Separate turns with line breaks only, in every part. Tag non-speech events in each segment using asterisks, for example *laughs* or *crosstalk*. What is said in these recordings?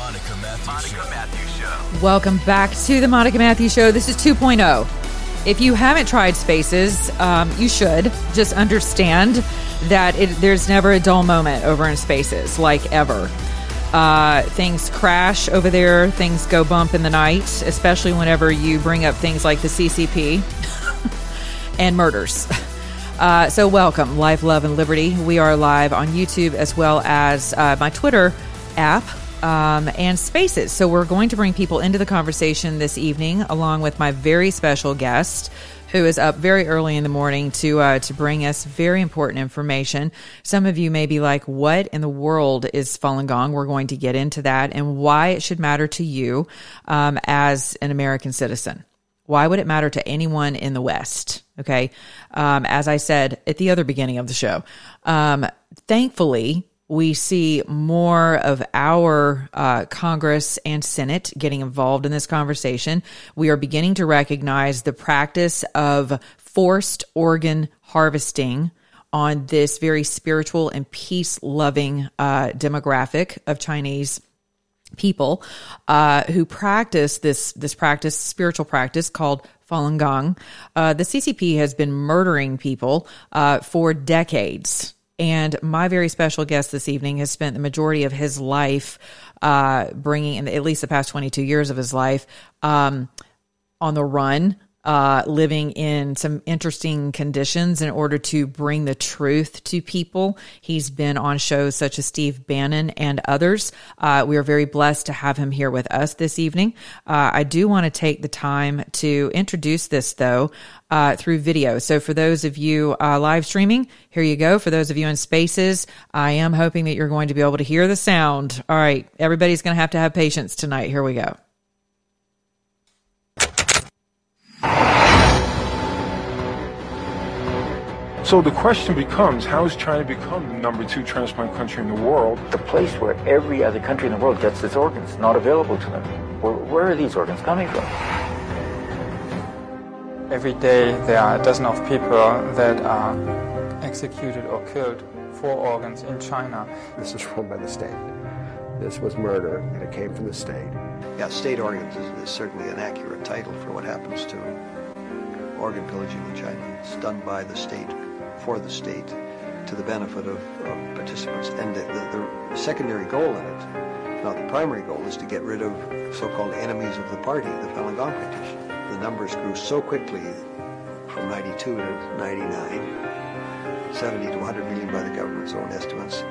The Monica Matthews Show.
Welcome back to the Monica Matthews Show. This is 2.0. If you haven't tried Spaces, um, you should. Just understand that it, there's never a dull moment over in Spaces, like ever. Uh, things crash over there, things go bump in the night, especially whenever you bring up things like the CCP *laughs* and murders. Uh, so, welcome, Life, Love, and Liberty. We are live on YouTube as well as uh, my Twitter app um, and Spaces. So, we're going to bring people into the conversation this evening, along with my very special guest. Who is up very early in the morning to uh, to bring us very important information? Some of you may be like, "What in the world is Falun Gong?" We're going to get into that and why it should matter to you um, as an American citizen. Why would it matter to anyone in the West? Okay. Um, as I said at the other beginning of the show, um, thankfully, we see more of our uh, Congress and Senate getting involved in this conversation. We are beginning to recognize the practice of forced organ harvesting on this very spiritual and peace loving uh, demographic of Chinese people uh, who practice this this practice, spiritual practice called Falun Gong. Uh, the CCP has been murdering people uh, for decades. And my very special guest this evening has spent the majority of his life, uh, bringing in at least the past 22 years of his life, um, on the run, uh, living in some interesting conditions in order to bring the truth to people. He's been on shows such as Steve Bannon and others. Uh, we are very blessed to have him here with us this evening. Uh, I do want to take the time to introduce this, though, uh, through video. So for those of you uh, live streaming, here you go. For those of you in spaces, I am hoping that you're going to be able to hear the sound. All right, everybody's going to have to have patience tonight. Here we go.
So the question becomes, how has China become the number two transplant country in the world?
the place where every other country in the world gets its organs, not available to them. Where, where are these organs coming from?
Every day there are a dozen of people that are executed or killed for organs in China.
This is run by the state. This was murder, and it came from the state.
Yeah, state organs is, is certainly an accurate title for what happens to organ pillaging in China. It's done by the state, for the state, to the benefit of, of participants. And the, the, the secondary goal in it, not the primary goal, is to get rid of so-called enemies of the party, the Falun Gong practitioners. The numbers grew so quickly from 92 to 99, 70 to 100 million by the government's own estimates.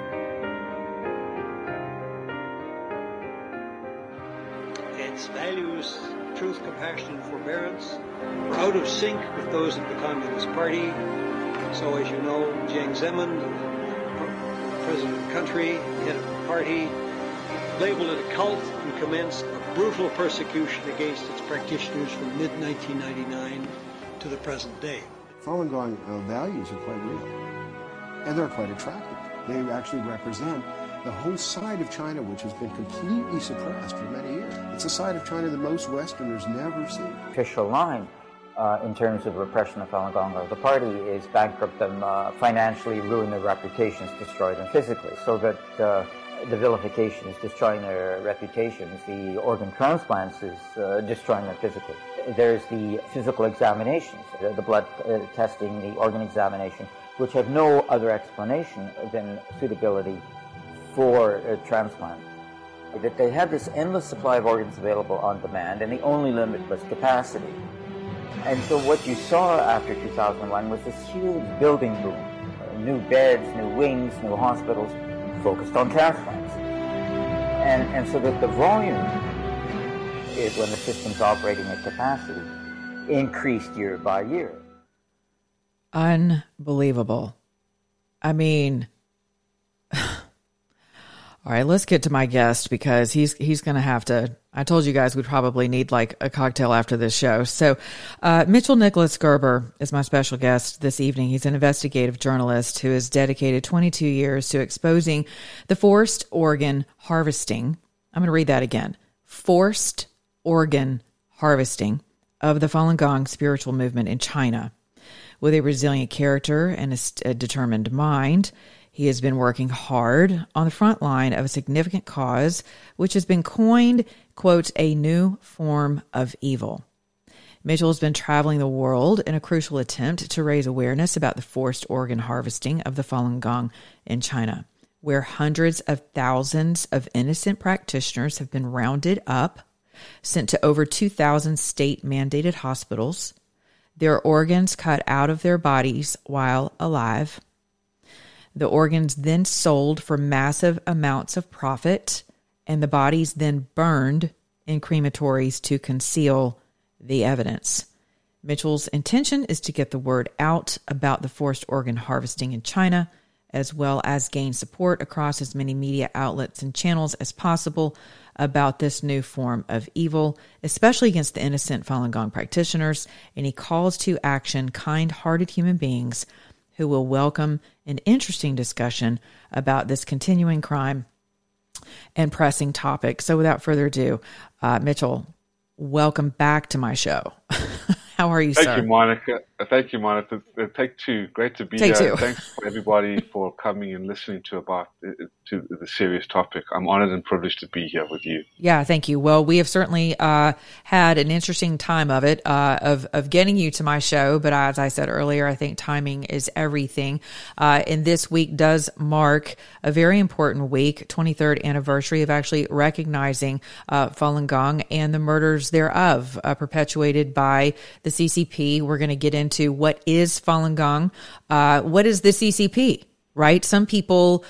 its values, truth, compassion, and forbearance, were out of sync with those of the Communist Party. So, as you know, Jiang Zemin, the president of the country, head of the party, labeled it a cult and commenced a brutal persecution against its practitioners from mid-1999 to the present day.
Falun Gong uh, values are quite real, and they're quite attractive. They actually represent the whole side of China, which has been completely suppressed for many years. It's a side of China that most Westerners never see.
Official line uh, in terms of repression of Falun Gong the party is bankrupt them uh, financially, ruin their reputations, destroy them physically. So that uh, the vilification is destroying their reputations, the organ transplants is uh, destroying them physically. There's the physical examinations, the the blood uh, testing, the organ examination, which have no other explanation than suitability for a transplant. That they had this endless supply of organs available on demand, and the only limit was capacity. And so what you saw after 2001 was this huge building boom. New beds, new wings, new hospitals focused on transplants. And, and so that the volume is when the system's operating at capacity increased year by year.
Unbelievable. I mean, *sighs* All right, let's get to my guest because he's he's going to have to. I told you guys we'd probably need like a cocktail after this show. So, uh, Mitchell Nicholas Gerber is my special guest this evening. He's an investigative journalist who has dedicated 22 years to exposing the forced organ harvesting. I'm going to read that again: forced organ harvesting of the Falun Gong spiritual movement in China. With a resilient character and a, a determined mind, he has been working hard on the front line of a significant cause, which has been coined, quote, a new form of evil. Mitchell has been traveling the world in a crucial attempt to raise awareness about the forced organ harvesting of the Falun Gong in China, where hundreds of thousands of innocent practitioners have been rounded up, sent to over 2,000 state mandated hospitals, their organs cut out of their bodies while alive, the organs then sold for massive amounts of profit, and the bodies then burned in crematories to conceal the evidence. Mitchell's intention is to get the word out about the forced organ harvesting in China, as well as gain support across as many media outlets and channels as possible about this new form of evil, especially against the innocent Falun Gong practitioners. And he calls to action kind hearted human beings who will welcome an interesting discussion about this continuing crime and pressing topic. So, without further ado, uh, Mitchell, welcome back to my show. *laughs* How are you,
Thank
sir?
you, Monica. Uh, thank you, Monica. Uh, take two. Great to be
Take
here.
two.
Thanks for everybody *laughs* for coming and listening to about uh, to the serious topic. I'm honored and privileged to be here with you.
Yeah, thank you. Well, we have certainly uh, had an interesting time of it, uh, of of getting you to my show. But as I said earlier, I think timing is everything. Uh, and this week does mark a very important week, 23rd anniversary of actually recognizing uh, Falun Gong and the murders thereof, uh, perpetuated by the CCP. We're going to get into what is Falun Gong, uh, what is the CCP right? Some people,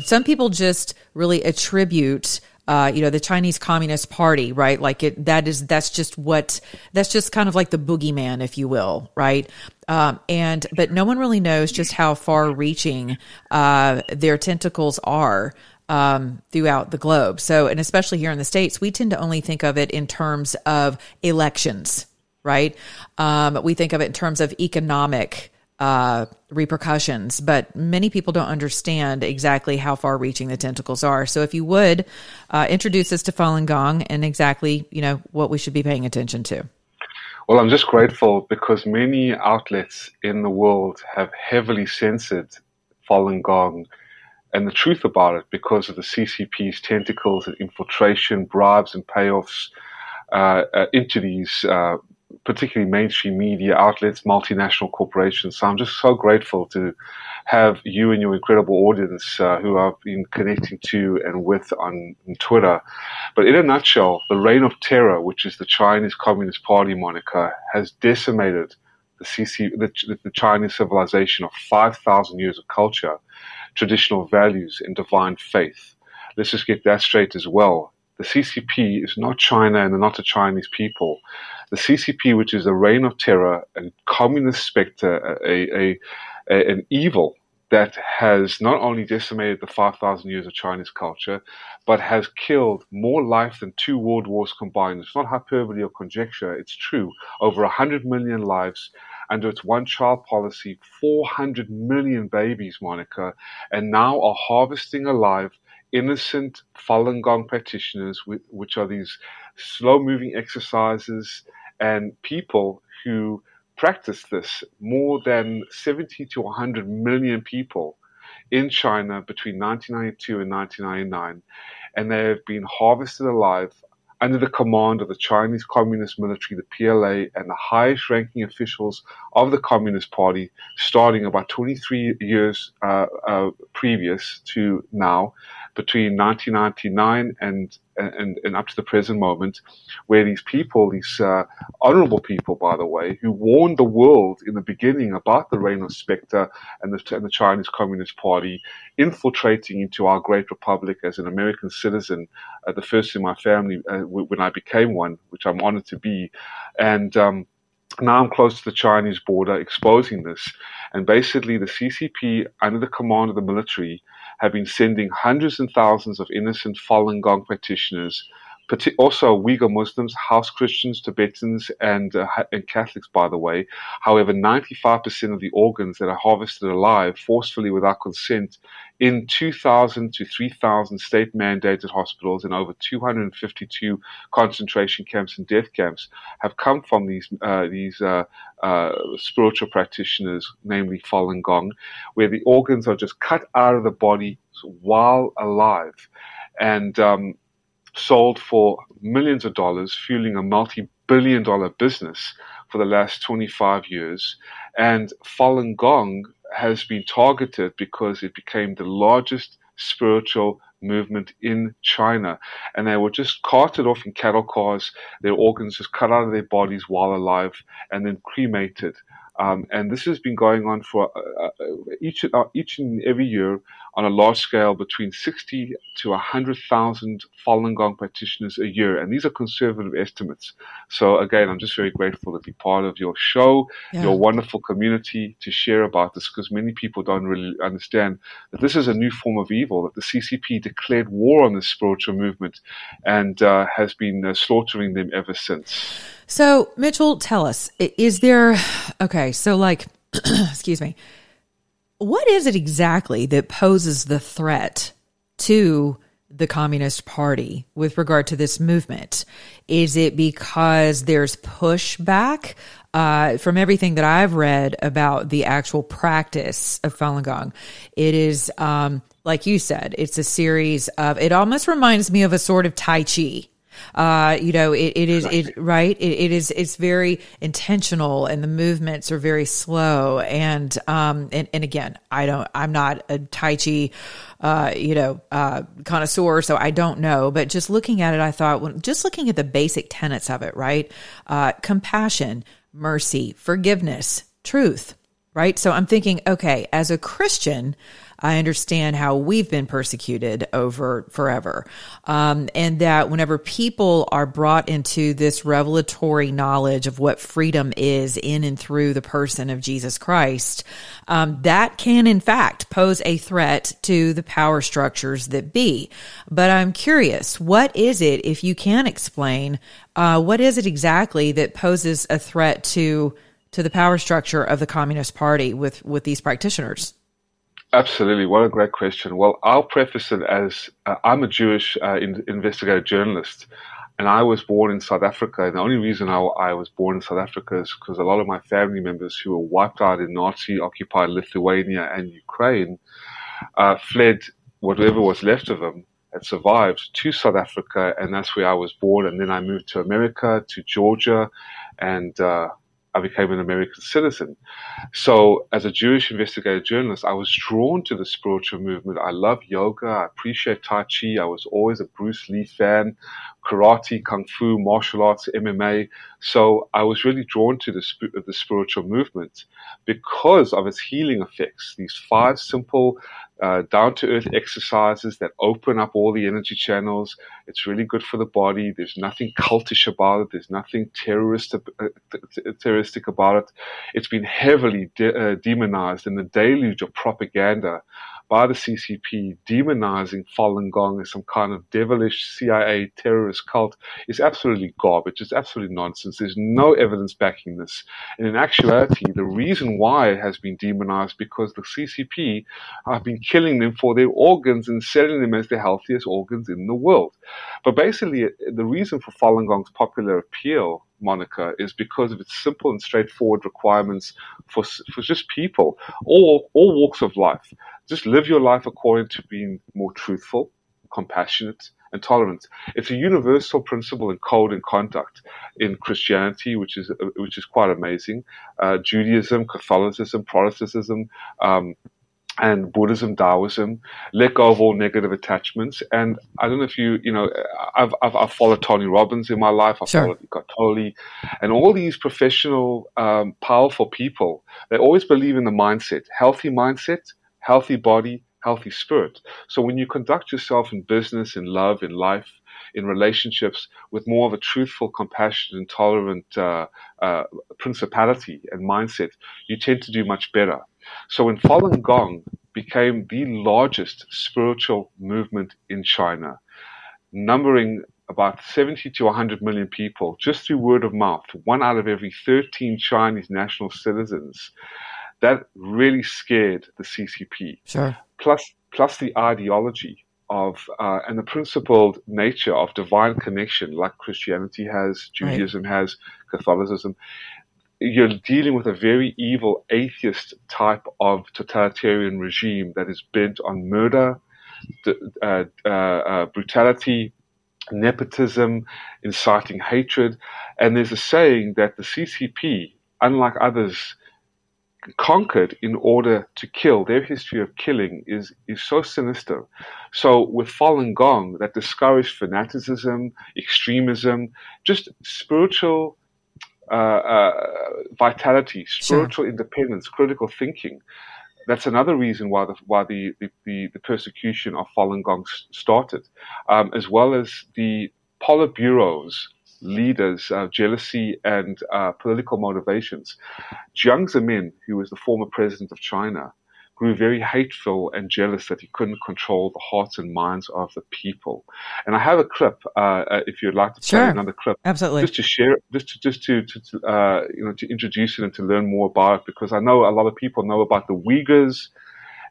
some people just really attribute, uh, you know, the Chinese Communist Party, right? Like it, that is, that's just what, that's just kind of like the boogeyman, if you will, right? Um, and, but no one really knows just how far reaching, uh, their tentacles are. Um, throughout the globe. So, and especially here in the States, we tend to only think of it in terms of elections, right? Um, we think of it in terms of economic uh, repercussions, but many people don't understand exactly how far reaching the tentacles are. So if you would uh, introduce us to Falun Gong and exactly, you know, what we should be paying attention to.
Well, I'm just grateful because many outlets in the world have heavily censored Falun Gong and the truth about it because of the CCP's tentacles and infiltration, bribes, and payoffs uh, uh, into these uh, particularly mainstream media outlets, multinational corporations. So I'm just so grateful to have you and your incredible audience uh, who I've been connecting to and with on, on, Twitter. But in a nutshell, the reign of terror, which is the Chinese Communist Party moniker, has decimated the, CC, the, the Chinese civilization of 5,000 years of culture, traditional values, and divine faith. Let's just get that straight as well. The CCP is not China and they're not the Chinese people the CCP, which is a reign of terror, a communist specter, a, a, a, an evil that has not only decimated the 5,000 years of Chinese culture, but has killed more life than two world wars combined. It's not hyperbole or conjecture, it's true. Over 100 million lives under its one child policy, 400 million babies, Monica, and now are harvesting alive innocent Falun Gong practitioners, which are these slow moving exercises and people who practice this, more than 70 to 100 million people in China between 1992 and 1999, and they have been harvested alive under the command of the Chinese Communist military, the PLA, and the highest ranking officials of the Communist Party, starting about 23 years uh, uh, previous to now, between 1999 and, and, and up to the present moment, where these people, these uh, honorable people, by the way, who warned the world in the beginning about the reign of Spectre and the, and the Chinese Communist Party infiltrating into our great republic as an American citizen, uh, the first in my family uh, when I became one, which I'm honored to be. And, um, now I'm close to the Chinese border exposing this. And basically, the CCP, under the command of the military, have been sending hundreds and thousands of innocent Falun Gong practitioners also Uyghur Muslims, house Christians, Tibetans, and, uh, and Catholics, by the way. However, 95% of the organs that are harvested alive, forcefully without consent, in 2,000 to 3,000 state mandated hospitals and over 252 concentration camps and death camps have come from these, uh, these uh, uh, spiritual practitioners, namely Falun Gong, where the organs are just cut out of the body while alive. And um, sold for millions of dollars, fueling a multi billion dollar business for the last 25 years. And Falun Gong has been targeted because it became the largest spiritual movement in China. And they were just carted off in cattle cars, their organs just cut out of their bodies while alive, and then cremated. Um, and this has been going on for uh, uh, each uh, each and every year on a large scale between 60 to 100,000 Falun Gong practitioners a year. And these are conservative estimates. So again, I'm just very grateful to be part of your show, yeah. your wonderful community to share about this because many people don't really understand that this is a new form of evil, that the CCP declared war on the spiritual movement and uh, has been uh, slaughtering them ever since.
So, Mitchell, tell us, is there, okay, so like, *clears throat* excuse me, what is it exactly that poses the threat to the Communist Party with regard to this movement? Is it because there's pushback? Uh, from everything that I've read about the actual practice of Falun Gong, it is, um, like you said, it's a series of, it almost reminds me of a sort of Tai Chi uh, you know, it, it is it right. It, it is it's very intentional, and the movements are very slow. And um, and and again, I don't. I'm not a Tai Chi, uh, you know, uh, connoisseur, so I don't know. But just looking at it, I thought, when just looking at the basic tenets of it, right? Uh, compassion, mercy, forgiveness, truth. Right. So I'm thinking, okay, as a Christian, I understand how we've been persecuted over forever. Um, and that whenever people are brought into this revelatory knowledge of what freedom is in and through the person of Jesus Christ, um, that can in fact pose a threat to the power structures that be. But I'm curious, what is it, if you can explain, uh, what is it exactly that poses a threat to to the power structure of the Communist Party with with these practitioners?
Absolutely. What a great question. Well, I'll preface it as uh, I'm a Jewish uh, in, investigative journalist, and I was born in South Africa. And the only reason I, I was born in South Africa is because a lot of my family members who were wiped out in Nazi occupied Lithuania and Ukraine uh, fled whatever was left of them and survived to South Africa, and that's where I was born. And then I moved to America, to Georgia, and uh, I became an American citizen. So, as a Jewish investigative journalist, I was drawn to the spiritual movement. I love yoga. I appreciate Tai Chi. I was always a Bruce Lee fan, karate, kung fu, martial arts, MMA. So, I was really drawn to the, the spiritual movement because of its healing effects. These five simple uh, down to earth exercises that open up all the energy channels. It's really good for the body. There's nothing cultish about it. There's nothing terrorist, uh, terroristic about it. It's been heavily de- uh, demonized in the deluge of propaganda by the CCP demonizing Falun Gong as some kind of devilish CIA terrorist cult is absolutely garbage. It's absolutely nonsense. There's no evidence backing this. And in actuality, the reason why it has been demonized because the CCP have been killing them for their organs and selling them as the healthiest organs in the world. But basically, the reason for Falun Gong's popular appeal Monica is because of its simple and straightforward requirements for, for just people, all, all walks of life. Just live your life according to being more truthful, compassionate, and tolerant. It's a universal principle and code and conduct in Christianity, which is which is quite amazing. Uh, Judaism, Catholicism, Protestantism, um, and Buddhism, Taoism, let go of all negative attachments. And I don't know if you, you know, I've, I've, I've followed Tony Robbins in my life. I've sure. followed Tolle and all these professional, um, powerful people. They always believe in the mindset, healthy mindset, healthy body, healthy spirit. So when you conduct yourself in business, in love, in life, in relationships with more of a truthful, compassionate, and tolerant uh, uh, principality and mindset, you tend to do much better. So when Falun Gong, became the largest spiritual movement in China, numbering about 70 to 100 million people just through word of mouth, one out of every 13 Chinese national citizens. That really scared the CCP.
Sure.
Plus, plus the ideology of uh, and the principled nature of divine connection, like Christianity has, Judaism right. has, Catholicism. You're dealing with a very evil atheist type of totalitarian regime that is bent on murder, uh, uh, uh, brutality, nepotism, inciting hatred. And there's a saying that the CCP, unlike others, conquered in order to kill. Their history of killing is, is so sinister. So with Falun Gong, that discouraged fanaticism, extremism, just spiritual uh, uh, vitality, spiritual sure. independence, critical thinking. That's another reason why the why the the, the, persecution of Falun Gong started, um, as well as the Politburos leaders, uh, jealousy, and uh, political motivations. Jiang Zemin, who was the former president of China, grew very hateful and jealous that he couldn't control the hearts and minds of the people. And I have a clip, uh, uh if you'd like to play
sure.
another clip,
absolutely,
just to share, just to just to, to uh, you know to introduce it and to learn more about it, because I know a lot of people know about the Uyghurs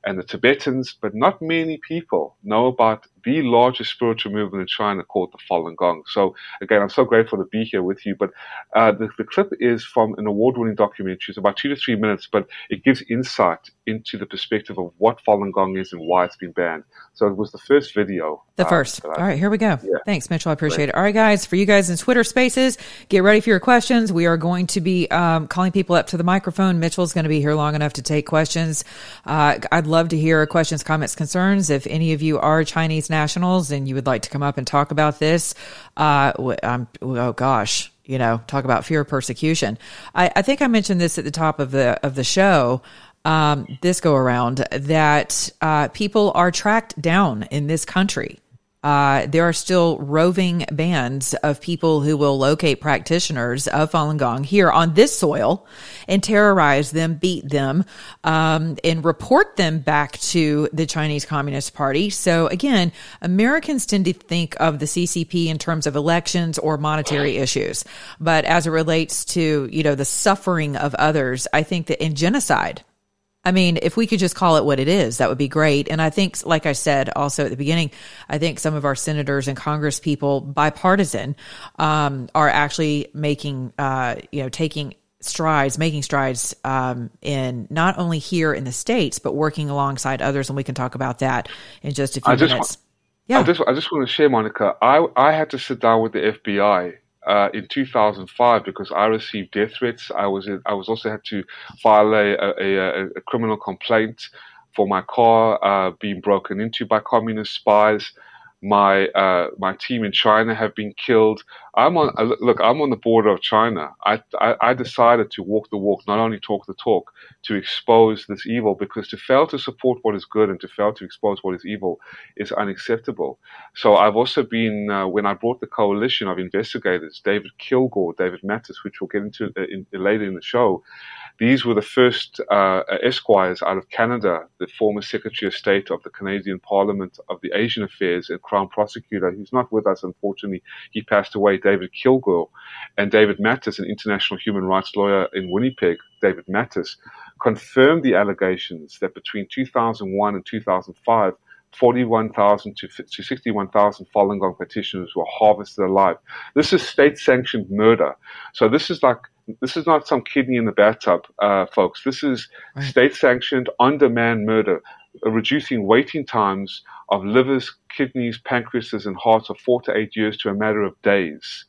and the Tibetans, but not many people know about the largest spiritual movement in China called the Falun Gong. So again, I'm so grateful to be here with you. But uh, the, the clip is from an award-winning documentary. It's about two to three minutes, but it gives insight into the perspective of what Falun Gong is and why it's been banned. So it was the first video.
The uh, first. All right, here we go. Yeah. Thanks, Mitchell. I appreciate Great. it. All right, guys, for you guys in Twitter Spaces, get ready for your questions. We are going to be um, calling people up to the microphone. Mitchell's going to be here long enough to take questions. Uh, I'd love to hear questions, comments, concerns. If any of you are Chinese nationals and you would like to come up and talk about this, uh, um, oh gosh, you know, talk about fear of persecution. I, I, think I mentioned this at the top of the of the show. Um, this go around that uh, people are tracked down in this country uh, there are still roving bands of people who will locate practitioners of Falun Gong here on this soil and terrorize them, beat them, um, and report them back to the Chinese Communist Party. So again, Americans tend to think of the CCP in terms of elections or monetary issues, but as it relates to you know the suffering of others, I think that in genocide I mean, if we could just call it what it is, that would be great. And I think, like I said also at the beginning, I think some of our senators and Congress people, bipartisan, um, are actually making, uh, you know, taking strides, making strides um, in not only here in the states, but working alongside others. And we can talk about that in just a few minutes.
Want, yeah, I just, I just want to share, Monica. I, I had to sit down with the FBI uh, in 2005 because I received death threats. I was in, I was also had to file a, a, a criminal complaint for my car uh, being broken into by communist spies my uh, my team in China have been killed. I'm on uh, look. I'm on the border of China. I, I, I decided to walk the walk, not only talk the talk, to expose this evil. Because to fail to support what is good and to fail to expose what is evil is unacceptable. So I've also been uh, when I brought the coalition of investigators, David Kilgour, David Matas, which we'll get into uh, in, later in the show. These were the first uh, esquires out of Canada, the former Secretary of State of the Canadian Parliament of the Asian Affairs and Crown Prosecutor. He's not with us, unfortunately. He passed away, David Kilgour. And David Matas, an international human rights lawyer in Winnipeg, David Matas, confirmed the allegations that between 2001 and 2005, 41,000 to, to 61,000 Falun Gong practitioners were harvested alive. This is state sanctioned murder. So this is like this is not some kidney in the bathtub, uh, folks. This is right. state sanctioned, on demand murder, uh, reducing waiting times of livers, kidneys, pancreases, and hearts of four to eight years to a matter of days.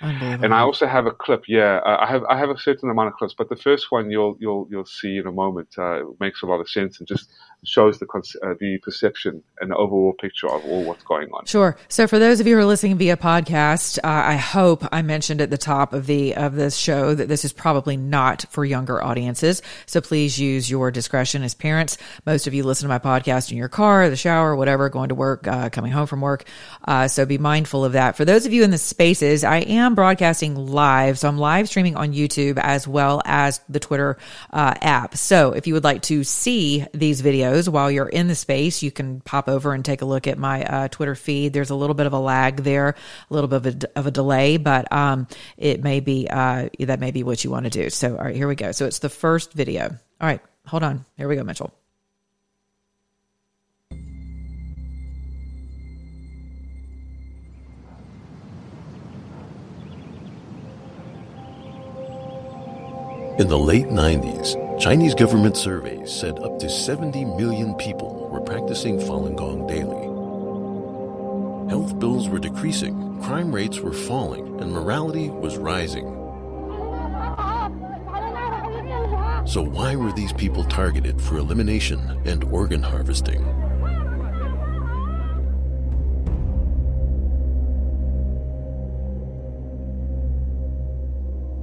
And I also have a clip. Yeah, I have I have a certain amount of clips, but the first one you'll you'll you'll see in a moment. Uh, it makes a lot of sense and just shows the uh, the perception and the overall picture of all what's going on.
Sure. So for those of you who are listening via podcast, uh, I hope I mentioned at the top of the of this show that this is probably not for younger audiences. So please use your discretion as parents. Most of you listen to my podcast in your car, the shower, whatever, going to work, uh, coming home from work. Uh, so be mindful of that. For those of you in the spaces, I am am broadcasting live. So I'm live streaming on YouTube as well as the Twitter uh, app. So if you would like to see these videos while you're in the space, you can pop over and take a look at my uh, Twitter feed. There's a little bit of a lag there, a little bit of a, of a delay, but um, it may be uh, that may be what you want to do. So all right, here we go. So it's the first video. All right, hold on. Here we go, Mitchell.
In the late 90s, Chinese government surveys said up to 70 million people were practicing Falun Gong daily. Health bills were decreasing, crime rates were falling, and morality was rising. So, why were these people targeted for elimination and organ harvesting?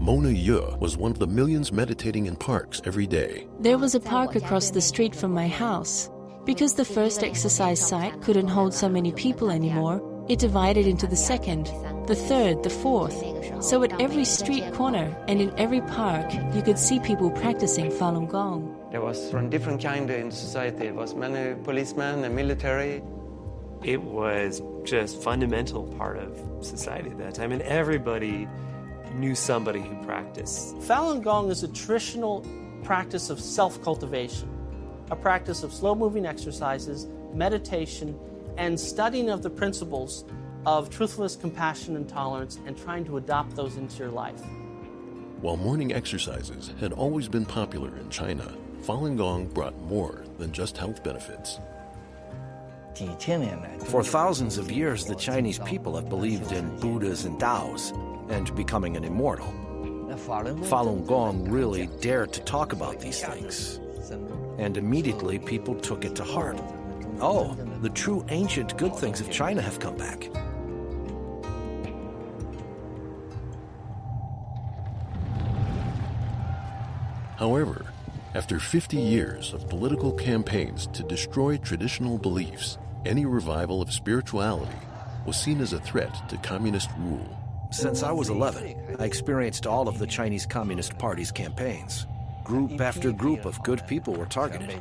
Mona Ye was one of the millions meditating in parks every day.
There was a park across the street from my house. Because the first exercise site couldn't hold so many people anymore, it divided into the second, the third, the fourth. So at every street corner and in every park, you could see people practicing Falun Gong.
There was from different kind in society. It was many policemen and military.
It was just fundamental part of society at that time, and everybody knew somebody who practiced.
Falun Gong is a traditional practice of self cultivation, a practice of slow moving exercises, meditation, and studying of the principles of truthfulness, compassion, and tolerance, and trying to adopt those into your life.
While morning exercises had always been popular in China, Falun Gong brought more than just health benefits.
For thousands of years, the Chinese people have believed in Buddhas and Taos and becoming an immortal. Falun Gong really dared to talk about these things. And immediately people took it to heart. Oh, the true ancient good things of China have come back.
However, after 50 years of political campaigns to destroy traditional beliefs, any revival of spirituality was seen as a threat to communist rule.
Since I was 11, I experienced all of the Chinese Communist Party's campaigns. Group after group of good people were targeted.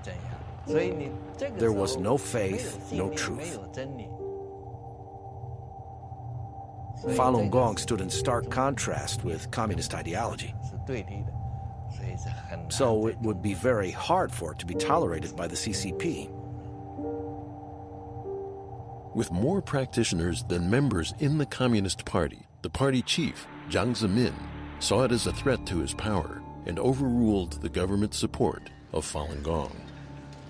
There was no faith, no truth. Falun Gong stood in stark contrast with communist ideology. So it would be very hard for it to be tolerated by the CCP.
With more practitioners than members in the Communist Party, the party chief, Jiang Zemin, saw it as a threat to his power and overruled the government's support of Falun Gong.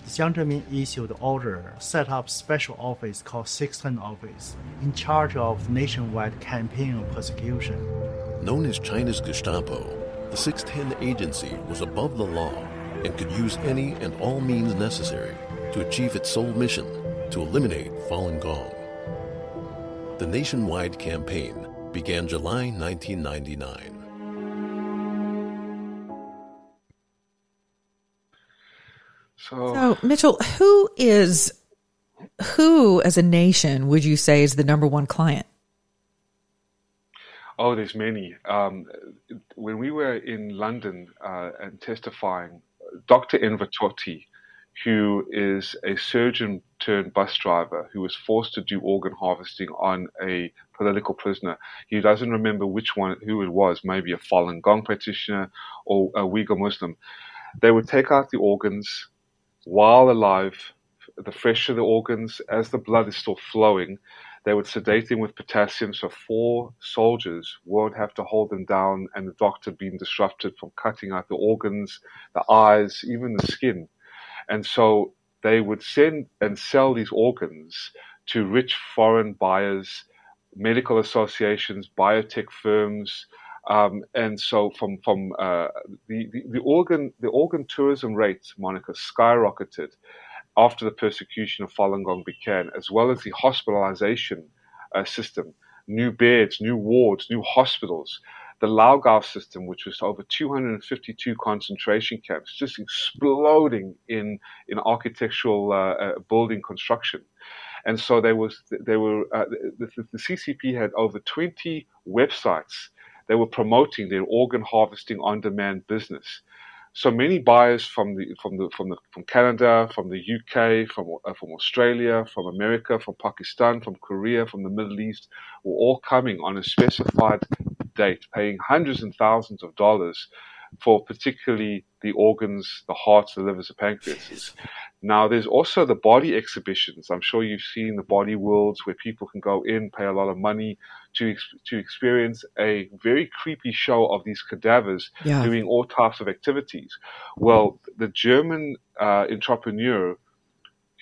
Jiang Zemin issued order set up special office called Sixth Office in charge of nationwide campaign of persecution.
Known as China's Gestapo, the 610 Agency was above the law and could use any and all means necessary to achieve its sole mission to eliminate Falun Gong. The nationwide campaign began July 1999.
So, so, Mitchell, who is who as a nation would you say is the number one client?
Oh, there's many. Um, when we were in London uh, and testifying, Dr. Enver Tohti, who is a surgeon turned bus driver who was forced to do organ harvesting on a political prisoner. He doesn't remember which one, who it was, maybe a Falun Gong practitioner or a Uyghur Muslim. They would take out the organs while alive, the fresher the organs, as the blood is still flowing, they would sedate them with potassium so four soldiers won't have to hold them down and the doctor being disrupted from cutting out the organs, the eyes, even the skin. And so they would send and sell these organs to rich foreign buyers, medical associations, biotech firms, um, and so from from uh, the, the, the organ the organ tourism rate, Monica, skyrocketed after the persecution of Falun Gong began, as well as the hospitalization uh, system, new beds, new wards, new hospitals the Laogai system, which was over 252 concentration camps, just exploding in, in architectural uh, uh, building construction. and so there was they were uh, the, the, CCP had over 20 websites they were promoting their organ harvesting on demand business. So many buyers from the from the from the from Canada, from the UK, from uh, from Australia, from America, from Pakistan, from Korea, from the Middle East were all coming on a specified date, paying hundreds and thousands of dollars for particularly the organs, the hearts, the livers, the pancreases. Now, there's also the body exhibitions. I'm sure you've seen the body worlds where people can go in, pay a lot of money to to experience a very creepy show of these cadavers yeah. doing all types of activities. Well, the German uh, entrepreneur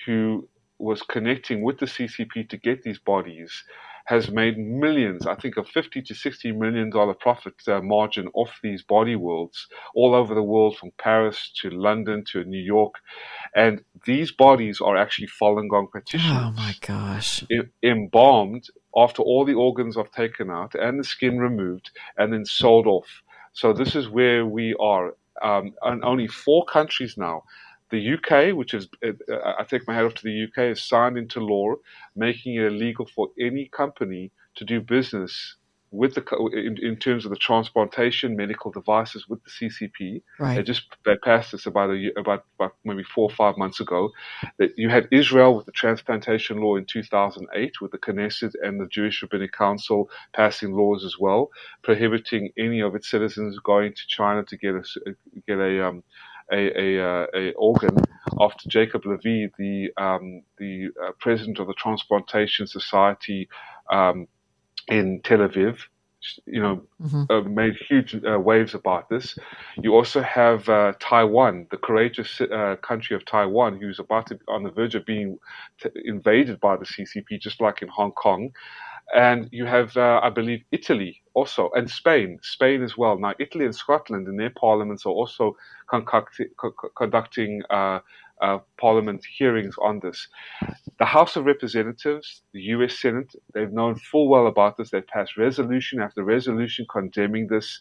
who was connecting with the CCP to get these bodies has made millions, I think a 50 to 60 million dollar profit uh, margin off these body worlds all over the world from Paris to London to New York. And these bodies are actually Falun Gong practitioners.
Oh my gosh.
embalmed after all the organs are taken out and the skin removed and then sold off. So this is where we are. Um, and only four countries now the UK, which is, uh, I take my hat off to the UK, has signed into law making it illegal for any company to do business with the in, in terms of the transplantation medical devices with the CCP.
Right.
They just they passed this about a about, about maybe four or five months ago. That you had Israel with the transplantation law in 2008, with the Knesset and the Jewish Rabbinic Council passing laws as well, prohibiting any of its citizens going to China to get a get a um, a, a, uh, a organ after Jacob Lavee, the um, the uh, president of the Transplantation Society um, in Tel Aviv, you know, mm-hmm. uh, made huge uh, waves about this. You also have uh, Taiwan, the courageous uh, country of Taiwan, who's about to on the verge of being t- invaded by the CCP, just like in Hong Kong. And you have, uh, I believe, Italy also, and Spain, Spain as well. Now, Italy and Scotland in their parliaments are also conducting uh, uh, parliament hearings on this. The House of Representatives, the U.S. Senate, they've known full well about this. They've passed resolution after resolution condemning this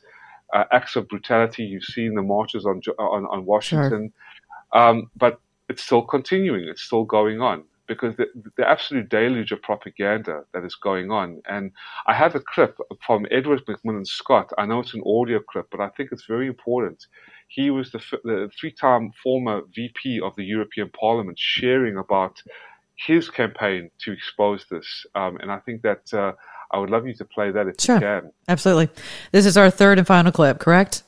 uh, acts of brutality. You've seen the marches on on, on Washington, sure. um, but it's still continuing. It's still going on because the, the, absolute deluge of propaganda that is going on. And I have a clip from Edward McMillan Scott. I know it's an audio clip, but I think it's very important. He was the, the three time former VP of the European Parliament sharing about his campaign to expose this. Um, and I think that uh, I would love you to play that if
sure.
you can.
Absolutely. This is our third and final clip, correct?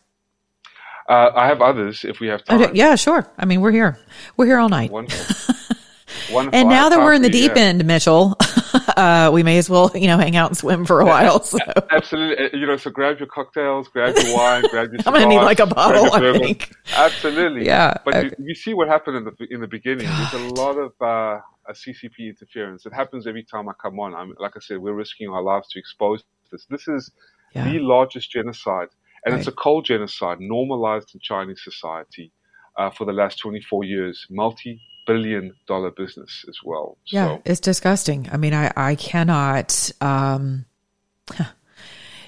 Uh, I have others if we have time.
Okay, yeah, sure. I mean, we're here. We're here all night.
Wonderful. *laughs*
and now that we're in the deep end, Mitchell, *laughs* uh, we may as well, you know, hang out and swim for a while. So.
Absolutely. You know, so grab your cocktails, grab your wine, grab your *laughs*
I'm going to need like a bottle, I think.
Absolutely.
Yeah.
But okay. you, you, see what happened in the, in the beginning. God. There's a lot of, uh, a CCP interference. It happens every time I come on. I'm, like I said, we're risking our lives to expose this. This is yeah. the largest genocide. And right. it's a cold genocide normalized in Chinese society uh, for the last 24 years. Multi billion dollar business as well.
Yeah,
so.
it's disgusting. I mean, I, I cannot, um,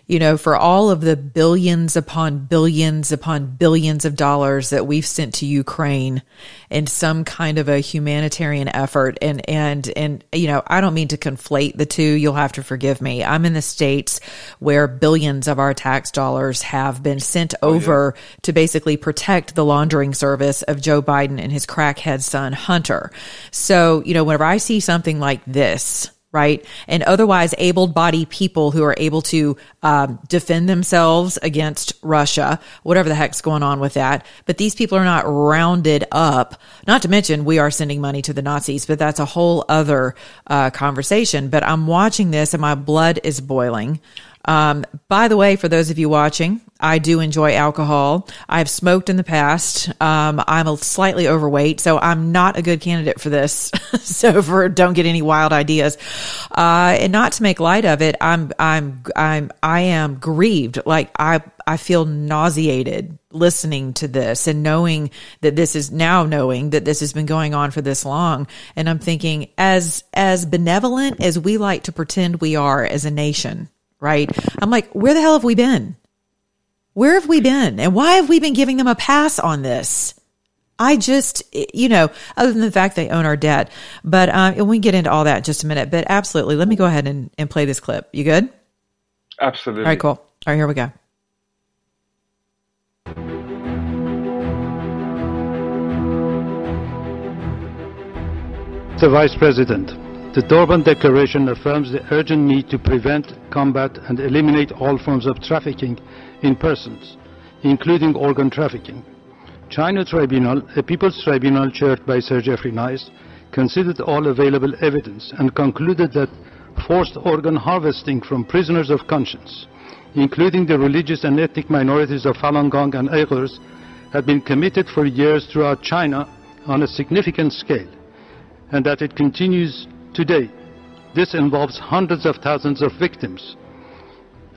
you know, for all of the billions upon billions upon billions of dollars that we've sent to Ukraine in some kind of a humanitarian effort. And, and, and, you know, I don't mean to conflate the two. You'll have to forgive me. I'm in the States where billions of our tax dollars have been sent oh, over yeah. to basically protect the laundering service of Joe Biden and his crackhead son, Hunter. So, you know, whenever I see something like this, right? And otherwise able bodied people who are able to um, defend themselves against Russia, whatever the heck's going on with that. But these people are not rounded up. Not to mention, we are sending money to the Nazis, but that's a whole other uh, conversation. But I'm watching this and my blood is boiling. Um, by the way, for those of you watching, I do enjoy alcohol. I've smoked in the past. Um, I'm a slightly overweight, so I'm not a good candidate for this. *laughs* so for don't get any wild ideas. Uh, and not to make light of it, I'm, I'm, I'm, I am grieved. Like I, I feel nauseated listening to this and knowing that this is now knowing that this has been going on for this long. And I'm thinking as, as benevolent as we like to pretend we are as a nation, right? I'm like, where the hell have we been? Where have we been? And why have we been giving them a pass on this? I just, you know, other than the fact they own our debt, but um, we can get into all that in just a minute. But absolutely, let me go ahead and, and play this clip. You good?
Absolutely.
All right, cool. All right, here we go.
The Vice President, the Durban Declaration affirms the urgent need to prevent, combat, and eliminate all forms of trafficking in persons, including organ trafficking. China Tribunal, a People's Tribunal chaired by Sir Geoffrey Nice, considered all available evidence and concluded that forced organ harvesting from prisoners of conscience, including the religious and ethnic minorities of Falun Gong and Uyghurs, had been committed for years throughout China on a significant scale and that it continues today. This involves hundreds of thousands of victims.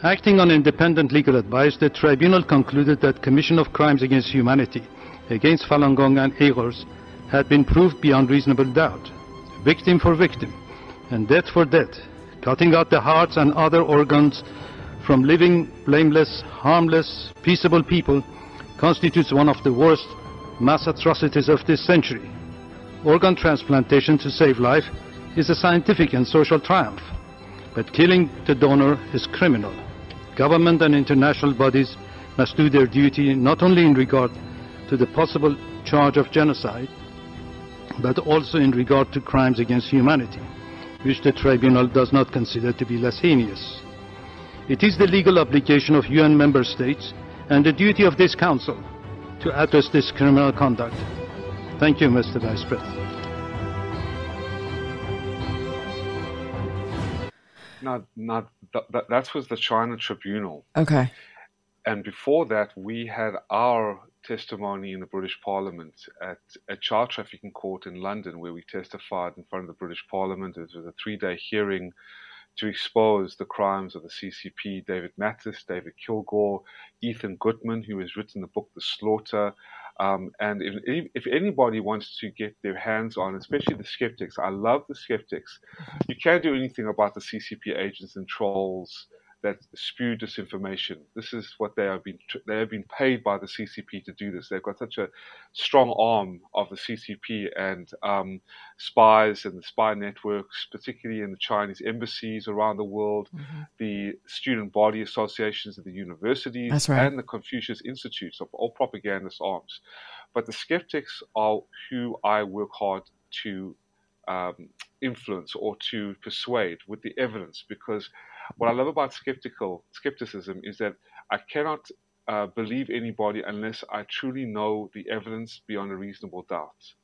Acting on independent legal advice, the tribunal concluded that commission of crimes against humanity against Falun Gong and Uyghurs had been proved beyond reasonable doubt, victim for victim, and death for death, cutting out the hearts and other organs from living, blameless, harmless, peaceable people constitutes one of the worst mass atrocities of this century organ transplantation to save life is a scientific and social triumph. But killing the donor is criminal. Government and international bodies must do their duty not only in regard to the possible charge of genocide, but also in regard to crimes against humanity, which the tribunal does not consider to be less heinous. It is the legal obligation of UN member states and the duty of this Council to address this criminal conduct. Thank you, Mr. Vice President.
Now, now th- that was the China Tribunal.
Okay.
And before that, we had our testimony in the British Parliament at a child trafficking court in London, where we testified in front of the British Parliament. It was a three-day hearing to expose the crimes of the CCP, David Matas, David Kilgour, Ethan Gutmann, who has written the book The Slaughter, um, and if, if anybody wants to get their hands on, especially the skeptics, I love the skeptics. You can't do anything about the CCP agents and trolls that spew disinformation. This is what they have been they have been paid by the CCP to do this. They've got such a strong arm of the CCP and um, spies and the spy networks, particularly in the Chinese embassies around the world, mm-hmm. the student body associations of the universities,
right.
and the Confucius Institutes of all propagandist arms. But the skeptics are who I work hard to um, influence or to persuade with the evidence because what I love about skeptical skepticism is that I cannot uh, believe anybody unless I truly know the evidence beyond a reasonable doubt.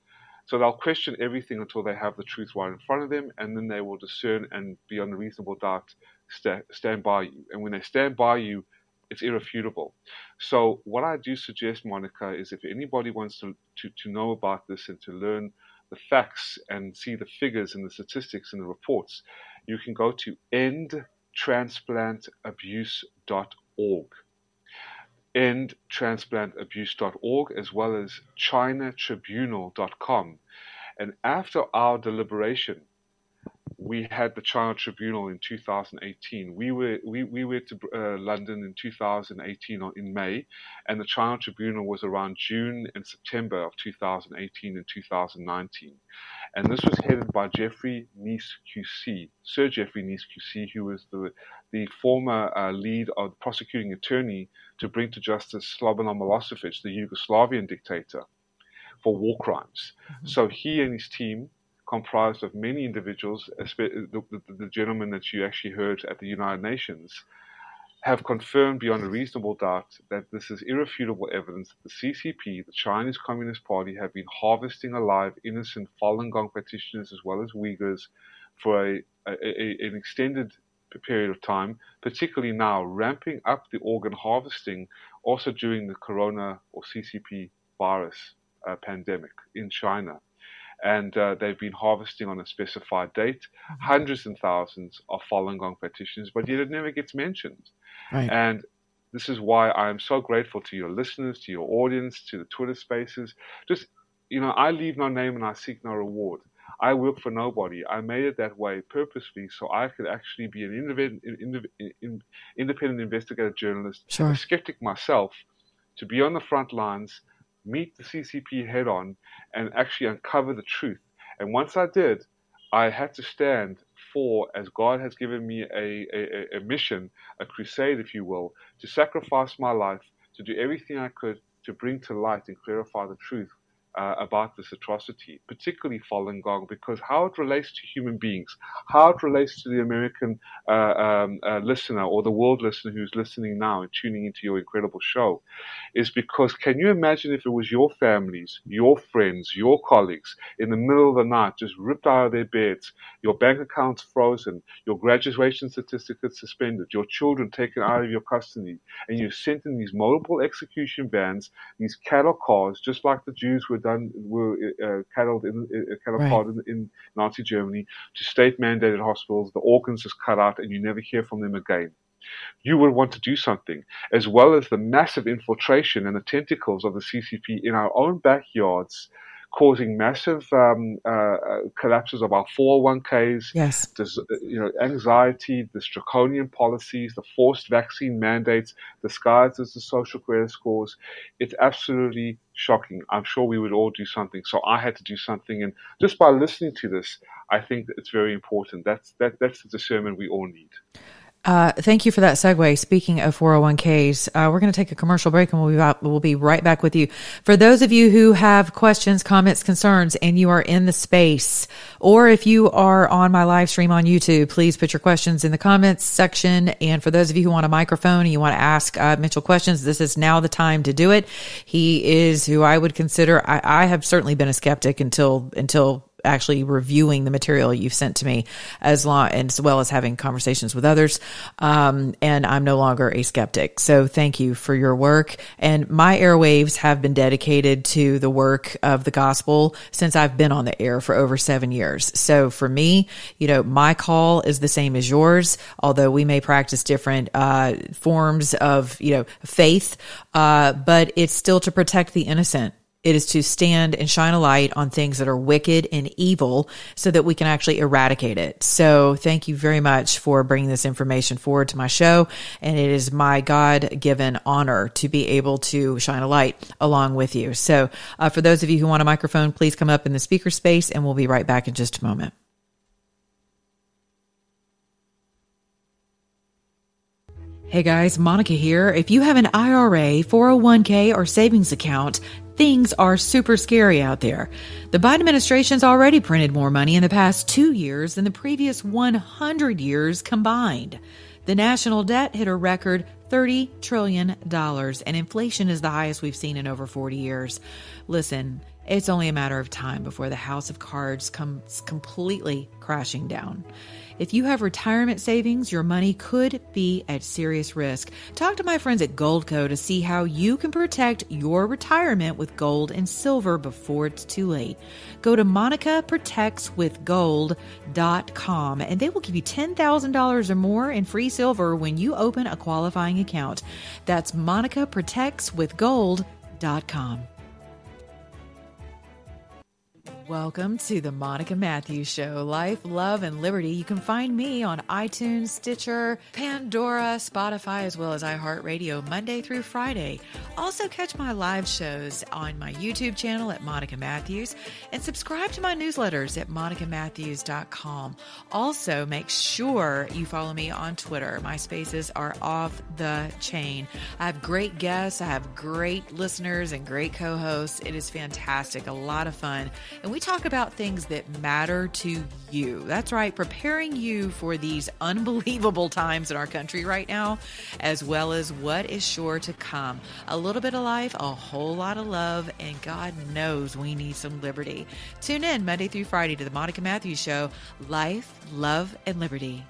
So they'll question everything until they have the truth right in front of them, and then they will discern and beyond a reasonable doubt st- stand by you. And when they stand by you, it's irrefutable. So what I do suggest, Monica, is if anybody wants to, to, to know about this and to learn the facts and see the figures and the statistics and the reports, you can go to end endtransplantabuse.org. Endtransplantabuse.org as well as chinatribunal.com. And after our deliberation, we had the China Tribunal in 2018. We were we, we went to uh, London in 2018 or in May, and the China Tribunal was around June and September of 2018 and 2019. And this was headed by Geoffrey Nice QC, Sir Geoffrey Nice QC, who was the the former uh, lead of the prosecuting attorney to bring to justice Slobodan Milosevic, the Yugoslavian dictator, for war crimes. Mm-hmm. So he and his team comprised of many individuals, the, the, the, gentleman that you actually heard at the United Nations, have confirmed beyond a reasonable doubt that this is irrefutable evidence that the CCP, the Chinese Communist Party, have been harvesting alive innocent Falun Gong practitioners as well as Uyghurs for a, a, a, an extended period of time, particularly now, ramping up the organ harvesting also during the corona or CCP virus uh, pandemic in China and uh, they've been harvesting on a specified date mm-hmm. hundreds and thousands of Falun Gong petitions, but yet it never gets mentioned.
Right.
And this is why I am so grateful to your listeners, to your audience, to the Twitter spaces. Just, you know, I leave no name and I seek no reward. I work for nobody. I made it that way purposely so I could actually be an independent, independent investigative journalist,
sure.
a skeptic myself, to be on the front lines meet the CCP head on and actually uncover the truth. And once I did, I had to stand for, as God has given me a, a, a mission, a crusade, if you will, to sacrifice my life, to do everything I could to bring to light and clarify the truth uh, about this atrocity, particularly Falun Gong, because how it relates to human beings, how it relates to the American uh, um, uh, listener or the world listener who's listening now and tuning into your incredible show, is because can you imagine if it was your families, your friends, your colleagues in the middle of the night just ripped out of their beds, your bank accounts frozen, your graduation certificates suspended, your children taken out of your custody, and you're sent in these multiple execution vans, these cattle cars, just like the Jews were done were uh, cattled in uh, cattle right. in, in, Nazi Germany to state mandated hospitals. The organs is cut out, and you never hear from them again. You would want to do something, as well as the massive infiltration and the tentacles of the CCP in our own backyards causing massive um, uh, uh collapses of our 401ks.
Yes.
This, you know, anxiety, the draconian policies, the forced vaccine mandates, disguised as the social credit scores. It's absolutely shocking. I'm sure we would all do something. So I had to do something. And just by listening to this, I think it's very important. That's, that, that's the discernment we all need.
Uh, thank you for that segue. Speaking of 401ks, uh, we're going to take a commercial break and we'll be, we'll be right back with you. For those of you who have questions, comments, concerns, and you are in the space, or if you are on my live stream on YouTube, please put your questions in the comments section. And for those of you who want a microphone and you want to ask uh, Mitchell questions, this is now the time to do it. He is who I would consider, I, I have certainly been a skeptic until, until actually reviewing the material you've sent to me as long as well as having conversations with others. Um, and I'm no longer a skeptic. So thank you for your work. And my airwaves have been dedicated to the work of the gospel since I've been on the air for over seven years. So for me, you know, my call is the same as yours, although we may practice different, uh, forms of, you know, faith. Uh, but it's still to protect the innocent it is to stand and shine a light on things that are wicked and evil so that we can actually eradicate it. So thank you very much for bringing this information forward to my show. And it is my God given honor to be able to shine a light along with you. So uh, for those of you who want a microphone, please come up in the speaker space and we'll be right back in just a moment. Hey guys, Monica here. If you have an IRA, 401k, or savings account, Things are super scary out there. The Biden administration's already printed more money in the past two years than the previous 100 years combined. The national debt hit a record $30 trillion, and inflation is the highest we've seen in over 40 years. Listen, it's only a matter of time before the house of cards comes completely crashing down. If you have retirement savings, your money could be at serious risk. Talk to my friends at Goldco to see how you can protect your retirement with gold and silver before it's too late. Go to monicaprotectswithgold.com and they will give you $10,000 or more in free silver when you open a qualifying account. That's monicaprotectswithgold.com. Welcome to the Monica Matthews Show, Life, Love, and Liberty. You can find me on iTunes, Stitcher, Pandora, Spotify, as well as iHeartRadio Monday through Friday. Also, catch my live shows on my YouTube channel at Monica Matthews and subscribe to my newsletters at monicamatthews.com. Also, make sure you follow me on Twitter. My spaces are off the chain. I have great guests, I have great listeners, and great co hosts. It is fantastic, a lot of fun. And we talk about things that matter to you. That's right, preparing you for these *laughs* unbelievable times in our country right now, as well as what is sure to come. A little bit of life, a whole lot of love, and God knows we need some liberty. Tune in Monday through Friday to the Monica Matthews Show Life, Love, and Liberty.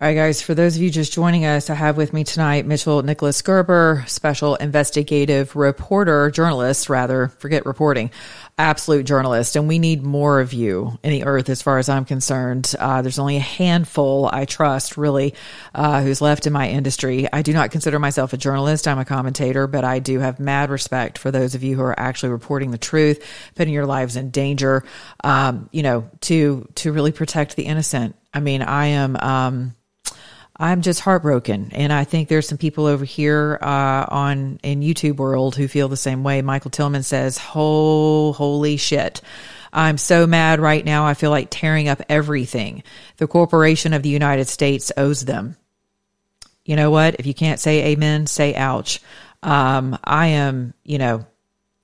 All right, guys, for those of you just joining us, I have with me tonight Mitchell Nicholas Gerber, special investigative reporter, journalist, rather, forget reporting, absolute journalist. And we need more of you in the earth as far as I'm concerned. Uh, there's only a handful, I trust, really, uh, who's left in my industry. I do not consider myself a journalist. I'm a commentator, but I do have mad respect for those of you who are actually reporting the truth, putting your lives in danger, um, you know, to, to really protect the innocent. I mean, I am, um, I'm just heartbroken, and I think there's some people over here uh, on in YouTube world who feel the same way. Michael Tillman says, "Oh, holy shit." I'm so mad right now. I feel like tearing up everything. The corporation of the United States owes them. You know what? If you can't say amen, say ouch. Um, I am, you know,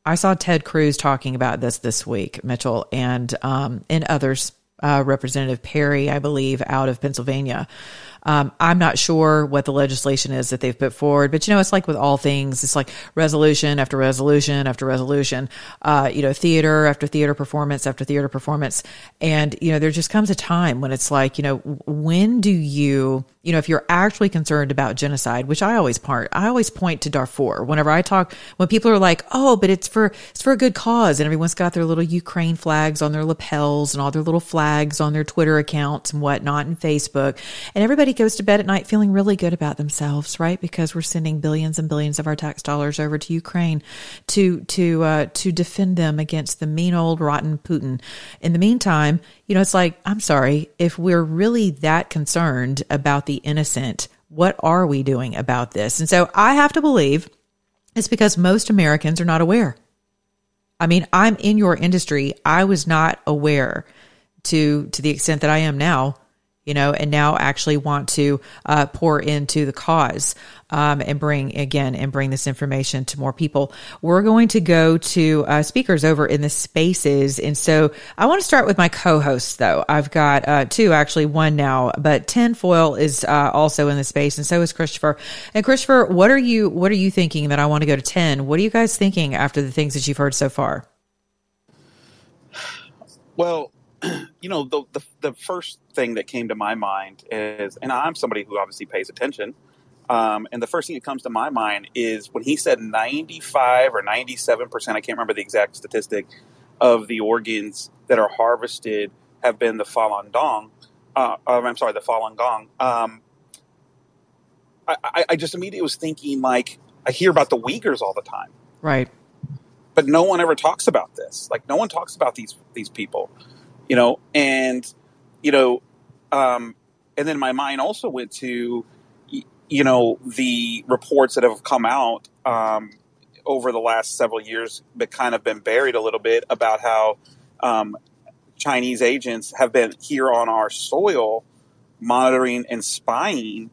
I saw Ted Cruz talking about this this week, Mitchell, and um, and others. Uh, Representative Perry, I believe, out of Pennsylvania. Um, I'm not sure what the legislation is that they've put forward, but you know, it's like with all things, it's like resolution after resolution after resolution, uh, you know, theater after theater performance after theater performance. And, you know, there just comes a time when it's like, you know, when do you, you know, if you're actually concerned about genocide, which I always part, I always point to Darfur whenever I talk, when people are like, oh, but it's for, it's for a good cause. And everyone's got their little Ukraine flags on their lapels and all their little flags on their Twitter accounts and whatnot and Facebook. And everybody goes to bed at night feeling really good about themselves, right? Because we're sending billions and billions of our tax dollars over to Ukraine to, to, uh, to defend them against the mean old rotten Putin. In the meantime, you know, it's like, I'm sorry, if we're really that concerned about the innocent, what are we doing about this? And so I have to believe it's because most Americans are not aware. I mean, I'm in your industry. I was not aware to to the extent that I am now you know, and now actually want to uh, pour into the cause um, and bring again and bring this information to more people. We're going to go to uh, speakers over in the spaces, and so I want to start with my co-hosts. Though I've got uh, two, actually one now, but Tinfoil is uh, also in the space, and so is Christopher. And Christopher, what are you what are you thinking that I want to go to ten? What are you guys thinking after the things that you've heard so far?
Well, *clears throat* you know, the, the, the first thing that came to my mind is, and I'm somebody who obviously pays attention. Um, and the first thing that comes to my mind is when he said 95 or 97 percent, I can't remember the exact statistic, of the organs that are harvested have been the Falun Gong. Uh, um, I'm sorry, the Falun Gong. Um, I, I, I just immediately was thinking, like, I hear about the Uyghurs all the time,
right?
But no one ever talks about this. Like, no one talks about these these people you know, and you know, um, and then my mind also went to, you know, the reports that have come out um, over the last several years, but kind of been buried a little bit about how um, Chinese agents have been here on our soil, monitoring and spying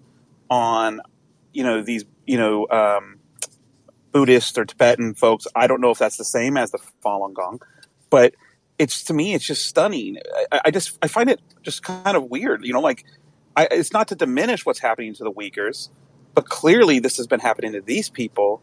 on, you know, these, you know, um, Buddhist or Tibetan folks. I don't know if that's the same as the Falun Gong, but it's to me, it's just stunning. I, I, just I find it just kind of weird. You know, like I, it's not to diminish what's happening to the Uyghurs, but clearly this has been happening to these people.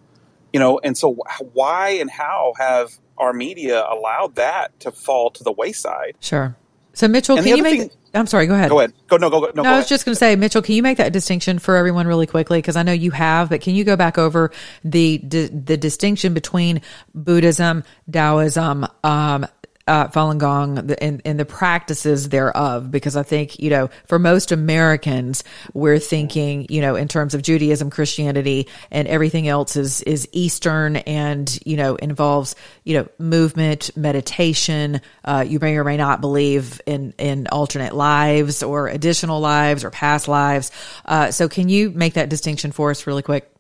You know, and so why and how have our media allowed that to fall to the wayside?
Sure. So Mitchell, and can you make? Thing, I'm sorry. Go ahead.
Go ahead. Go no. Go. No.
no
go I
was ahead. just going to say, Mitchell, can you make that distinction for everyone really quickly? Because I know you have, but can you go back over the the distinction between Buddhism, Taoism, um, uh, Falun Gong and, and the practices thereof, because I think, you know, for most Americans, we're thinking, you know, in terms of Judaism, Christianity, and everything else is, is Eastern and, you know, involves, you know, movement, meditation. Uh, you may or may not believe in, in alternate lives or additional lives or past lives. Uh, so can you make that distinction for us really quick?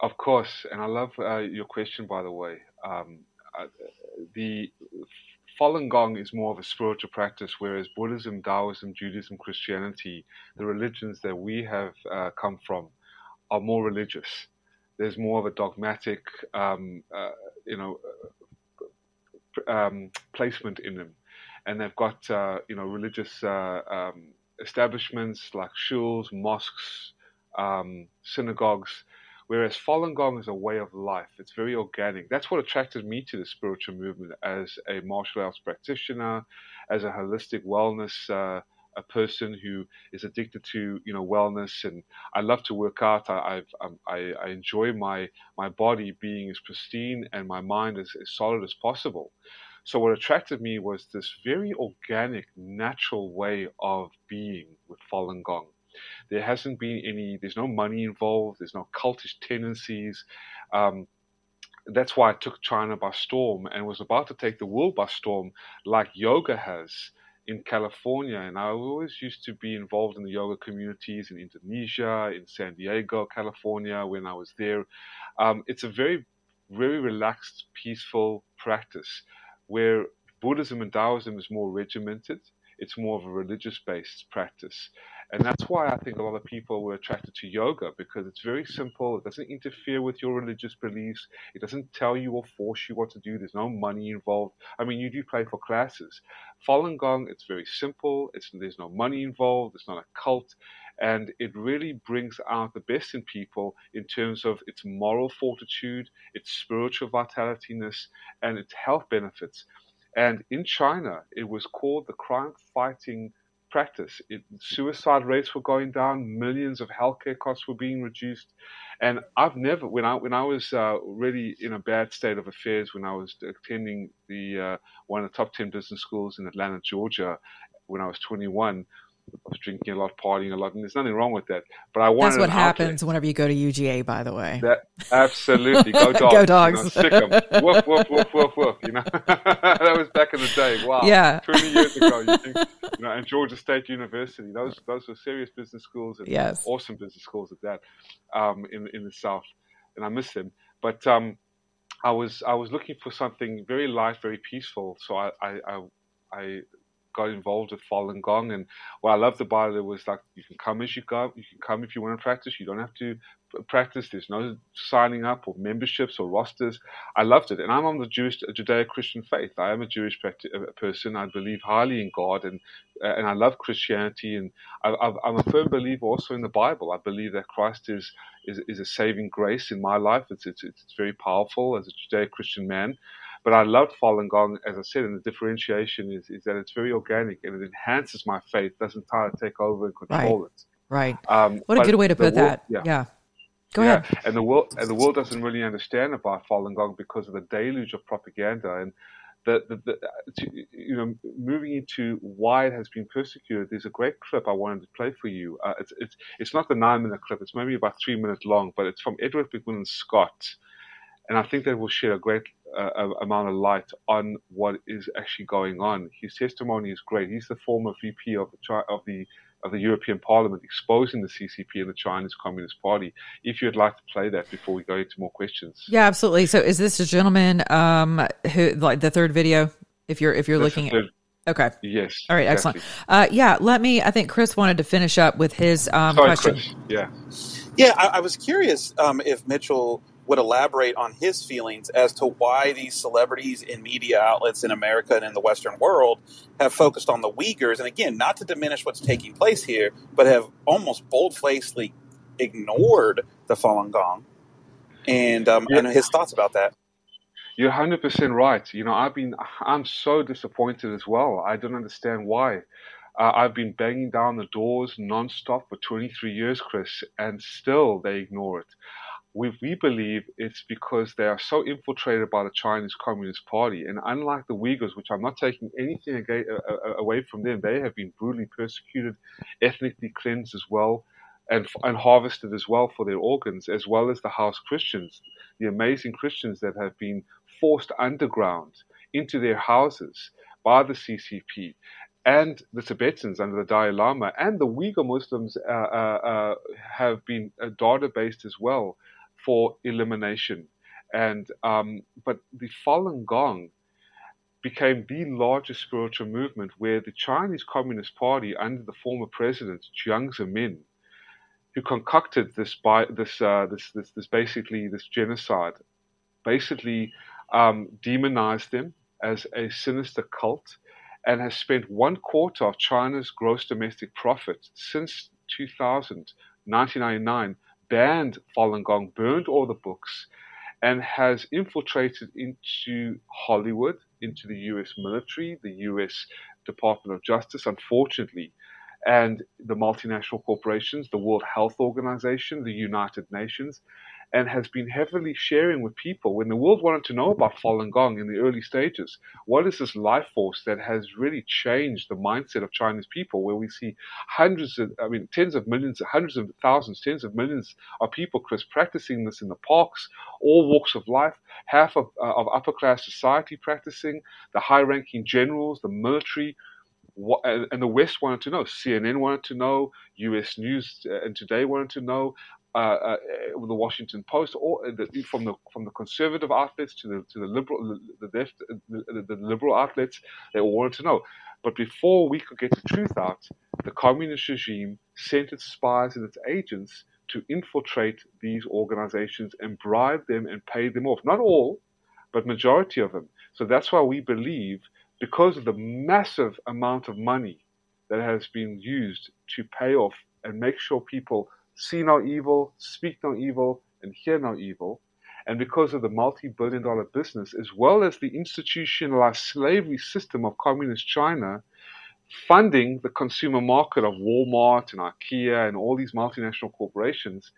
Of course. And I love uh, your question, by the way. Um, uh, the Falun Gong is more of a spiritual practice, whereas Buddhism, Taoism, Judaism, Christianity, the religions that we have uh, come from, are more religious. There's more of a dogmatic, um, uh, you know, uh, um, placement in them, and they've got uh, you know religious uh, um, establishments like shuls, mosques, um, synagogues Whereas Falun Gong is a way of life. It's very organic. That's what attracted me to the spiritual movement as a martial arts practitioner, as a holistic wellness uh, a person who is addicted to you know wellness and I love to work out. I um, I, I enjoy my my body being as pristine and my mind as, as solid as possible. So what attracted me was this very organic, natural way of being with Falun Gong. There hasn't been any, there's no money involved, there's no cultish tendencies. Um, that's why it took China by storm and was about to take the world by storm, like yoga has in California, and I always used to be involved in the yoga communities in Indonesia, in San Diego, California, when I was there. Um, it's a very, very relaxed, peaceful practice where Buddhism and Taoism is more regimented. It's more of a religious based practice. And that's why I think a lot of people were attracted to yoga because it's very simple. It doesn't interfere with your religious beliefs. It doesn't tell you or force you what to do. There's no money involved. I mean, you do pay for classes. Falun Gong, it's very simple. It's, there's no money involved. It's not a cult. And it really brings out the best in people in terms of its moral fortitude, its spiritual vitalityness, and its health benefits. And in China, it was called the crime fighting practice. It, suicide rates were going down, millions of healthcare costs were being reduced, and I've never, when I when I was uh, really in a bad state of affairs, when I was attending the uh, one of the top ten business schools in Atlanta, Georgia, when I was 21, Was drinking a lot, partying a lot, and there's nothing wrong with that. But I wanted
That's what happens whenever you go to UGA, by the way.
That absolutely go *laughs* dogs,
go dogs,
you know, sick 'em. *laughs* woof woof woof woof woof. You know, *laughs* that was back in the day. Wow,
Yeah.
twenty years ago. You think, you know, and Georgia State University. Those those were serious business schools and
Yes.
awesome business schools at that, um, in in the South, and I miss them. But um, I was I was looking for something very light, very peaceful. So I I, I, I got involved with Falun Gong, and what I loved about it was like you can come as you go. You can come if you want to practice. You don't have to practice. There's no signing up or memberships or rosters. I loved it, and I'm on the Jewish Judeo-Christian faith. I am a Jewish uh, person. I believe highly in God, and uh, and I love Christianity, and I, I'm a firm believer also in the Bible. I believe that Christ is is, is a saving grace in my life. It's it's it's very powerful as a Judeo-Christian man. But I loved Falun Gong, as I said, and the differentiation is, is that it's very organic and it enhances my faith, doesn't try to take over and control it.
Right.
Um,
what a good way to put
world-
that.
yeah.
Yeah. Go
Yeah,
ahead.
And the world and the world doesn't really understand about Falun Gong because of the deluge of propaganda and the, the, the to, you know moving into why it has been persecuted. There's a great clip I wanted to play for you. Uh, it's it's it's not the nine minute clip. It's maybe about three minutes long, but it's from Edward McMillan Scott, and I think that will shed a great uh, amount of light on what is actually going on. His testimony is great. He's the former VP of the of the of the European Parliament exposing the CCP and the Chinese Communist Party. If you'd like to play that before we go into more questions.
Yeah, absolutely. So, is this a gentleman um, who like the third video? If you're if you're
That's
looking at okay,
Yes.
all right, excellent. Uh, yeah, let me. I think Chris wanted to finish up with his um,
Sorry,
question.
Chris. Yeah.
Yeah, I, I was curious um, if Mitchell would elaborate on his feelings as to why these celebrities in media outlets in America and in the Western world have focused on the Uyghurs. And again, not to diminish what's taking place here, but have almost bold facedly ignored the Falun Gong. And, um, and his thoughts about that.
You're 100% right. You know, I've been, I'm so disappointed as well. I don't understand why. Uh, I've been banging down the doors nonstop for 23 years, Chris, and still they ignore it. We, we believe it's because they are so infiltrated by the Chinese Communist Party. And unlike the Uyghurs, which I'm not taking anything away from them, they have been brutally persecuted, ethnically cleansed as well, and, and harvested as well for their organs, as well as the house Christians, the amazing Christians that have been forced underground into their houses by the CCP and the Tibetans under the Dalai Lama and the Uyghur Muslims uh, uh, uh, have been uh, data-based as well for elimination. And um, but the Falun Gong became the largest spiritual movement where the Chinese Communist Party under the former president Jiang Zemin, who concocted this by this uh, this, this this basically this genocide, basically um, demonized them as a sinister cult and has spent one quarter of China's gross domestic profit since 2000, 1999, banned Falun Gong, burned all the books, and has infiltrated into Hollywood, into the US military, the US Department of Justice, unfortunately, and the multinational corporations, the World Health Organization, the United Nations, and has been heavily sharing with people when the world wanted to know about Falun Gong in the early stages. What is this life force that has really changed the mindset of Chinese people? Where we see hundreds of, I mean, tens of millions, hundreds of thousands, tens of millions of people, Chris, practicing this in the parks, all walks of life, half of, uh, of upper class society practicing, the high ranking generals, the military, and the West wanted to know. CNN wanted to know. U.S. News uh, and Today wanted to know. Uh, uh, the Washington Post, or uh, the, from the from the conservative outlets to the to the liberal the left the, the, liberal outlets, they all wanted to know. But before we could get the truth out, the communist regime sent its spies and its agents to infiltrate these organizations and bribe them and pay them off. Not all, but majority of them. So that's why we believe, because of the massive amount of money that has been used to pay off and make sure people see no evil, speak no evil, and hear no evil. And because of the multi billion dollar business, as well as the institutionalized slavery system of communist China, funding the consumer market of Walmart and IKEA and all these multinational corporations,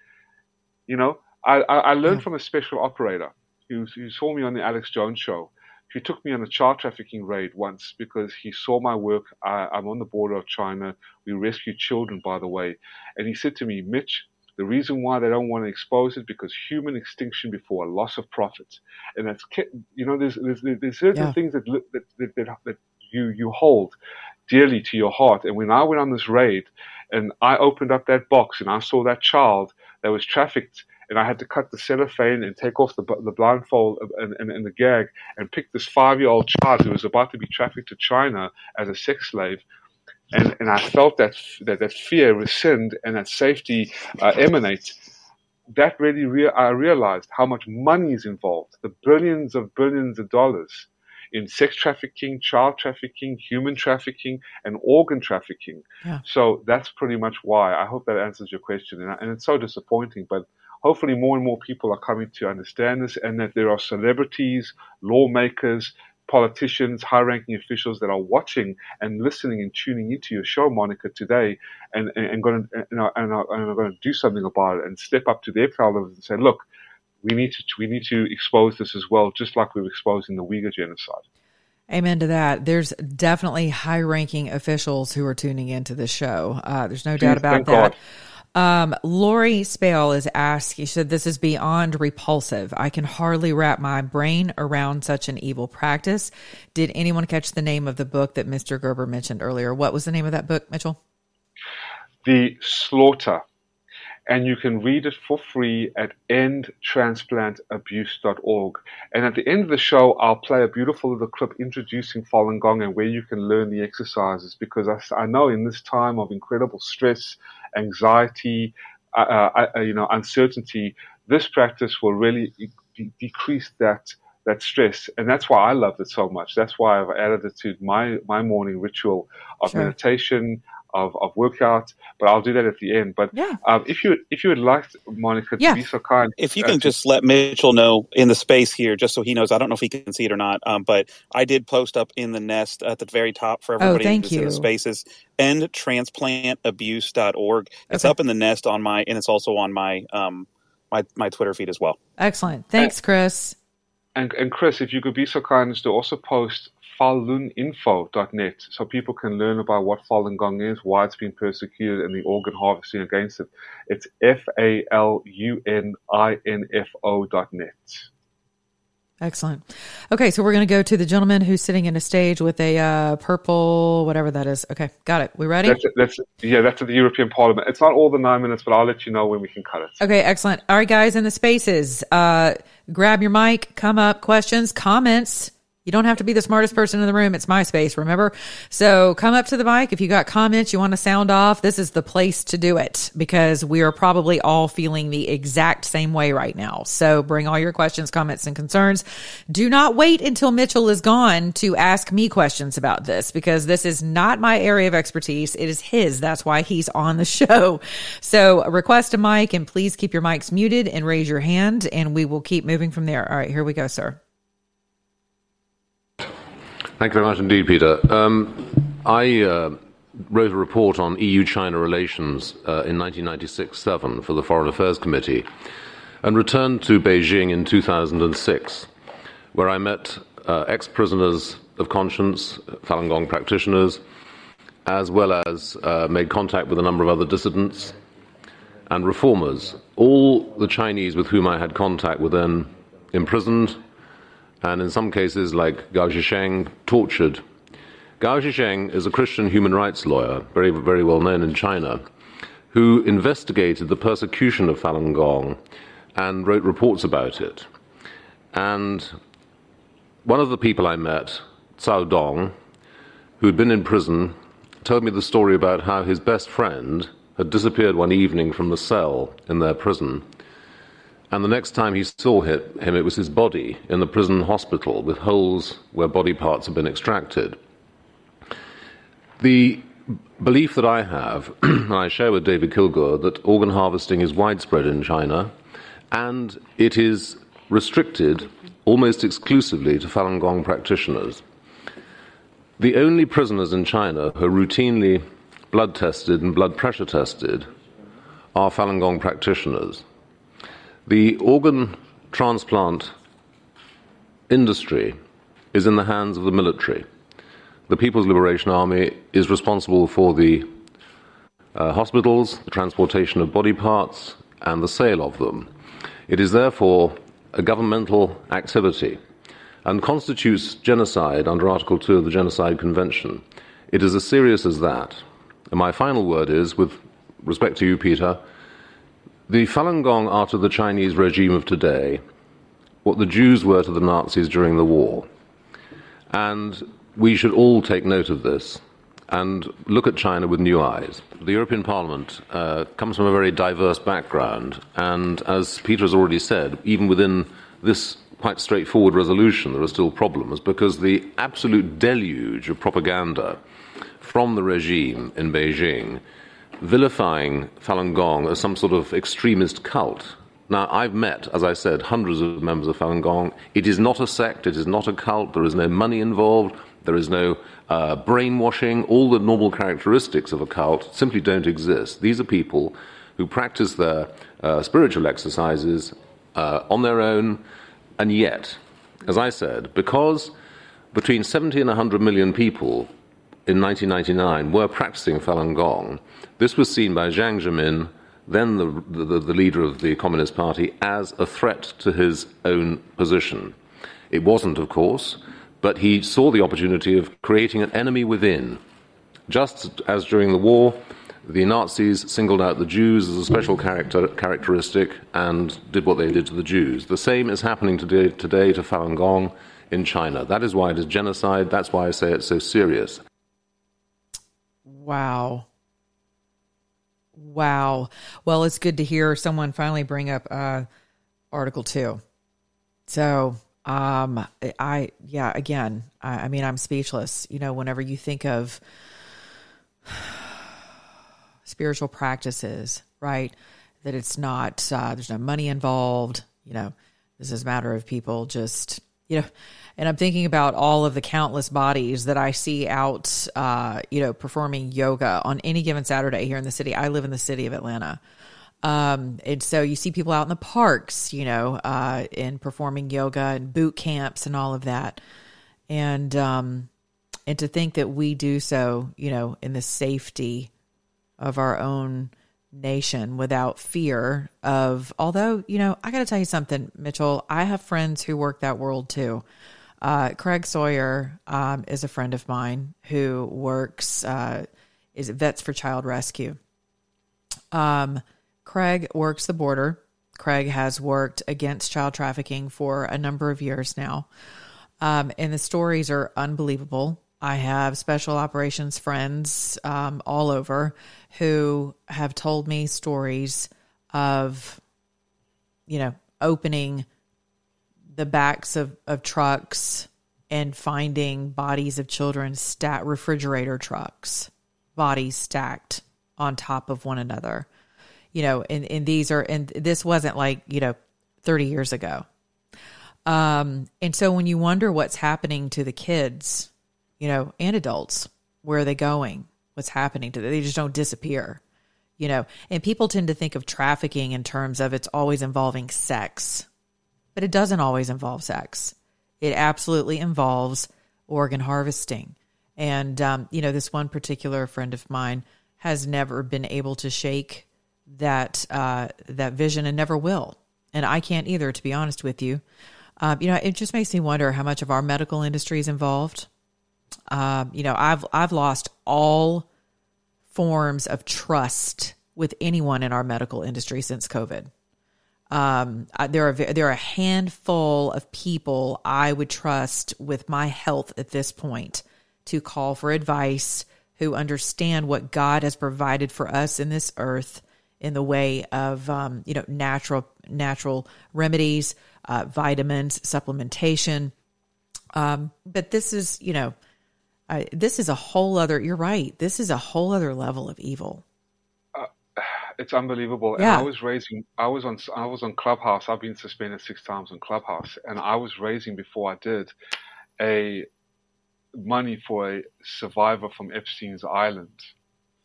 you know, I, I, I learned yeah. from a special operator who, who saw me on the Alex Jones show he took me on a child trafficking raid once because he saw my work. I, I'm on the border of China. We rescue children, by the way. And he said to me, Mitch, the reason why they don't want to expose it because human extinction before a loss of profit, and that's you know there's there's, there's certain yeah. things that, that that, that that you you hold dearly to your heart. And when I went on this raid, and I opened up that box and I saw that child that was trafficked and I had to cut the cellophane and take off the, the blindfold and, and, and the gag and pick this five year old child who was about to be trafficked to China as a sex slave. And, and I felt that, that, that fear rescind and that safety uh, emanate. That really, rea- I realized how much money is involved, the billions of billions of dollars in sex trafficking, child trafficking, human trafficking, and organ trafficking. Yeah. So that's pretty much why. I hope that answers your question. And, I, and it's so disappointing, but hopefully more and more people are coming to understand this and that there are celebrities, lawmakers, politicians, high ranking officials that are watching and listening and tuning into your show, Monica, today and, and, and going and are, and, are, and are going to do something about it and step up to their levels and say, look, we need to, we need to expose this as well, just like we were exposing the Uyghur genocide.
Amen to that. There's definitely high ranking officials who are tuning into this show. Uh, there's no doubt about that. God. Um, Lori Spale is asked, she said, This is beyond repulsive. I can hardly wrap my brain around such an evil practice. Did anyone catch the name of the book that Mr. Gerber mentioned earlier? What was the name of that book, Mitchell?
The Slaughter. And you can read it for free at endtransplantabuse.org. And at the end of the show, I'll play a beautiful little clip introducing Falun Gong and where you can learn the exercises because I, I know in this time of incredible stress, anxiety, uh, uh, uh, you know, uncertainty, this practice will really de- decrease that that stress, and that's why I loved it so much. That's why I've added it to my my morning ritual of sure. meditation, of, of workout, but I'll do that at the end. But yeah. um, if you if you would like, Monica, yeah. to be so kind,
if you can uh, just let Mitchell know in the space here, just so he knows. I don't know if he can see it or not, um, but I did post up in the nest at the very top for oh, everybody.
Oh, thank you.
In the spaces endtransplantabuse.org. It's okay. up in the nest on my, and it's also on my um my my Twitter feed as well.
Excellent. Thanks, Chris.
And, and Chris, if you could be so kind as to also post faluninfo.net so people can learn about what Falun Gong is, why it's been persecuted, and the organ harvesting against it. It's F A L U N I N F O.net.
Excellent. Okay, so we're going to go to the gentleman who's sitting in a stage with a uh, purple, whatever that is. Okay, got it. We ready?
That's, that's yeah, that's at the European Parliament. It's not all the nine minutes, but I'll let you know when we can cut it.
Okay, excellent. All right, guys, in the spaces, uh, grab your mic, come up, questions, comments you don't have to be the smartest person in the room. It's MySpace, remember? So come up to the mic. If you got comments, you want to sound off, this is the place to do it because we are probably all feeling the exact same way right now. So bring all your questions, comments, and concerns. Do not wait until Mitchell is gone to ask me questions about this because this is not my area of expertise. It is his. That's why he's on the *laughs* show. So request a mic and please keep your mics muted and raise your hand and we will keep moving from there. All right, here we go, sir.
Thank you very much indeed, Peter. Um, I uh, wrote a report on EU China relations uh, in 1996 7 for the Foreign Affairs Committee and returned to Beijing in 2006, where I met uh, ex prisoners of conscience, Falun Gong practitioners, as well as uh, made contact with a number of other dissidents and reformers. All the Chinese with whom I had contact were then imprisoned and in some cases, like Gao Zhisheng, tortured. Gao Zhisheng is a Christian human rights lawyer, very, very well known in China, who investigated the persecution of Falun Gong and wrote reports about it. And one of the people I met, Cao Dong, who had been in prison, told me the story about how his best friend had disappeared one evening from the cell in their prison. And the next time he saw him, it was his body in the prison hospital with holes where body parts had been extracted. The belief that I have, *clears throat* and I share with David Kilgour, that organ harvesting is widespread in China and it is restricted almost exclusively to Falun Gong practitioners. The only prisoners in China who are routinely blood tested and blood pressure tested are Falun Gong practitioners. The organ transplant industry is in the hands of the military. The People's Liberation Army is responsible for the uh, hospitals, the transportation of body parts, and the sale of them. It is therefore a governmental activity and constitutes genocide under Article 2 of the Genocide Convention. It is as serious as that. And my final word is, with respect to you, Peter, the Falun Gong are to the Chinese regime of today what the Jews were to the Nazis during the war. And we should all take note of this and look at China with new eyes. The European Parliament uh, comes from a very diverse background, and as Peter has already said, even within this quite straightforward resolution, there are still problems because the absolute deluge of propaganda from the regime in Beijing vilifying Falun Gong as some sort of extremist cult. Now, I've met, as I said, hundreds of members of Falun Gong. It is not a sect, it is not a cult, there is no money involved, there is no uh, brainwashing, all the normal characteristics of a cult simply don't exist. These are people who practice their uh, spiritual exercises uh, on their own, and yet, as I said, because between 70 and 100 million people in 1999 were practicing Falun Gong, this was seen by Jiang Zemin, then the, the, the leader of the Communist Party, as a threat to his own position. It wasn't, of course but he saw the opportunity of creating an enemy within. Just as during the war, the Nazis singled out the Jews as a special character, characteristic and did what they did to the Jews. The same is happening today, today to Falun Gong in China. That is why it is genocide. That's why I say it's so serious.
Wow. Wow. Well, it's good to hear someone finally bring up uh, Article 2. So um, I, yeah, again, I, I mean, I'm speechless. You know, whenever you think of *sighs* spiritual practices, right? That it's not, uh, there's no money involved. You know, this is a matter of people just, you know, and I'm thinking about all of the countless bodies that I see out, uh, you know, performing yoga on any given Saturday here in the city. I live in the city of Atlanta. Um, and so you see people out in the parks, you know, uh, in performing yoga and boot camps and all of that. And, um, and to think that we do so, you know, in the safety of our own nation without fear of, although, you know, I got to tell you something, Mitchell, I have friends who work that world too. Uh, Craig Sawyer um, is a friend of mine who works, uh, is Vets for Child Rescue. Um, Craig works the border. Craig has worked against child trafficking for a number of years now. Um, and the stories are unbelievable. I have special operations friends um, all over who have told me stories of, you know, opening the backs of, of trucks and finding bodies of children stacked, refrigerator trucks, bodies stacked on top of one another you know, and, and these are, and this wasn't like, you know, 30 years ago. Um, and so when you wonder what's happening to the kids, you know, and adults, where are they going? What's happening to them? They just don't disappear, you know, and people tend to think of trafficking in terms of it's always involving sex, but it doesn't always involve sex. It absolutely involves organ harvesting. And, um, you know, this one particular friend of mine has never been able to shake that uh, that vision and never will. And I can't either, to be honest with you. Um, you know, it just makes me wonder how much of our medical industry is involved. Um, you know, I've I've lost all forms of trust with anyone in our medical industry since COVID. Um, there are there are a handful of people I would trust with my health at this point to call for advice, who understand what God has provided for us in this earth in the way of um, you know natural natural remedies, uh, vitamins, supplementation. Um, but this is you know uh, this is a whole other. You're right. This is a whole other level of evil.
Uh, it's unbelievable.
Yeah.
And I was raising. I was on. I was on Clubhouse. I've been suspended six times on Clubhouse, and I was raising before I did a money for a survivor from Epstein's Island.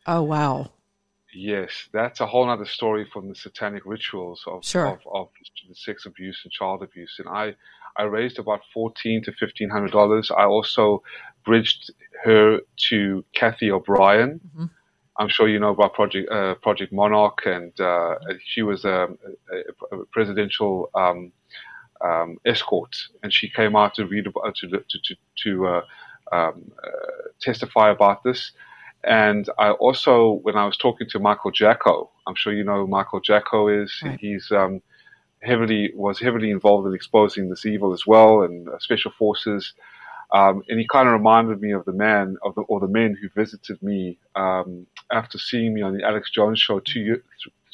Oh wow.
Yes, that's a whole other story from the satanic rituals of,
Sure.
of, of sex abuse and child abuse. And I, I raised about fourteen to fifteen hundred dollars. I also bridged her to Cathy O'Brien. I'm sure you know about Project uh, Project Monarch, and uh, she was a, a, a presidential um, um, escort, and she came out to read about to to to, to uh, um, uh, testify about this. And I also, when I was talking to Michael Jaco, I'm sure you know who Michael Jaco is. He's um, heavily was heavily involved in exposing this evil as well, and uh, special forces. Um, and he kind of reminded me of the man of the or the men who visited me um, after seeing me on the Alex Jones show two year,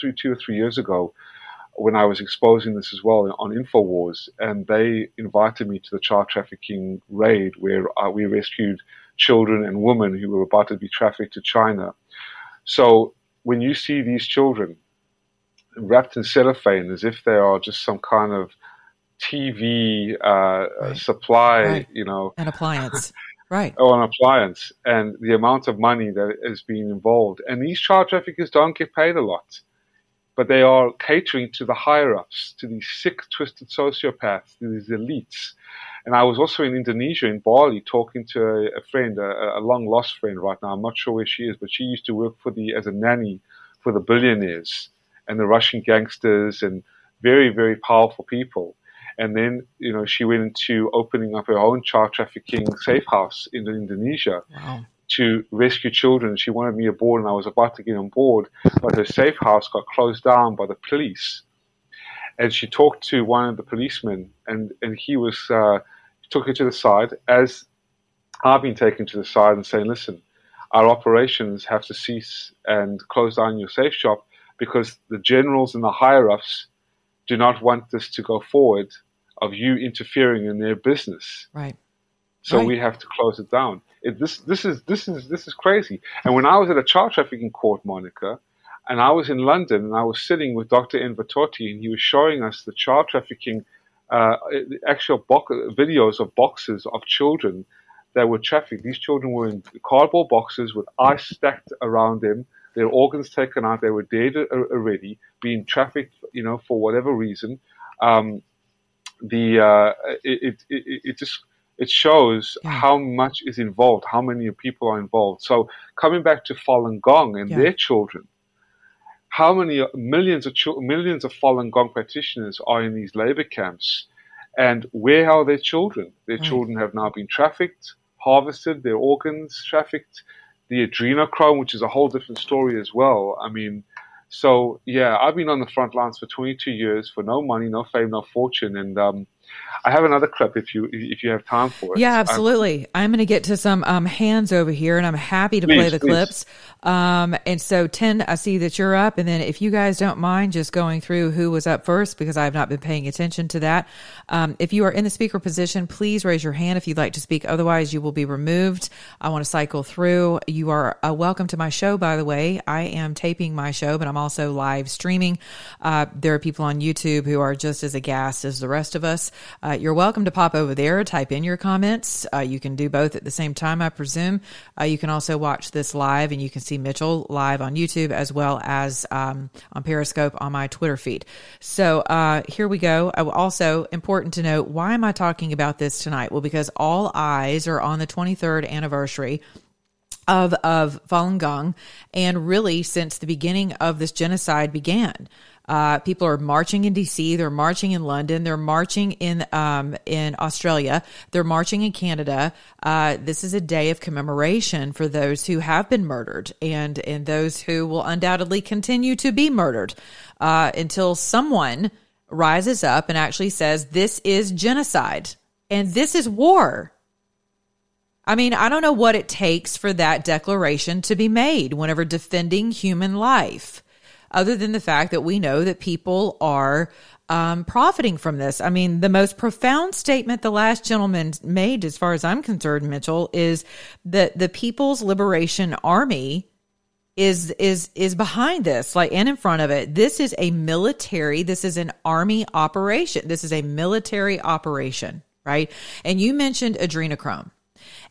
th- two or three years ago, when I was exposing this as well on Infowars, and they invited me to the child trafficking raid where uh, we rescued children and women who were about to be trafficked to China. So when you see these children wrapped in cellophane as if they are just some kind of TV uh, supply,
Right.
you know,
An appliance. *laughs* right.
or an appliance, and the amount of money that is being involved. And these child traffickers don't get paid a lot, but they are catering to the higher ups, to these sick, twisted sociopaths, to these elites. And I was also in Indonesia, in Bali, talking to a, a friend, a, a long lost friend right now. I'm not sure where she is, but she used to work for the as a nanny for the billionaires and the Russian gangsters and very, very powerful people. And then, you know, she went into opening up her own child trafficking safe house in Indonesia
Wow.
to rescue children. She wanted me aboard, and I was about to get on board, but her safe house got closed down by the police. And she talked to one of the policemen, and, and he was uh, took her to the side, as I've been taken to the side and saying, "Listen, our operations have to cease and close down your safe shop because the generals and the higher ups do not want this to go forward of you interfering in their business."
Right.
So
Right.
we have to close it down. It, this this is this is this is crazy. And when I was at a child trafficking court, Monica, and I was in London, and I was sitting with Dr. Enver Tohti, and he was showing us the child trafficking uh, actual bo- videos of boxes of children that were trafficked. These children were in cardboard boxes with ice stacked around them, their organs taken out. They were dead already, being trafficked, you know, for whatever reason. Um, the uh, it, it, it, it just it shows how much is involved, how many people are involved. So coming back to Falun Gong and
Yeah.
their children, how many millions of chil- millions of Falun Gong practitioners are in these labor camps, and where are their children? Their
Right.
children have now been trafficked, harvested, their organs trafficked, the adrenochrome, which is a whole different story as well. I mean, so yeah, I've been on the front lines for 22 years for no money, no fame, no fortune, and um, I have another clip if you if you have time for it.
Yeah,
I'm-
absolutely. I'm, going to get to some um, hands over here, and I'm happy to play the
please.
clips. Um, and so, Ten, I see that you're up, and then if you guys don't mind just going through who was up first, because I have not been paying attention to that. Um, if you are in the speaker position, please raise your hand if you'd like to speak. Otherwise, you will be removed. I want to cycle through. You are uh, welcome to my show, by the way. I am taping my show, but I'm also live streaming. Uh, there are people on YouTube who are just as aghast as the rest of us. Uh, you're welcome to pop over there, type in your comments. Uh, you can do both at the same time, I presume. Uh, you can also watch this live, and you can see Mitchell live on YouTube as well as um, on Periscope on my Twitter feed. So uh, here we go. Also, important to note why am I talking about this tonight? Well, because all eyes are on the 23rd anniversary of of Falun Gong, and really since the beginning of this genocide began. Uh, people are marching in D.C. They're marching in London. They're marching in um, in Australia. They're marching in Canada. Uh, this is a day of commemoration for those who have been murdered and and those who will undoubtedly continue to be murdered uh, until someone rises up and actually says this is genocide and this is war. I mean, I don't know what it takes for that declaration to be made whenever defending human life, other than the fact that we know that people are um, profiting from this. I mean, the most profound statement the last gentleman made, as far as I'm concerned, Mitchell, is that the People's Liberation Army is is is behind this like and in front of it. This is a military this is an army operation. This is a military operation right? And you mentioned adrenochrome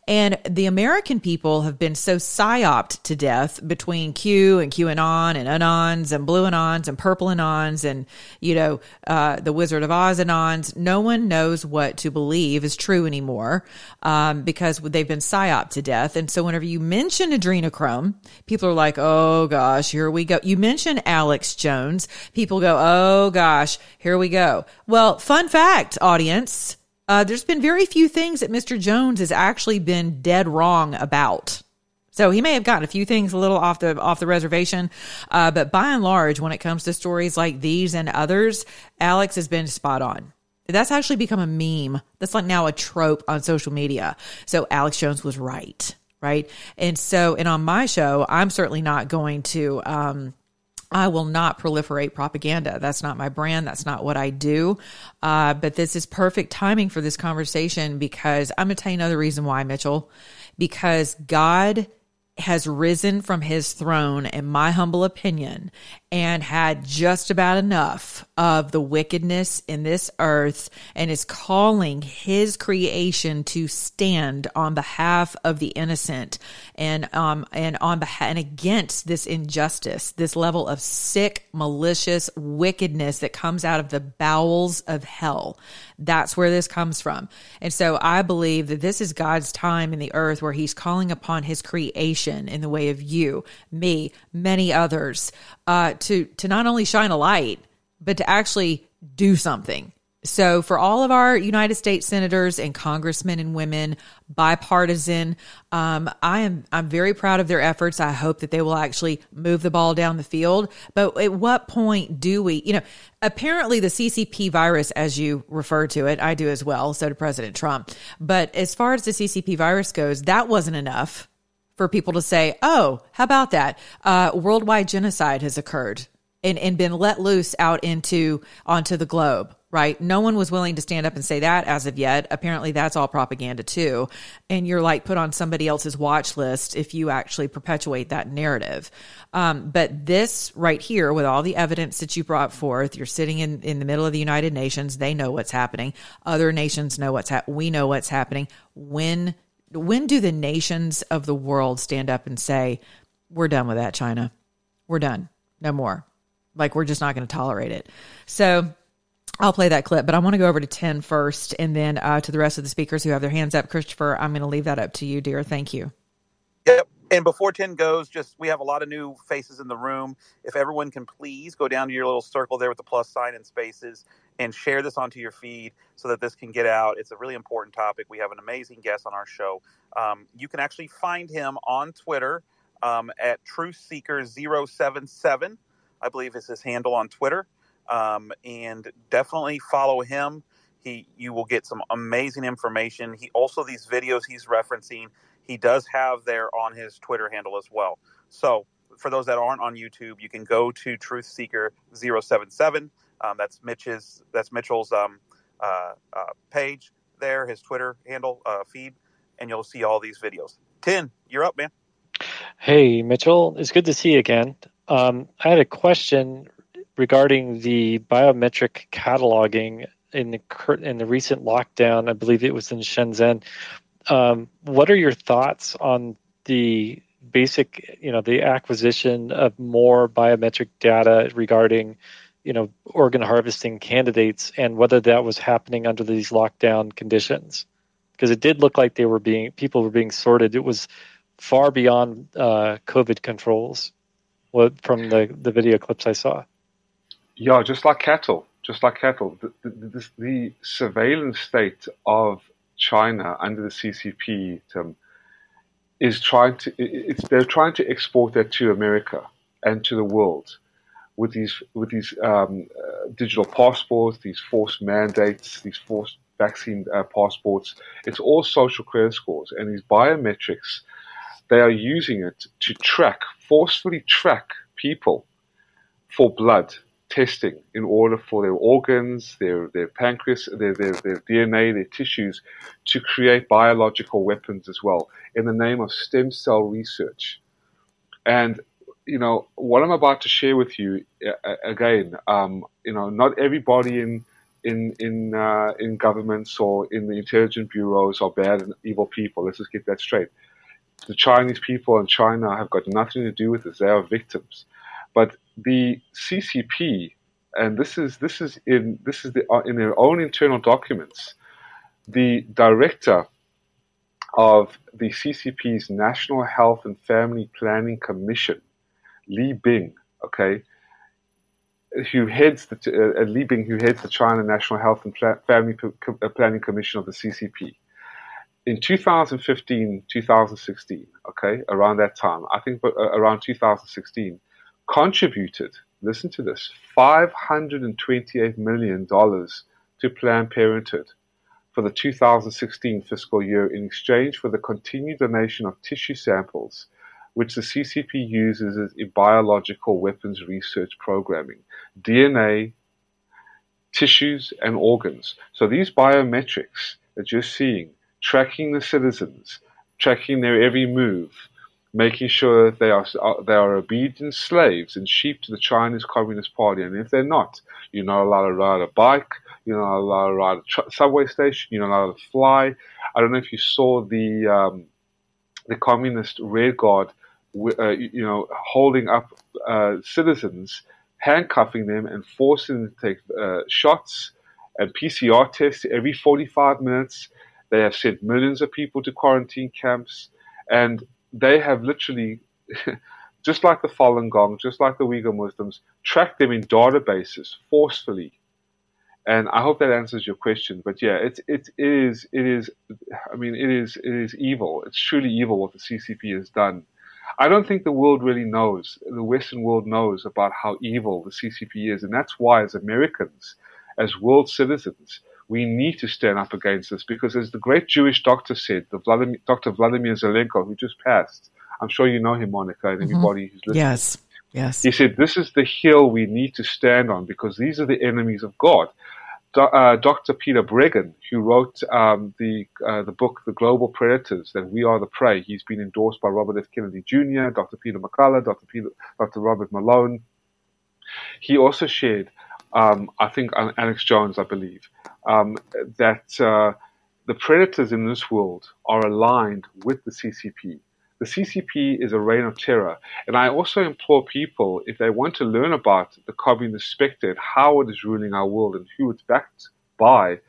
and the American people have been so psyoped to death between Q and QAnon and Anons and Blue Anons and Purple Anons and, you know, uh, the Wizard of Oz Anons. No one knows what to believe is true anymore um, because they've been psyoped to death. And so whenever you mention adrenochrome, people are like, oh gosh, here we go. You mention Alex Jones, people go, oh gosh, here we go. Well, fun fact, audience uh, there's been very few things that Mr. Jones has actually been dead wrong about. So he may have gotten a few things a little off the off the reservation, uh, but by and large, when it comes to stories like these and others, Alex has been spot on. That's actually become a meme. That's like now a trope on social media. So Alex Jones was right, right? And so, and on my show, I'm certainly not going to. Um, I will not proliferate propaganda. That's not my brand. That's not what I do. Uh, but this is perfect timing for this conversation because I'm going to tell you another reason why, Mitchell. Because God has risen from his throne, in my humble opinion, and had just about enough of the wickedness in this earth and is calling his creation to stand on behalf of the innocent and um and on behalf and against this injustice, this level of sick, malicious wickedness that comes out of the bowels of hell. That's where this comes from. And so I believe that this is God's time in the earth where he's calling upon his creation in the way of you, me, many others, uh, to, to not only shine a light, but to actually do something. So, for all of our United States senators and congressmen and women, bipartisan, um, I am I'm very proud of their efforts. I hope that they will actually move the ball down the field. But at what point do we, you know, apparently the CCP virus, as you refer to it, I do as well. So did President Trump. But as far as the CCP virus goes, that wasn't enough for people to say, "Oh, how about that? Uh, worldwide genocide has occurred." And, and been let loose out into onto the globe right? No one was willing to stand up and say that as of yet. Apparently, that's all propaganda too. And you're like put on somebody else's watch list if you actually perpetuate that narrative. Um, but this right here, with all the evidence that you brought forth, you're sitting in, in the middle of the United Nations. They know what's happening. Other nations know what's happening. We know what's happening. When when do the nations of the world stand up and say, "We're done with that, China. We're done. No more." Like we're just not going to tolerate it. So I'll play that clip, but I want to go over to 10 first and then uh, to the rest of the speakers who have their hands up. Christopher, I'm going to leave that up to you, dear. Thank you.
Yep. And before 10 goes, just we have a lot of new faces in the room. If everyone can please go down to your little circle there with the plus sign and spaces and share this onto your feed so that this can get out. It's a really important topic. We have an amazing guest on our show. Um, you can actually find him on Twitter um, at TruthSeeker077, I believe is his handle on Twitter um, and definitely follow him. He, you will get some amazing information. He also these videos he's referencing, he does have there on his Twitter handle as well. So for those that aren't on YouTube, you can go to Truth Seeker 077. Um, that's Mitch's. That's Mitchell's um, uh, uh, page there, his Twitter handle uh, feed, and you'll see all these videos. Tin, you're up, man.
Hey, Mitchell. It's good to see you again. Um, I had a question regarding the biometric cataloging in the in the recent lockdown. I believe it was in Shenzhen. Um, what are your thoughts on the basic, you know, the acquisition of more biometric data regarding, you know, organ harvesting candidates, and whether that was happening under these lockdown conditions? Because it did look like they were being people were being sorted. It was far beyond uh, COVID controls. From the the video clips I saw.
Yeah, just like cattle, just like cattle. The, the, the, surveillance state of China under the CCP term is trying to. They're trying to export that to America and to the world with these with these um, uh, digital passports, these forced mandates, these forced vaccine uh, passports. It's all social credit scores, and these biometrics. They are using it to track, forcefully track people for blood testing in order for their organs, their their pancreas, their, their their DNA, their tissues, to create biological weapons as well in the name of stem cell research. And you know, what I'm about to share with you again, um, you know, not everybody in in in uh, in governments or in the intelligence bureaus are bad and evil people. Let's just get that straight. The Chinese people in China have got nothing to do with this. They are victims. But the CCP, and this is this is in this is the, uh, in their own internal documents, the director of the CCP's National Health and Family Planning Commission Li Bing, okay, who heads the uh, uh, Li Bing, who heads the China National Health and Pla- Family uh, Planning Commission of the CCP. In 2015, 2016, okay, around that time, I think uh, around 2016, contributed, listen to this, $528 million to Planned Parenthood for the 2016 fiscal year in exchange for the continued donation of tissue samples which the CCP uses as biological weapons research programming, DNA, tissues, and organs. So these biometrics that you're seeing, tracking the citizens, tracking their every move, making sure they are they are obedient slaves and sheep to the Chinese Communist Party. And if they're not, you're not allowed to ride a bike. You're not allowed to ride a tr- subway station. You're not allowed to fly. I don't know if you saw the um, the communist rear guard uh, you know, holding up uh, citizens, handcuffing them, and forcing them to take uh, shots and PCR tests every 45 minutes. They have sent millions of people to quarantine camps, and they have literally, *laughs* just like the Falun Gong, just like the Uyghur Muslims, tracked them in databases forcefully. And I hope that answers your question. But yeah, it it is it is. I mean, it is it is evil. It's truly evil what the CCP has done I don't think the world really knows, the Western world knows about how evil the CCP is. And that's why, as Americans, as world citizens, we need to stand up against this because, as the great Jewish doctor said, the Vladimir, Dr. Vladimir Zelenko, who just passed, I'm sure you know him, Monica, and mm-hmm. everybody who's listening.
Yes, yes.
He said, This is the hill we need to stand on because these are the enemies of God uh, Dr. Peter Breggin, who wrote um, the uh, the book The Global Predators, that we are the prey. He's been endorsed by Robert F. Kennedy Jr., Dr. Peter McCullough, Dr. Peter, Dr. Robert Malone. He also shared, um, I think, Alex Jones, I believe, um, that uh, the predators in this world are aligned with the CCP. The CCP is a reign of terror. And I also implore people, if they want to learn about the communist spectre and how it is ruling our world and who it's backed by,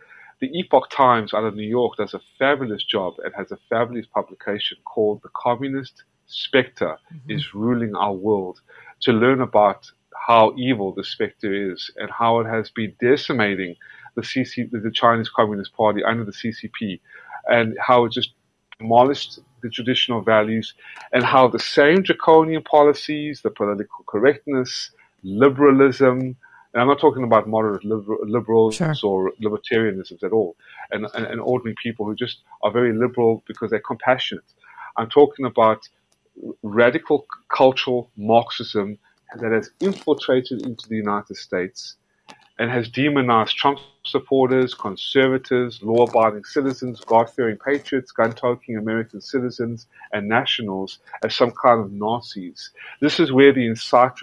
the Epoch Times out of New York does a fabulous job and has a fabulous publication called The Communist Spectre mm-hmm. is Ruling Our World to learn about how evil the spectre is and how it has been decimating the CC, the Chinese Communist Party under the CCP and how it just demolished the traditional values and how the same draconian policies, the political correctness, liberalism, and I'm not talking about moderate liber- liberals sure. or libertarianisms at all, and, and, and ordinary people who just are very liberal because they're compassionate. I'm talking about radical cultural Marxism that has infiltrated into the United States and has demonized Trump supporters, conservatives, law abiding citizens, God fearing patriots, gun toting American citizens, and nationals as some kind of Nazis. This is where the incite,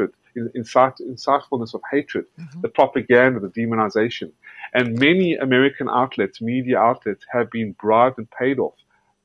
incite, insightfulness of hatred, mm-hmm. the propaganda, the demonization, and many American outlets, media outlets, have been bribed and paid off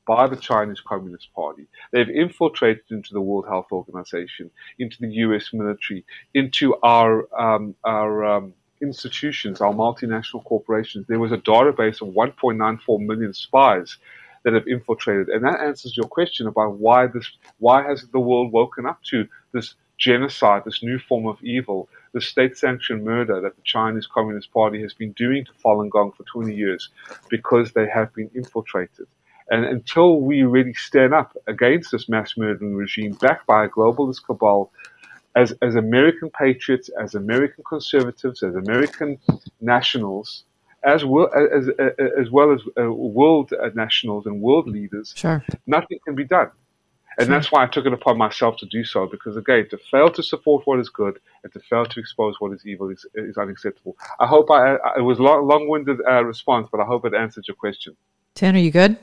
by the Chinese Communist Party. They've infiltrated into the World Health Organization, into the U.S. military, into our um, our um, institutions, our multinational corporations, there was a database of 1.94 million spies that have infiltrated. And that answers your question about why this, why has the world woken up to this genocide, this new form of evil the state-sanctioned murder that the Chinese Communist Party has been doing to Falun Gong for 20 years because they have been infiltrated. And until we really stand up against this mass murdering regime backed by a globalist cabal, as, as American patriots, as American conservatives, as American nationals, as well as, as, as, well as uh, world nationals and world leaders,
sure.
nothing can be done. And sure. that's why I took it upon myself to do so, because again, to fail to support what is good and to fail to expose what is evil is, is unacceptable. I hope I, I it was long, long-winded uh, response, but I hope it answered your question.
Tan, are you good?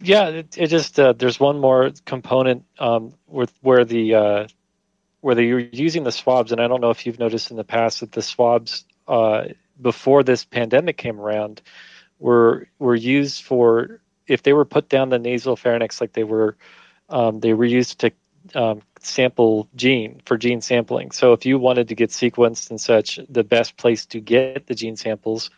Yeah, it, it just uh, there's one more component um, with where the where they're using the swabs, and I don't know if you've noticed in the past that the swabs uh, before this pandemic came around were were used for if they were put down the nasal pharynx like they were um, they were used to um, sample gene for gene sampling. So if you wanted to get sequenced and such, the best place to get the gene samples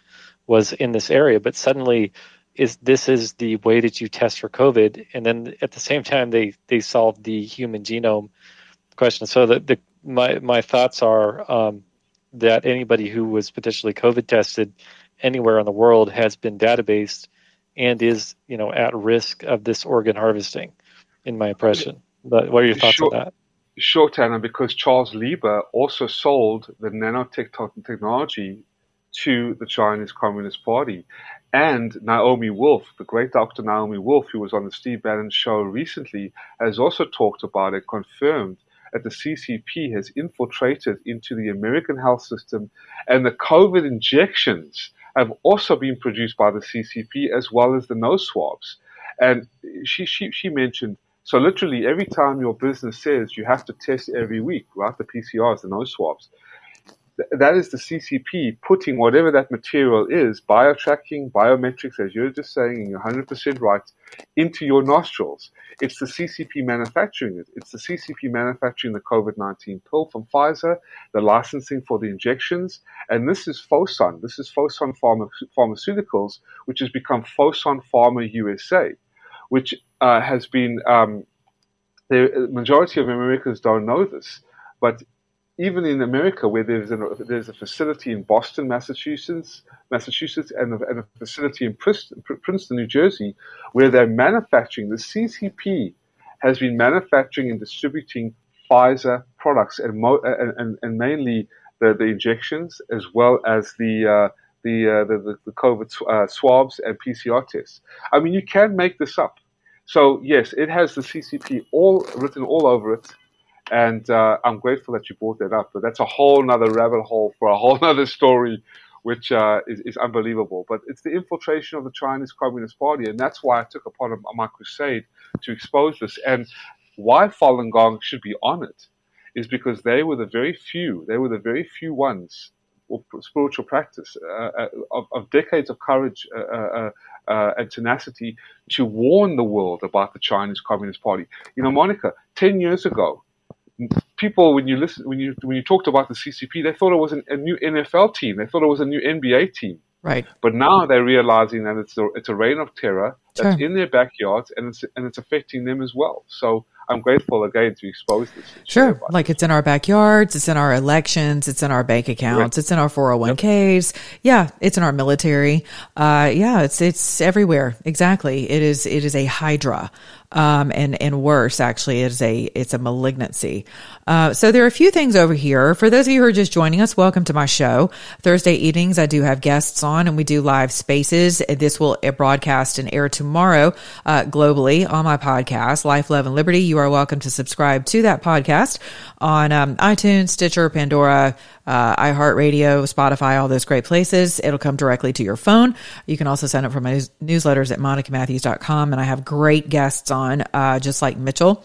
was in this area. But suddenly, is this is the way that you test for COVID, and then at the same time they they solved the human genome question. So the, the my my thoughts are um, that anybody who was potentially COVID tested anywhere in the world has been databased and is you know at risk of this organ harvesting, in my impression. But what are your thoughts
sure,
on that?
short Tanner, because Charles Lieber also sold the nanotech technology to the Chinese Communist Party. And Naomi Wolf, the great Dr. Naomi Wolf, who was on the Steve Bannon show recently, has also talked about it, confirmed that the CCP has infiltrated into the American health system, and the COVID injections have also been produced by the CCP as well as the nose swabs. And she, she, she mentioned so literally every time your business says you have to test every week, right? The PCRs, the nose swabs that is the CCP putting whatever that material is, biotracking, biometrics, as you're just saying, and you're 100% right, into your nostrils. It's the CCP manufacturing it. It's the CCP manufacturing the COVID-19 pill from Pfizer, the licensing for the injections, and this is Fosun. This is Fosun Pharma- Pharmaceuticals, which has become Fosun Pharma USA, which uh, has been, um, the majority of Americans don't know this, but even in America, where there's, there's a facility in Boston, Massachusetts, Massachusetts, and a, and a facility in Princeton, New Jersey, where they're manufacturing, the CCP has been manufacturing and distributing Pfizer products, and, mo- and, and, mainly the, the injections, as well as the uh, the, uh, the, the COVID uh, swabs and PCR tests. I mean, you can make this up. So yes, it has the CCP all written all over it. And uh, I'm grateful that you brought that up. But that's a whole nother rabbit hole for a whole *laughs* nother story, which uh, is, is, unbelievable. But it's the infiltration of the Chinese Communist Party, and that's why I took upon my crusade to expose this. And why Falun Gong should be honored is because they were the very few, they were the very few ones of spiritual practice uh, uh of, of, decades of courage uh, uh, uh, and tenacity to warn the world about the Chinese Communist Party. You know, Monica, 10 years ago, people when you listen when you when you talked about the CCP, they thought it was an, a new NFL team. They thought it was a new NBA team.
Right.
But now they're realizing that it's a it's a reign of terror that's sure. in their backyards and it's and it's affecting them as well. So I'm grateful again to expose this.
Sure. Like it's in our backyards, it's in our elections, it's in our bank accounts, right. it's in our 401ks. Yep. Yeah, it's in our military. Uh, yeah, it's it's everywhere. Exactly. It is it is a hydra um, and and worse actually is a it's a malignancy. Uh, so there are a few things over here. For those of you who are just joining us, welcome to my show. Thursday evenings, I do have guests on, and we do live spaces. This will broadcast and air tomorrow uh, globally on my podcast, Life, Love, and Liberty. You are welcome to subscribe to that podcast on um, iTunes, Stitcher, Pandora uh, iHeartRadio, Spotify, all those great places. It'll come directly to your phone. You can also sign up for my news- newsletters at monicamatthews.com. And I have great guests on, uh, just like Mitchell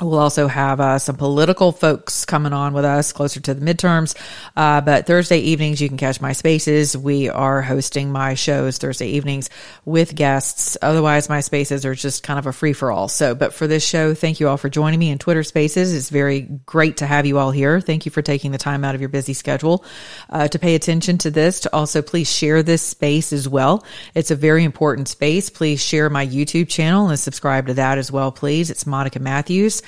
We'll also have uh, some political folks coming on with us closer to the midterms. Uh, but Thursday evenings, you can catch my spaces. We are hosting my shows Thursday evenings with guests. Otherwise, my spaces are just kind of a free for all. So, but for this show, thank you all for joining me in Twitter spaces. It's very great to have you all here. Thank you for taking the time out of your busy schedule uh, to pay attention to this. To also please share this space as well. It's a very important space. Please share my YouTube channel and subscribe to that as well, please. It's Monica Matthews.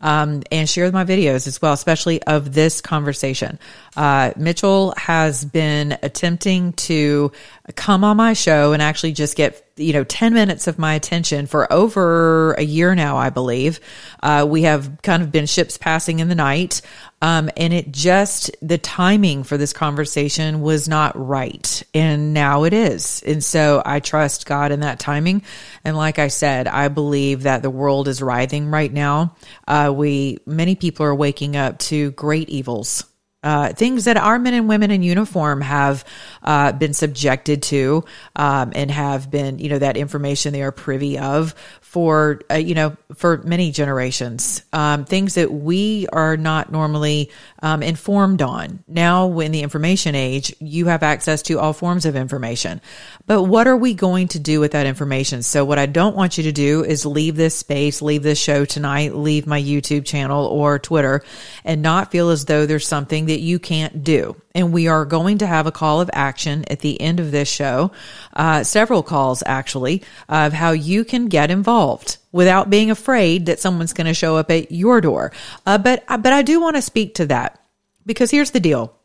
um, and share my videos as well, especially of this conversation. Uh, Mitchell has been attempting to come on my show and actually just get you know 10 minutes of my attention for over a year now i believe. Uh, we have kind of been ships passing in the night. Um, and it just the timing for this conversation was not right. And now it is. And so i trust god in that timing. And like i said i believe that the world is writhing right now uh, we many people are waking up to great evils uh, things that our men and women in uniform have uh, been subjected to um, and have been, you know, that information they are privy of for, uh, you know, for many generations. Um, things that we are not normally um, informed on. Now, in the information age, you have access to all forms of information. But what are we going to do with that information? So, what I don't want you to do is leave this space, leave this show tonight, leave my YouTube channel or Twitter, and not feel as though there's something that you can't do. And we are going to have a call of action at the end of this show, uh, several calls actually, of how you can get involved without being afraid that someone's going to show up at your door. Uh, but but I do want to speak to that because here's the deal: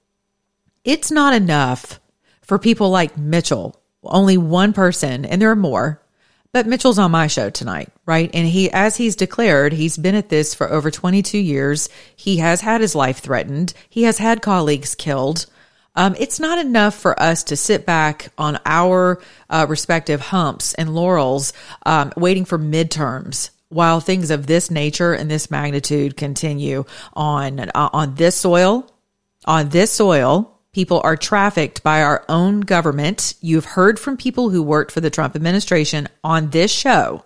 it's not enough for people like Mitchell only one person, and there are more, but Mitchell's on my show tonight, right? And he, as he's declared, he's been at this for over 22 years. He has had his life threatened. He has had colleagues killed. Um, it's not enough for us to sit back on our uh, respective humps and laurels, um, waiting for midterms while things of this nature and this magnitude continue on uh, on this soil, on this soil people are trafficked by our own government. You've heard from people who worked for the Trump administration on this show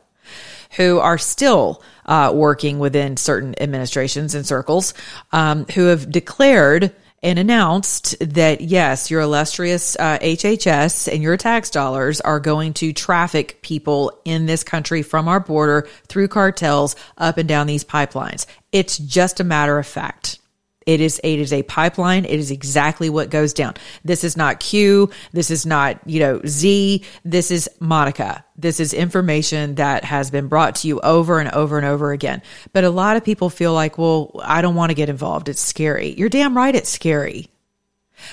who are still uh, working within certain administrations and circles um, who have declared and announced that yes, your illustrious uh, HHS and your tax dollars are going to traffic people in this country from our border through cartels up and down these pipelines. It's just a matter of fact. It is it is a pipeline. It is exactly what goes down. This is not Q. This is not, you know, Z. This is Monica. This is information that has been brought to you over and over and over again. But a lot of people feel like, well, I don't want to get involved. It's scary. You're damn right it's scary.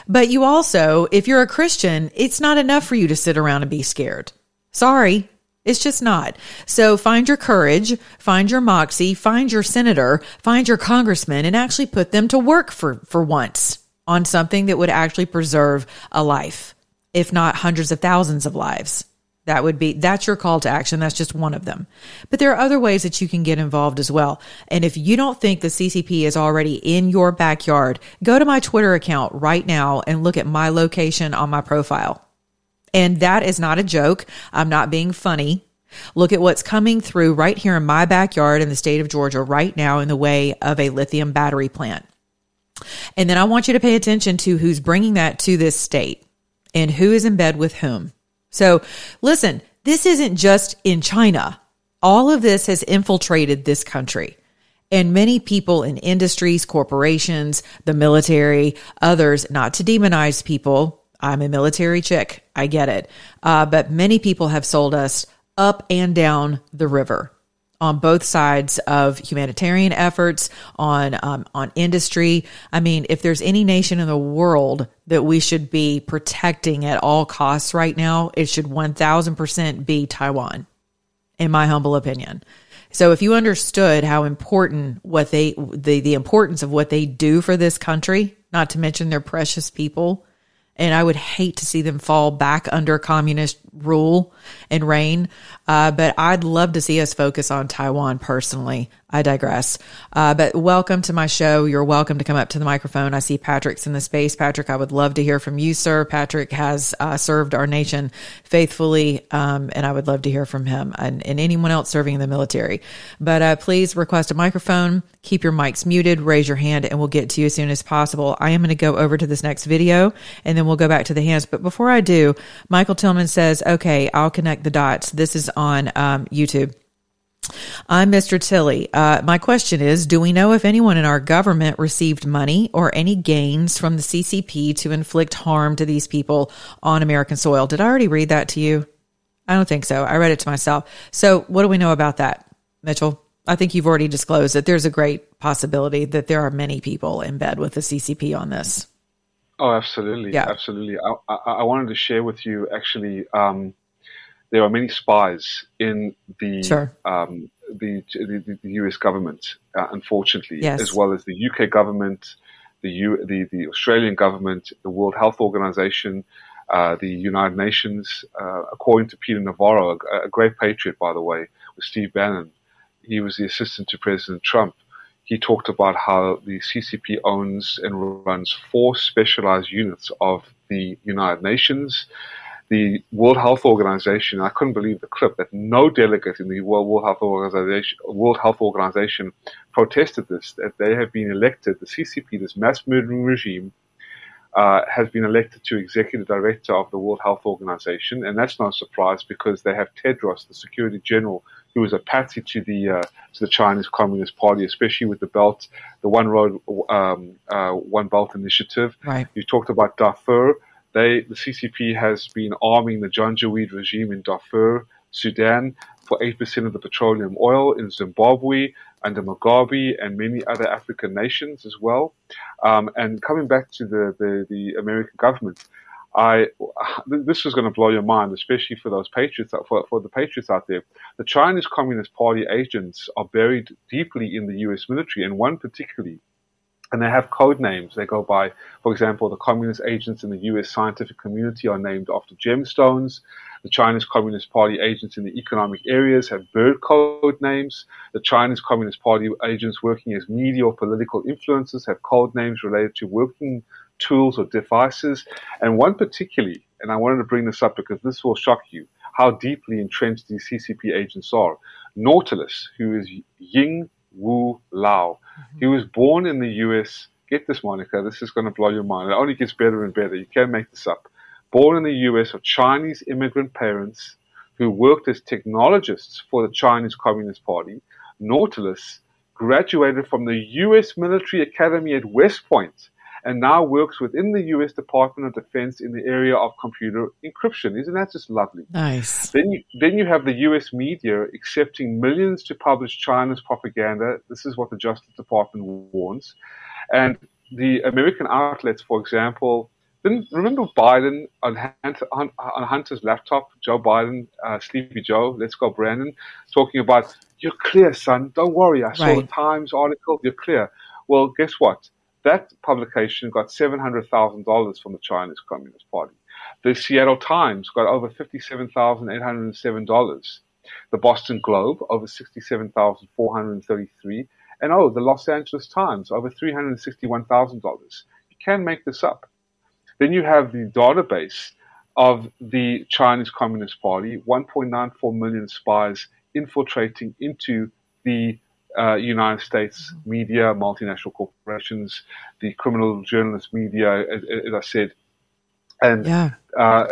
But you also, if you're a Christian, it's not enough for you to sit around and be scared. Sorry. It's just not. So find your courage, find your moxie, find your senator, find your congressman, and actually put them to work for, for once on something that would actually preserve a life, if not hundreds of thousands of lives. That would be, that's your call to action. That's just one of them. But there are other ways that you can get involved as well. And if you don't think the CCP is already in your backyard, go to my Twitter account right now and look at my location on my profile. And that is not a joke. I'm not being funny. Look at what's coming through right here in my backyard in the state of Georgia right now in the way of a lithium battery plant. And then I want you to pay attention to who's bringing that to this state and who is in bed with whom. So listen, this isn't just in China. All of this has infiltrated this country. And many people in industries, corporations, the military, others, not to demonize people, I'm a military chick. I get it. Uh, but many people have sold us up and down the river on both sides of humanitarian efforts, on um, on industry. I mean, if there's any nation in the world that we should be protecting at all costs right now, it should 1000% be Taiwan, in my humble opinion. So if you understood how important what they the the importance of what they do for this country, not to mention their precious people, and I would hate to see them fall back under communist rule and reign. Uh, but I'd love to see us focus on Taiwan personally. I digress. Uh, but welcome to my show. You're welcome to come up to the microphone. I see Patrick's in the space. Patrick, I would love to hear from you, sir. Patrick has uh, served our nation faithfully, um, and I would love to hear from him and, and anyone else serving in the military. But uh, please request a microphone. Keep your mics muted. Raise your hand, and we'll get to you as soon as possible. I am going to go over to this next video, and then we'll go back to the hands. But before I do, Michael Tillman says, "Okay, I'll connect the dots." This is on um, YouTube. I'm Mr. Tilley. Uh, my question is Do we know if anyone in our government received money or any gains from the CCP to inflict harm to these people on American soil? Did I already read that to you? I don't think so. I read it to myself. So, what do we know about that, Mitchell? I think you've already disclosed that there's a great possibility that there are many people in bed with the CCP on this.
Oh, absolutely,
Yeah.
absolutely. I, I, I wanted to share with you actually. Um, there are many spies in the
Sure.
um, the, the the U.S. government, uh, unfortunately,
Yes.
as well as the UK government, the U, the the Australian government, the World Health Organization, uh, the United Nations. Uh, according to Peter Navarro, a, a great patriot, by the way, with Steve Bannon, he was the assistant to President Trump. He talked about how the CCP owns and runs four specialized units of the United Nations, the World Health Organization. I couldn't believe the clip that no delegate in the World, Health Organization World Health Organization protested this. That they have been elected, the CCP, this mass murdering regime, uh, has been elected to executive director of the World Health Organization, and that's no surprise because they have Tedros, the Security General, who is a patsy to the uh, to the Chinese Communist Party, especially with the belt, the One Road, um, uh, One Belt initiative.
Right.
You talked about Darfur. They, the CCP has been arming the Janjaweed regime in Darfur, Sudan, for 8% of the petroleum oil in Zimbabwe, under Mugabe, and many other African nations as well. Um, and coming back to the, the, the American government, I this is going to blow your mind, especially for those patriots for, for the patriots out there. The Chinese Communist Party agents are buried deeply in the U.S. military, and one particularly and they have code names. They go by, for example, the communist agents in the U.S. scientific community are named after gemstones. The Chinese Communist Party agents in the economic areas have bird code names. The Chinese Communist Party agents working as media or political influencers have code names related to working tools or devices. And one particularly, and I wanted to bring this up because this will shock you, how deeply entrenched these CCP agents are. Nautilus, who is Ying Wu Lao. Mm-hmm. He was born in the US. Get this, Monica. This is going to blow your mind. It only gets better and better. You can't make this up. Born in the US of Chinese immigrant parents who worked as technologists for the Chinese Communist Party, Nautilus graduated from the US Military Academy at West Point and now works within the US Department of Defense in the area of computer encryption. Isn't that just lovely?
Nice.
Then you, then you have the US media accepting millions to publish China's propaganda. This is what the Justice Department warns. And the American outlets, for example, didn't remember Biden on, Hunter, on, on Hunter's laptop, Joe Biden, uh, Sleepy Joe, let's go Brandon, talking about, you're clear, son, don't worry. I saw the Times article, you're clear. Well, guess what? That publication got $700,000 from the Chinese Communist Party. The Seattle Times got over $57,807. The Boston Globe, over 67433 And oh, the Los Angeles Times, over $361,000. You can make this up. Then you have the database of the Chinese Communist Party, 1.94 million spies infiltrating into the uh, United States media, multinational corporations, the criminal journalist media, as, as I said. And
Yeah.
uh,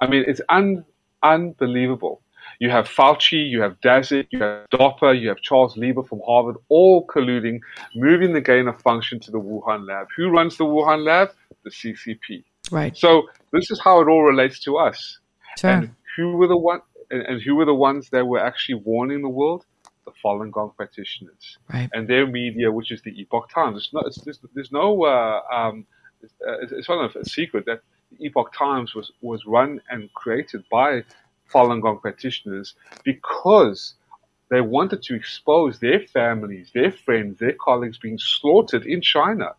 I mean, it's un- unbelievable. You have Fauci, you have Daszak, you have DARPA, you have Charles Lieber from Harvard, all colluding, moving the gain of function to the Wuhan lab. Who runs the Wuhan lab? The CCP.
Right.
So this is how it all relates to us.
Sure.
And who were the one? And, and who were the ones that were actually warning the world? The Falun Gong practitioners
Right.
and their media, which is the Epoch Times. It's not, it's, there's, there's no, uh, um, it's, uh, it's not a secret that the Epoch Times was, was run and created by Falun Gong practitioners because they wanted to expose their families, their friends, their colleagues being slaughtered in China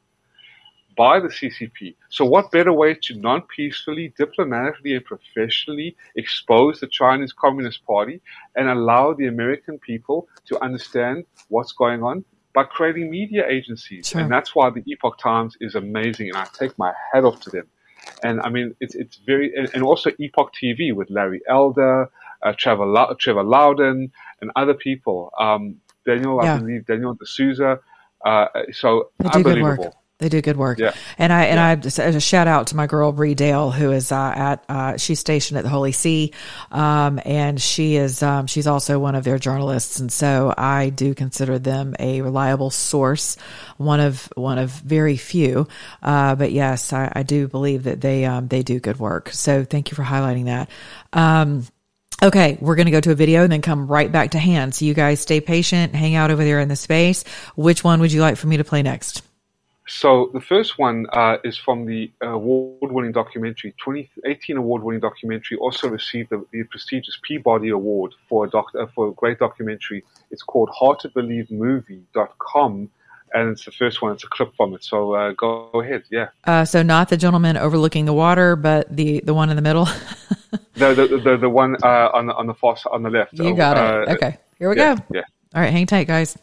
by the CCP. So, what better way to non peacefully, diplomatically, and professionally expose the Chinese Communist Party and allow the American people to understand what's going on by creating media agencies?
Sure.
And that's why the Epoch Times is amazing, and I take my hat off to them. And I mean, it's it's very, and, and also Epoch TV with Larry Elder, uh, Trevor Trevor Loudon, and other people. Um, Daniel,
Yeah.
I believe Daniel D'Souza. Uh, so
They do good
unbelievable.
They do good work.
Yeah.
And I and I just a shout out to my girl Bree Dail, who is uh, at uh, she's stationed at the Holy See, um, and she is um, she's also one of their journalists, and so I do consider them a reliable source, one of one of very few. Uh, but yes, I, I do believe that they um, they do good work. So thank you for highlighting that. Um, Okay, we're going to go to a video and then come right back to hand. So you guys stay patient, hang out over there in the space. Which one would you like for me to play next?
So the first one uh, is from the award-winning documentary, 2018 award-winning documentary. Also received the, the prestigious Peabody Award for a doc, uh, for a great documentary. It's called HardToBelieveMovie.com, and it's the first one. It's a clip from it. So uh, go, ahead. Yeah.
Uh, so not the gentleman overlooking the water, but the the one in the middle. *laughs*
the, the, the the one uh, on the on the far on the left.
You got it. Okay, here we
yeah,
go.
Yeah.
All right, hang tight, guys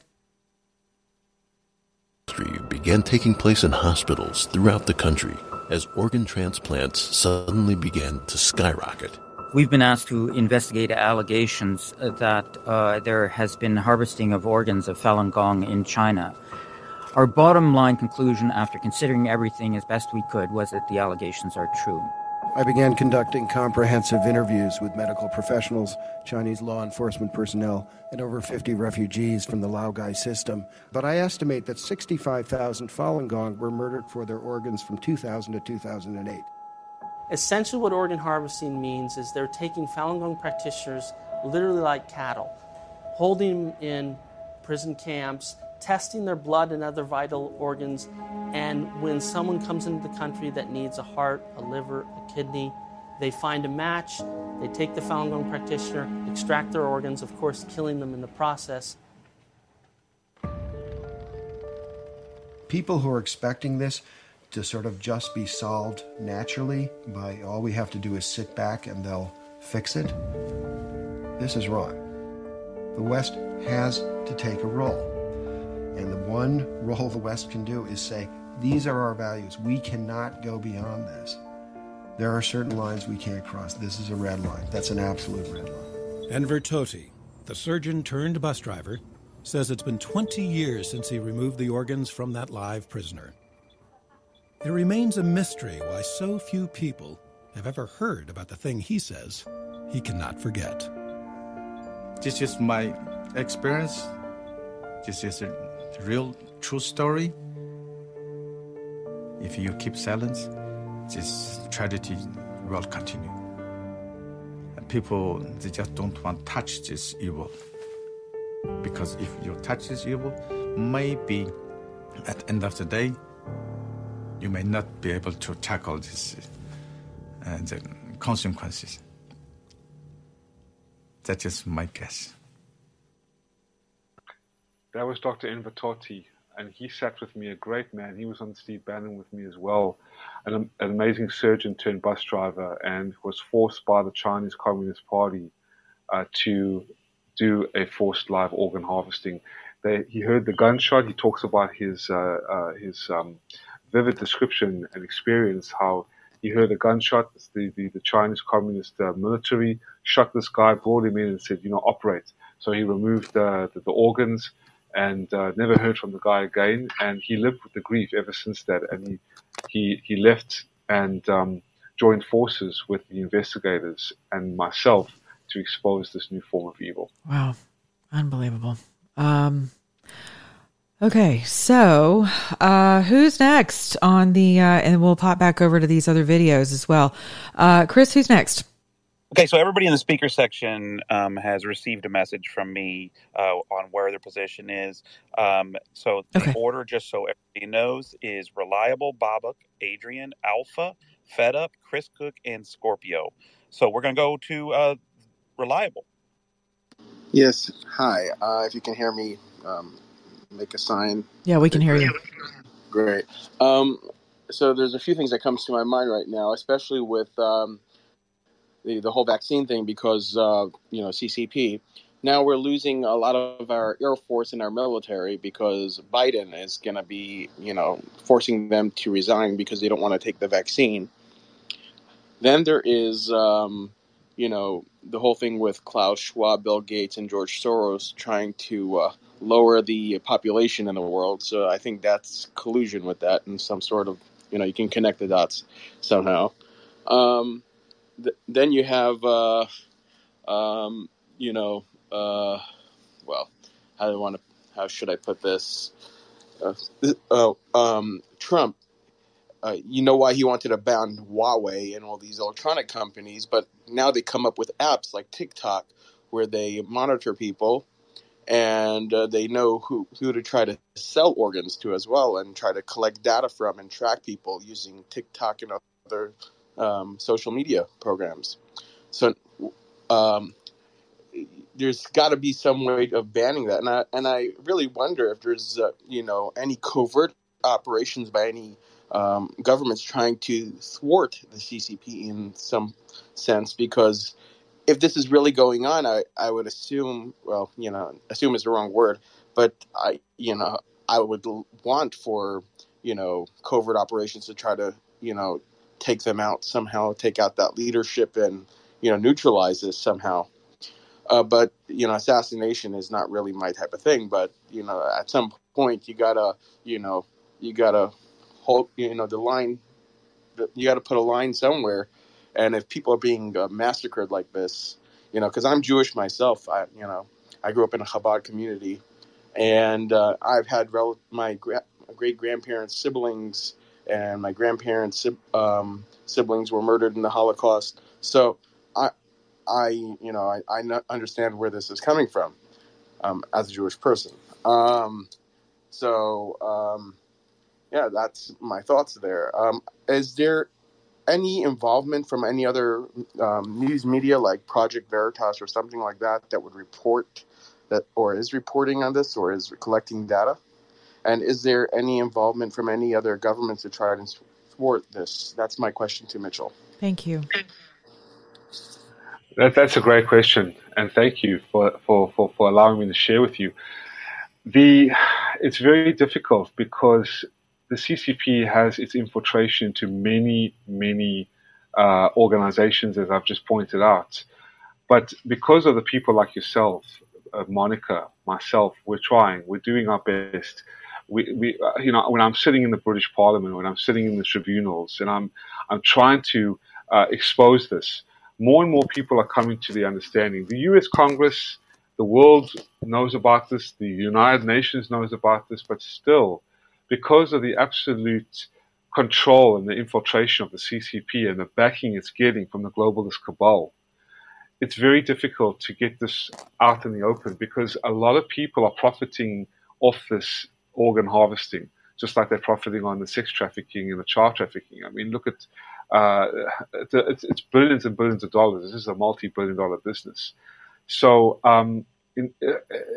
began taking place in hospitals throughout the country as organ transplants suddenly began to skyrocket.
We've been asked to investigate allegations that uh, there has been harvesting of organs of Falun Gong in China. Our bottom line conclusion, after considering everything as best we could, was that the allegations are true.
I began conducting comprehensive interviews with medical professionals, Chinese law enforcement personnel, and over 50 refugees from the Laogai system. But I estimate that 65,000 Falun Gong were murdered for their organs from 2000 to 2008.
Essentially, what organ harvesting means is they're taking Falun Gong practitioners literally like cattle, holding them in prison camps, testing their blood and other vital organs. And when someone comes into the country that needs a heart, a liver, a kidney, they find a match, they take the Falun Gong practitioner, extract their organs, of course, killing them in the process.
People who are expecting this to sort of just be solved naturally by all we have to do is sit back and they'll fix it, this is wrong. The West has to take a role. And the one role the West can do is say, these are our values. We cannot go beyond this. There are certain lines we can't cross. This is a red line. That's an absolute red line.
Enver Tohti, the surgeon turned bus driver, says it's been 20 years since he removed the organs from that live prisoner. It remains a mystery why so few people have ever heard about the thing he says he cannot forget.
This is my experience. This is a real true story. If you keep silence, this tragedy will continue. People they just don't want to touch this evil. Because if you touch this evil, maybe at the end of the day, you may not be able to tackle this uh, the consequences. That is my guess.
That was Dr. Enver Tohti, and he sat with me, a great man. He was on Steve Bannon with me as well, an, an amazing surgeon turned bus driver, and was forced by the Chinese Communist Party uh, to do a forced live organ harvesting. They, he heard the gunshot. He talks about his uh, uh, his um, vivid description and experience how he heard a gunshot. The, the, the Chinese Communist uh, military shot this guy, brought him in, and said, "You know, operate." So he removed the, the organs and uh, never heard from the guy again. And he lived with the grief ever since that. And he he he left and um, joined forces with the investigators and myself to expose this new form of evil.
Wow, unbelievable. Um, okay, so uh, who's next on the? Uh, and we'll pop back over to these other videos as well. Uh, Chris, who's next?
Okay, so everybody in the speaker section um, has received a message from me uh, on where their position is. Um, so the
Okay.
order, just so everybody knows, is Reliable, Babak, Adrian, Alpha, Fed Up, Chris Cook, and Scorpio. So we're going to go to uh, Reliable.
Yes. Hi. Uh, if you can hear me, um, make a sign.
Yeah, we can hear you.
Great. Um, so there's a few things that comes to my mind right now, especially with um, the the whole vaccine thing, because uh, you know CCP. Now we're losing a lot of our air force and our military because Biden is going to be, you know, forcing them to resign because they don't want to take the vaccine. Then there is, um, you know, the whole thing with Klaus Schwab, Bill Gates, and George Soros trying to uh, lower the population in the world. So I think that's collusion with that in some sort of, you know, you can connect the dots somehow. Um, th- then you have, uh, um, you know, uh, well, how do I want to, how should I put this? Uh, oh, um, Trump uh, you know why he wanted to ban Huawei and all these electronic companies, but now they come up with apps like TikTok where they monitor people and uh, they know who, who to try to sell organs to as well and try to collect data from and track people using TikTok and other um, social media programs. So um, there's got to be some way of banning that, and I and I really wonder if there's uh, you know any covert operations by any um, governments trying to thwart the CCP in some sense because if this is really going on, I, I would assume, well, you know, assume is the wrong word, but I, you know, I would want for, you know, covert operations to try to, you know, take them out somehow, take out that leadership and, you know, neutralize this somehow. Uh, but, you know, assassination is not really my type of thing. But, you know, at some point you gotta, you know, you gotta hold, you know, the line, you gotta put a line somewhere and if people are being uh, massacred like this, you know, because I'm Jewish myself, I you know I grew up in a Chabad community, and uh, I've had rel- my gra- great grandparents' siblings and my grandparents' um, siblings were murdered in the Holocaust. So I, I you know I, I understand where this is coming from um, as a Jewish person. Um, so um, yeah, that's my thoughts there. Um, is there any involvement from any other um, news media like Project Veritas or something like that that would report that or is reporting on this or is collecting data? And is there any involvement from any other governments to try and thwart this? That's my question to Mitchell.
Thank you.
That, that's a great question, and thank you for, for, for, for allowing me to share with you. The it's very difficult because the CCP has its infiltration to many, many uh, organizations, as I've just pointed out. But because of the people like yourself, uh, Monica, myself, we're trying, we're doing our best. We, we, uh, you know, when I'm sitting in the British Parliament, when I'm sitting in the tribunals, and I'm, I'm trying to uh, expose this, more and more people are coming to the understanding. The U.S. Congress, the world knows about this, the United Nations knows about this, but still, because of the absolute control and the infiltration of the CCP and the backing it's getting from the globalist cabal, it's very difficult to get this out in the open because a lot of people are profiting off this organ harvesting, just like they're profiting on the sex trafficking and the child trafficking. I mean, look at uh, it's, it's, billions and billions of dollars. This is a multi-billion dollar business. So um, in, uh,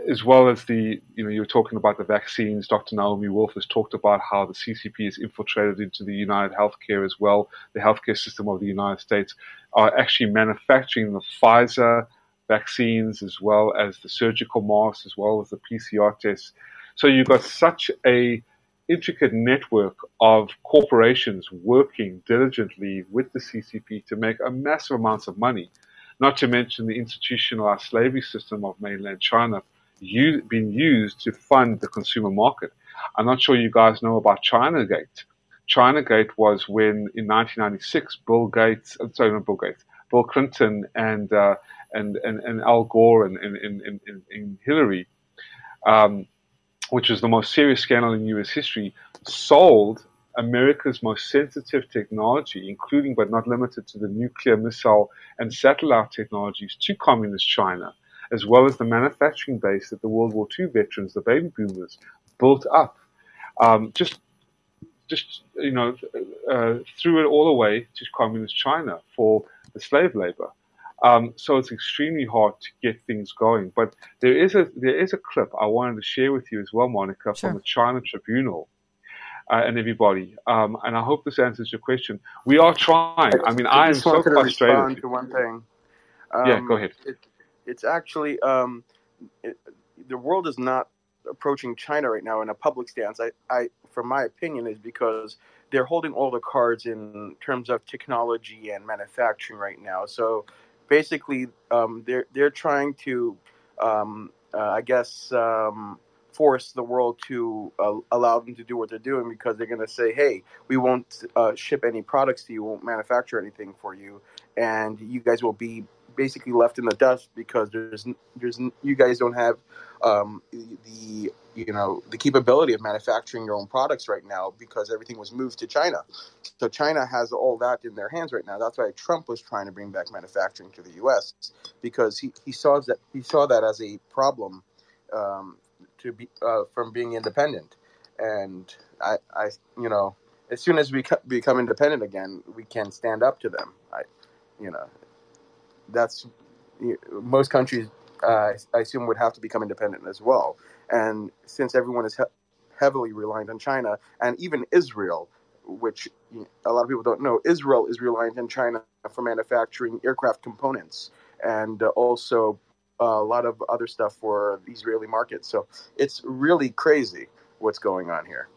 as well as the, you know, you were talking about the vaccines. Dr. Naomi Wolf has talked about how the CCP is infiltrated into the United Healthcare as well. The healthcare system of the United States are actually manufacturing the Pfizer vaccines as well as the surgical masks, as well as the PCR tests. So you've got such a intricate network of corporations working diligently with the CCP to make a massive amounts of money not to mention the institutionalized slavery system of mainland China being used to fund the consumer market. I'm not sure you guys know about ChinaGate. ChinaGate was when in 1996 Bill Gates, sorry, not Bill Gates, Bill Clinton and uh, and, and, and Al Gore and, and, and, and Hillary, um, which was the most serious scandal in U.S. history, sold America's most sensitive technology, including but not limited to the nuclear missile and satellite technologies, to communist China, as well as the manufacturing base that the World War II veterans, the baby boomers, built up. Um, just, just you know, uh, threw it all away to communist China for the slave labor. Um, so it's extremely hard to get things going. But there is a there is a clip I wanted to share with you as well, Monica, sure. from the China Tribunal uh, and everybody. Um, and I hope this answers your question. We are trying. I mean, I, I am so frustrated.
To, to one thing.
Um, yeah, go ahead.
It, it's actually um, it, the world is not approaching China right now in a public stance. I, I, from my opinion, is because they're holding all the cards in terms of technology and manufacturing right now. So basically, um, they're they're trying to, um, uh, I guess um, force the world to uh, allow them to do what they're doing because they're going to say, hey, we won't uh, ship any products to you, won't manufacture anything for you, and you guys will be basically left in the dust because there's there's you guys don't have um, the you know the capability of manufacturing your own products right now because everything was moved to China. So China has all that in their hands right now. That's why Trump was trying to bring back manufacturing to the U.S. because he, he saw that he saw that as a problem um, to be uh, from being independent. And I, I you know as soon as we become independent again, we can stand up to them. I, you know, that's most countries. Uh, I assume would have to become independent as well. And since everyone is he- heavily reliant on China, and even Israel, which a lot of people don't know, Israel is reliant on China for manufacturing aircraft components and also a lot of other stuff for the Israeli market. So it's really crazy what's going on here.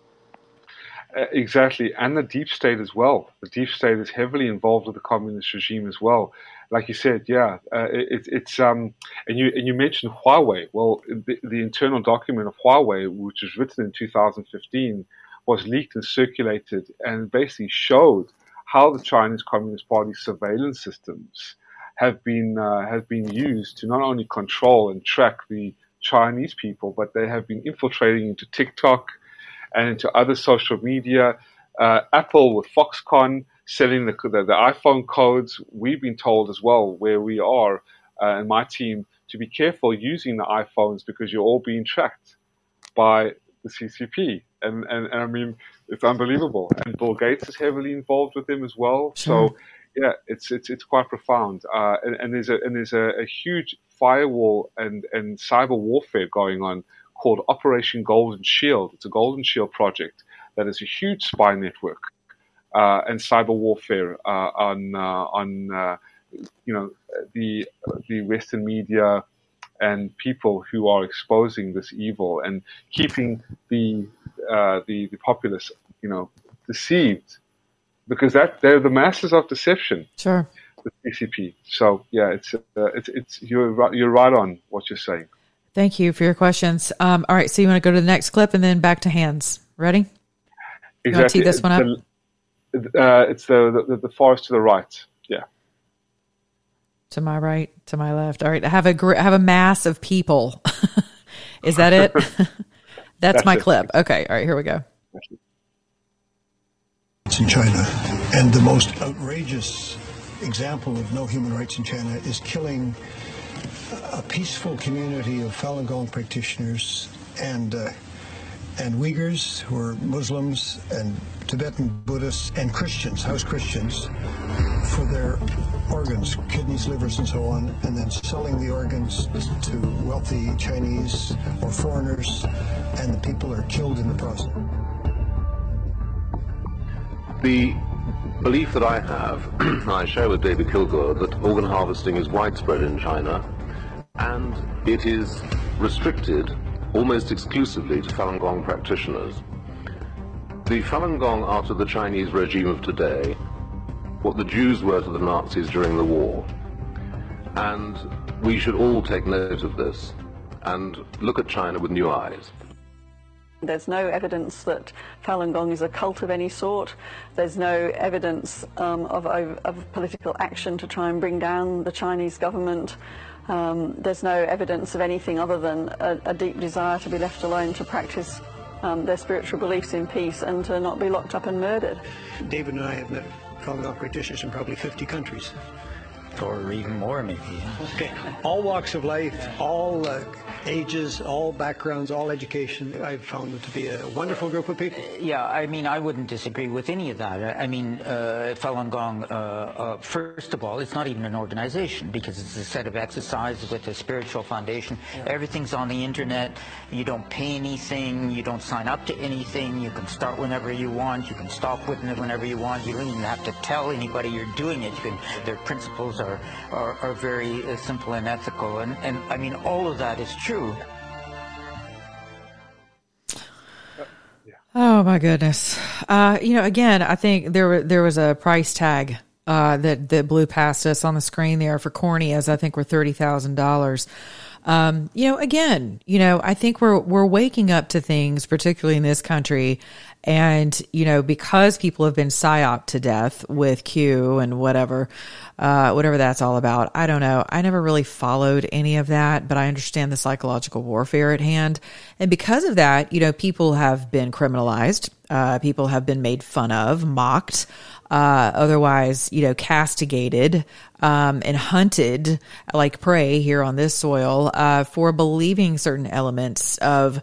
Uh, exactly, and the deep state as well. The deep state is heavily involved with the communist regime as well. Like you said, yeah, uh, it, it's um, and you and you mentioned Huawei. Well, the, the internal document of Huawei, which was written in 2015, was leaked and circulated, and basically showed how the Chinese Communist Party surveillance systems have been uh, have been used to not only control and track the Chinese people, but they have been infiltrating into TikTok and into other social media. Uh, Apple with Foxconn selling the, the, the iPhone codes. We've been told as well where we are uh, and my team to be careful using the iPhones because you're all being tracked by the CCP. And, and, and I mean, it's unbelievable. And Bill Gates is heavily involved with them as well. Sure. So yeah, it's it's it's quite profound. Uh, and, and, there's a and there's a, a, huge firewall and and cyber warfare going on called Operation Golden Shield. It's a Golden Shield project that is a huge spy network and cyber warfare uh, on uh, on uh, you know the the Western media and people who are exposing this evil and keeping the uh, the the populace you know deceived because that they're the masters of deception.
Sure.
The CCP. So yeah, it's uh, it's it's you're you're right on what you're saying.
Thank you for your questions. Um, all right, so you want to go to the next clip and then back to hands. Ready? You want to tee this one up?
The, uh, it's the, the, the forest to the right. Yeah.
To my right, to my left. All right, I have a gr- have a mass of people. *laughs* Is that it? That's, *laughs* That's, my it. clip. Okay, all right, here we go.
It's in China, and the most outrageous example of no human rights in China is killing a peaceful community of Falun Gong practitioners and uh, and Uyghurs who are Muslims and Tibetan Buddhists and Christians, house Christians, for their organs, kidneys, livers, and so on, and then selling the organs to wealthy Chinese or foreigners, and the people are killed in the process.
The belief that I have, *clears throat* I share with David Kilgour, that organ harvesting is widespread in China and it is restricted almost exclusively to Falun Gong practitioners. The Falun Gong are to the Chinese regime of today what the Jews were to the Nazis during the war. And we should all take note of this and look at China with new eyes.
There's no evidence that Falun Gong is a cult of any sort. There's no evidence um, of, of, political action to try and bring down the Chinese government. Um, there's no evidence of anything other than a, a deep desire to be left alone to practice um, their spiritual beliefs in peace and to not be locked up and murdered.
David and I have met Falun Gong practitioners in probably 50 countries.
Or even more, maybe.
Okay. All walks of life, all uh, ages, all backgrounds, all education. I've found them to be a wonderful group of people.
Yeah, I mean, I wouldn't disagree with any of that. I mean, uh, Falun Gong, uh, uh, first of all, it's not even an organization because it's a set of exercises with a spiritual foundation. Yeah. Everything's on the internet. You don't pay anything. You don't sign up to anything. You can start whenever you want. You can stop with it whenever you want. You don't even have to tell anybody you're doing it. You can, their principles are, are, are very uh, simple and ethical. And, and I mean, all of that is true true.
Oh my goodness. Uh, you know, again, I think there there was a price tag uh, that that blew past us on the screen there for corneas. I think were thirty thousand dollars. Um, you know, again, you know, I think we're we're waking up to things, particularly in this country, and you know, because people have been psyoped to death with Q and whatever, uh, whatever that's all about. I don't know. I never really followed any of that, but I understand the psychological warfare at hand, and because of that, you know, people have been criminalized. Uh, people have been made fun of, mocked uh, otherwise, you know, castigated um, and hunted like prey here on this soil uh, for believing certain elements of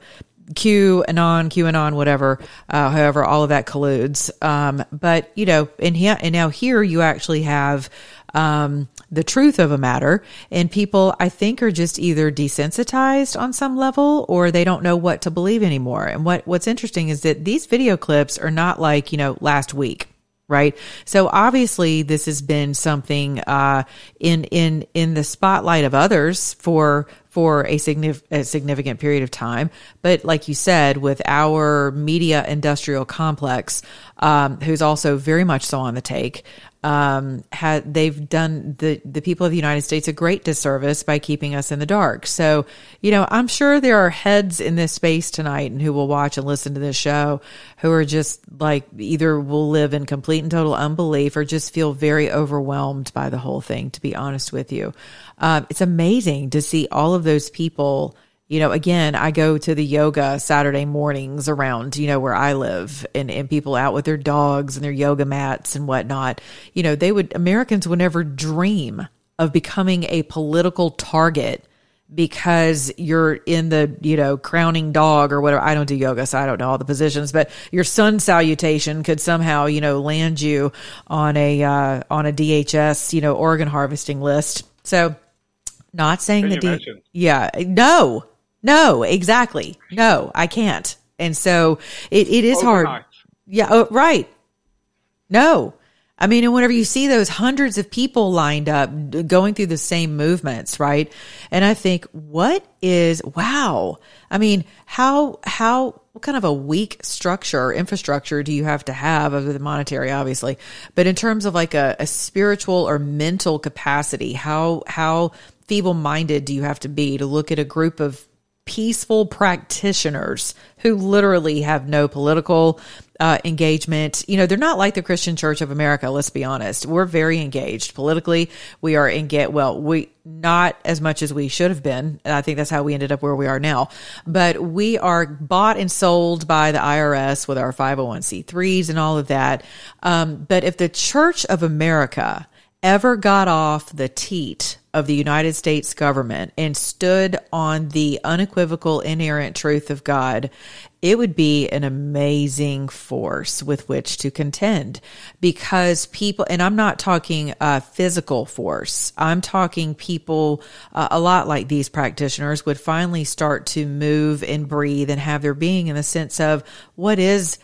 Q anon, QAnon, whatever. Uh, however, all of that colludes. Um, but you know, and here and now here you actually have um, the truth of a matter, and people I think are just either desensitized on some level or they don't know what to believe anymore. And what what's interesting is that these video clips are not like you know last week right? So obviously this has been something uh, in in in the spotlight of others for for a, signif- a significant period of time. But like you said, with our media industrial complex, um, who's also very much so on the take, um, had they've done the the people of the United States a great disservice by keeping us in the dark. So, you know, I'm sure there are heads in this space tonight and who will watch and listen to this show who are just like either will live in complete and total unbelief or just feel very overwhelmed by the whole thing. To be honest with you, um, it's amazing to see all of those people you know, again, I go to the yoga Saturday mornings around, you know, where I live and, and people out with their dogs and their yoga mats and whatnot. You know, they would, Americans would never dream of becoming a political target because you're in the, you know, crowning dog or whatever. I don't do yoga, so I don't know all the positions, but your sun salutation could somehow, you know, land you on a, uh, on a DHS, you know, organ harvesting list. So, not saying that, D- yeah, no, no, exactly. No, I can't. And so it, it is Overnight. hard. Yeah, oh, right. No. I mean, and whenever you see those hundreds of people lined up going through the same movements, right? And I think, what is, wow. I mean, how, how, what kind of a weak structure, infrastructure do you have to have other than monetary, obviously, but in terms of like a, a spiritual or mental capacity, how, how feeble minded do you have to be to look at a group of peaceful practitioners who literally have no political uh, engagement. You know, they're not like the Christian Church of America. Let's be honest. We're very engaged politically. We are in get Well, we not as much as we should have been. And I think that's how we ended up where we are now. But we are bought and sold by the IRS with our 501c3s and all of that. Um, but if the Church of America ever got off the teat of the United States government and stood on the unequivocal, inerrant truth of God, it would be an amazing force with which to contend. Because people, and I'm not talking uh, physical force, I'm talking people uh, a lot like these practitioners would finally start to move and breathe and have their being in the sense of what is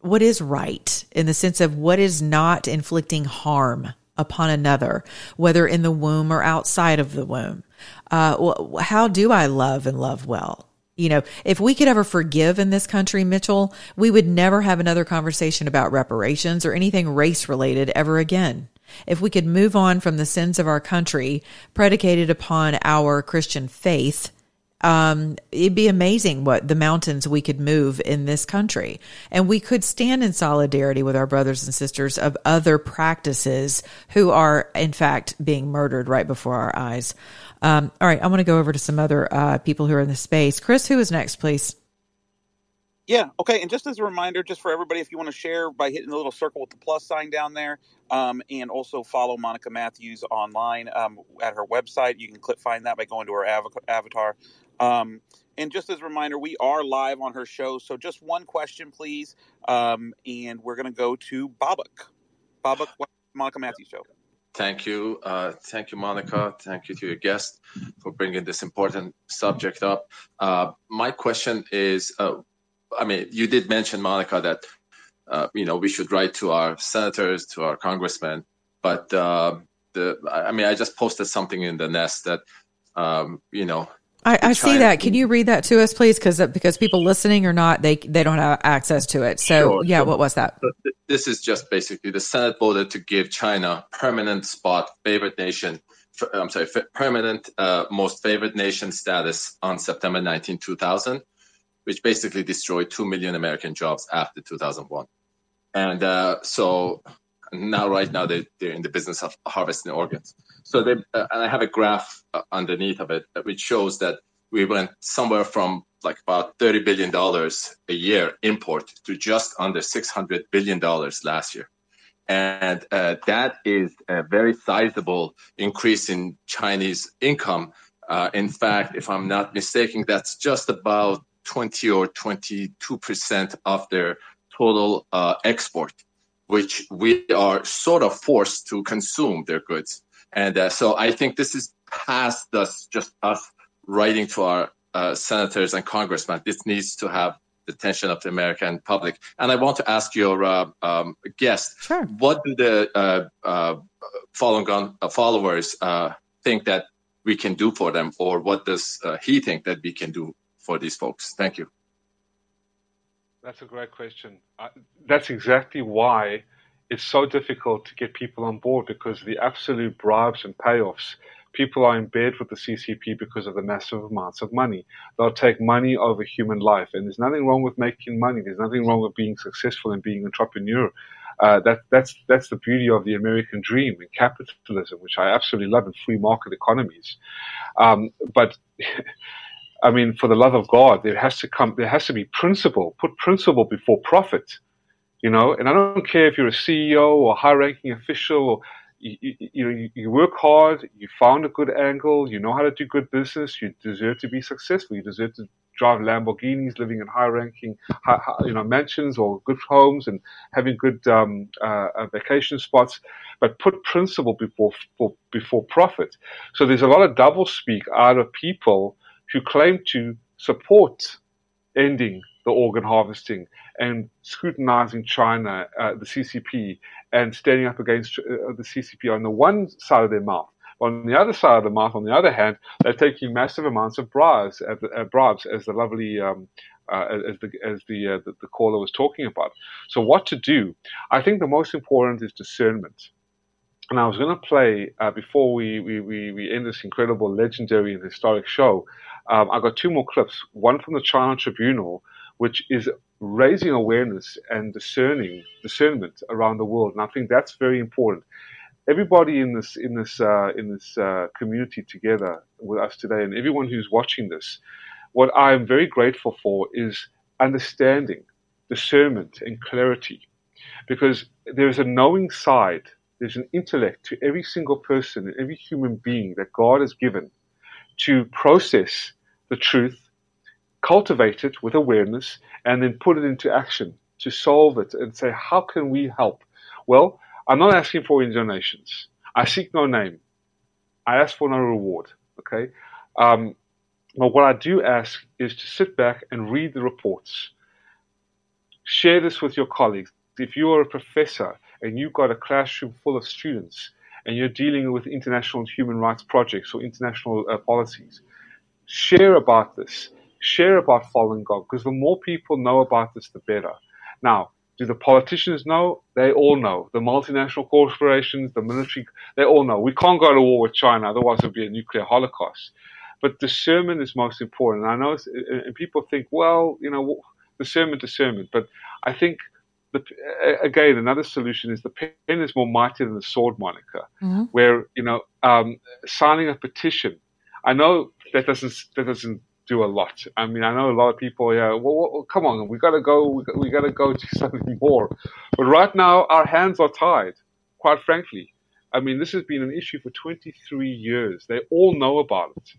what is right in the sense of what is not inflicting harm upon another, whether in the womb or outside of the womb. Uh, how do I love and love well? You know, if we could ever forgive in this country, Mitchell, we would never have another conversation about reparations or anything race related ever again. If we could move on from the sins of our country predicated upon our Christian faith um, it'd be amazing what the mountains we could move in this country. And we could stand in solidarity with our brothers and sisters of other practices who are, in fact, being murdered right before our eyes. Um, all right, I want to go over to some other uh, people who are in the space. Chris, who is next, please?
Yeah. Okay. And just as a reminder, just for everybody, if you want to share by hitting the little circle with the plus sign down there, um, and also follow Monica Matthews online um, at her website. You can click find that by going to her av- avatar. Um, and just as a reminder, we are live on her show. So just one question, please. Um, and we're going to go to Babak. Babak, Monica Matthews show.
Thank you. Uh, thank you, Monica. Thank you to your guest for bringing this important subject up. Uh, my question is uh, I mean, you did mention, Monica, that, uh, you know, we should write to our senators, to our congressmen. But uh, the, I mean, I just posted something in the nest that, um, you know,
I, I see that. Can you read that to us, please? Because because people listening or not, they they don't have access to it. So
Sure,
yeah,
sure.
what was that?
This is just basically the Senate voted to give China permanent spot favorite nation. f- I'm sorry, permanent uh, most favored nation status on September 19, 2000, which basically destroyed two million American jobs after 2001. And uh, so now, right now, they, they're in the business of harvesting organs. So they, uh, and I have a graph uh, underneath of it uh, which shows that we went somewhere from like about thirty billion dollars a year import to just under six hundred billion dollars last year, and uh, that is a very sizable increase in Chinese income. Uh, in fact, if I'm not mistaken, that's just about twenty or twenty-two percent of their total uh, export, which we are sort of forced to consume their goods. And uh, so I think this is past us, just us writing to our uh, senators and congressmen. This needs to have the attention of the American public. And I want to ask your uh, um, guest,
sure.
what do the uh, uh, Falun Gong uh, followers uh, think that we can do for them, or what does uh, he think that we can do for these folks? Thank you.
That's a great question. Uh, that's exactly why it's so difficult to get people on board because the absolute bribes and payoffs. People are in bed with the CCP because of the massive amounts of money. They'll take money over human life, and there's nothing wrong with making money. There's nothing wrong with being successful and being an entrepreneur. Uh, that, that's that's the beauty of the American dream and capitalism, which I absolutely love, and free market economies. Um, but *laughs* I mean, for the love of God, there has to come, there has to be principle. Put principle before profit, you know. And I don't care if you're a CEO or high-ranking official, or you, you, you work hard, you found a good angle, you know how to do good business, you deserve to be successful, you deserve to drive Lamborghinis, living in high-ranking, high, high, you know, mansions or good homes, and having good um, uh, uh, vacation spots. But put principle before for, before profit. So there's a lot of doublespeak out of people who claim to support ending the organ harvesting and scrutinizing China, uh, the CCP, and standing up against uh, the CCP on the one side of their mouth. On the other side of the mouth, on the other hand, they're taking massive amounts of bribes, uh, bribes as the lovely, um, uh, as the as the, uh, the the caller was talking about. So, what to do? I think the most important is discernment. And I was going to play uh, before we, we, we, we end this incredible, legendary, and historic show. Um, I got two more clips. One from the China Tribunal, which is raising awareness and discerning discernment around the world, and I think that's very important. Everybody in this in this uh, in this uh, community together with us today, and everyone who's watching this, what I'm very grateful for is understanding, discernment, and clarity, because there is a knowing side there's an intellect to every single person and every human being that God has given to process the truth, cultivate it with awareness, and then put it into action to solve it and say, how can we help? Well, I'm not asking for any donations. I seek no name. I ask for no reward. Okay. Um, but what I do ask is to sit back and read the reports. Share this with your colleagues. If you are a professor and you've got a classroom full of students and you're dealing with international human rights projects or international uh, policies, share about this. Share about Falun Gong because the more people know about this, the better. Now, do the politicians know? They all know. The multinational corporations, the military, they all know. We can't go to war with China, otherwise it would be a nuclear holocaust. But discernment is most important. And I know, and people think, well, you know, discernment, discernment. But I think the, again, another solution is the pen is more mighty than the sword, Monica.
Mm-hmm.
Where you know, um, signing a petition. I know that doesn't that doesn't do a lot. I mean, I know a lot of people. Yeah, well, well come on, we gotta go. We, we gotta go *laughs* do something more. But right now, our hands are tied. Quite frankly, I mean, this has been an issue for 23 years. They all know about it.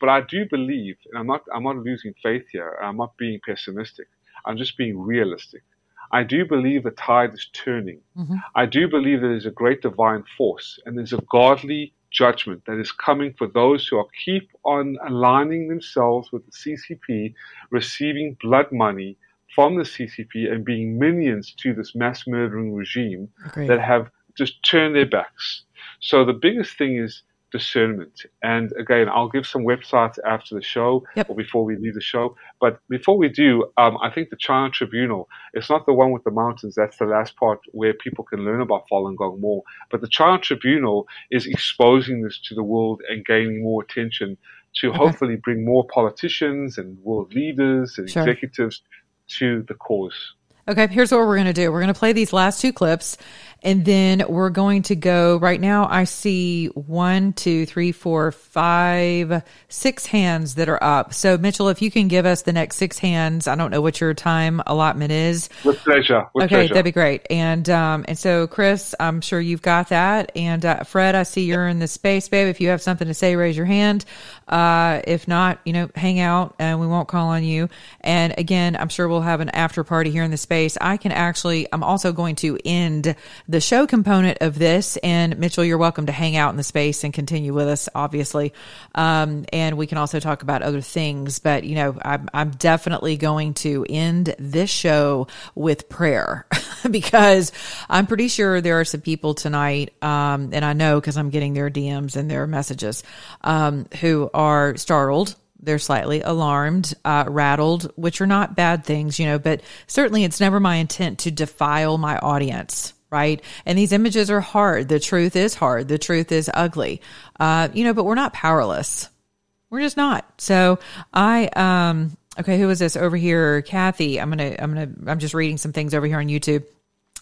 But I do believe, and I'm not, I'm not losing faith here. I'm not being pessimistic. I'm just being realistic. I do believe the tide is turning.
Mm-hmm.
I do believe there is a great divine force and there's a godly judgment that is coming for those who are keep on aligning themselves with the CCP, receiving blood money from the CCP and being minions to this mass murdering regime
Agreed.
that have just turned their backs. So the biggest thing is discernment. And again, I'll give some websites after the show yep. or before we leave the show. But before we do, um, I think the China Tribunal, it's not the one with the mountains. That's the last part where people can learn about Falun Gong more. But the China Tribunal is exposing this to the world and gaining more attention to okay. hopefully bring more politicians and world leaders and sure. executives to the cause.
Okay, here's what we're going to do. We're going to play these last two clips and then we're going to go right now. I see one, two, three, four, five, six hands that are up. So, Mitchell, if you can give us the next six hands, I don't know what your time allotment is.
With pleasure. With
okay,
pleasure.
that'd be great. And um, and so, Chris, I'm sure you've got that. And uh, Fred, I see you're in the space, babe. If you have something to say, raise your hand. Uh, if not, you know, hang out and we won't call on you. And again, I'm sure we'll have an after party here in the space. I can actually, I'm also going to end the show component of this. And Mitchell, you're welcome to hang out in the space and continue with us, obviously. Um, and we can also talk about other things. But, you know, I'm, I'm definitely going to end this show with prayer *laughs* because I'm pretty sure there are some people tonight, um, and I know because I'm getting their DMs and their messages, um, who are startled they're slightly alarmed, uh, rattled, which are not bad things, you know, but certainly it's never my intent to defile my audience right? And these images are hard. The truth is hard. The truth is ugly. Uh, you know, but we're not powerless. We're just not. So I, um, okay, who is this over here? Kathy. I'm going to, I'm going to, I'm just reading some things over here on YouTube.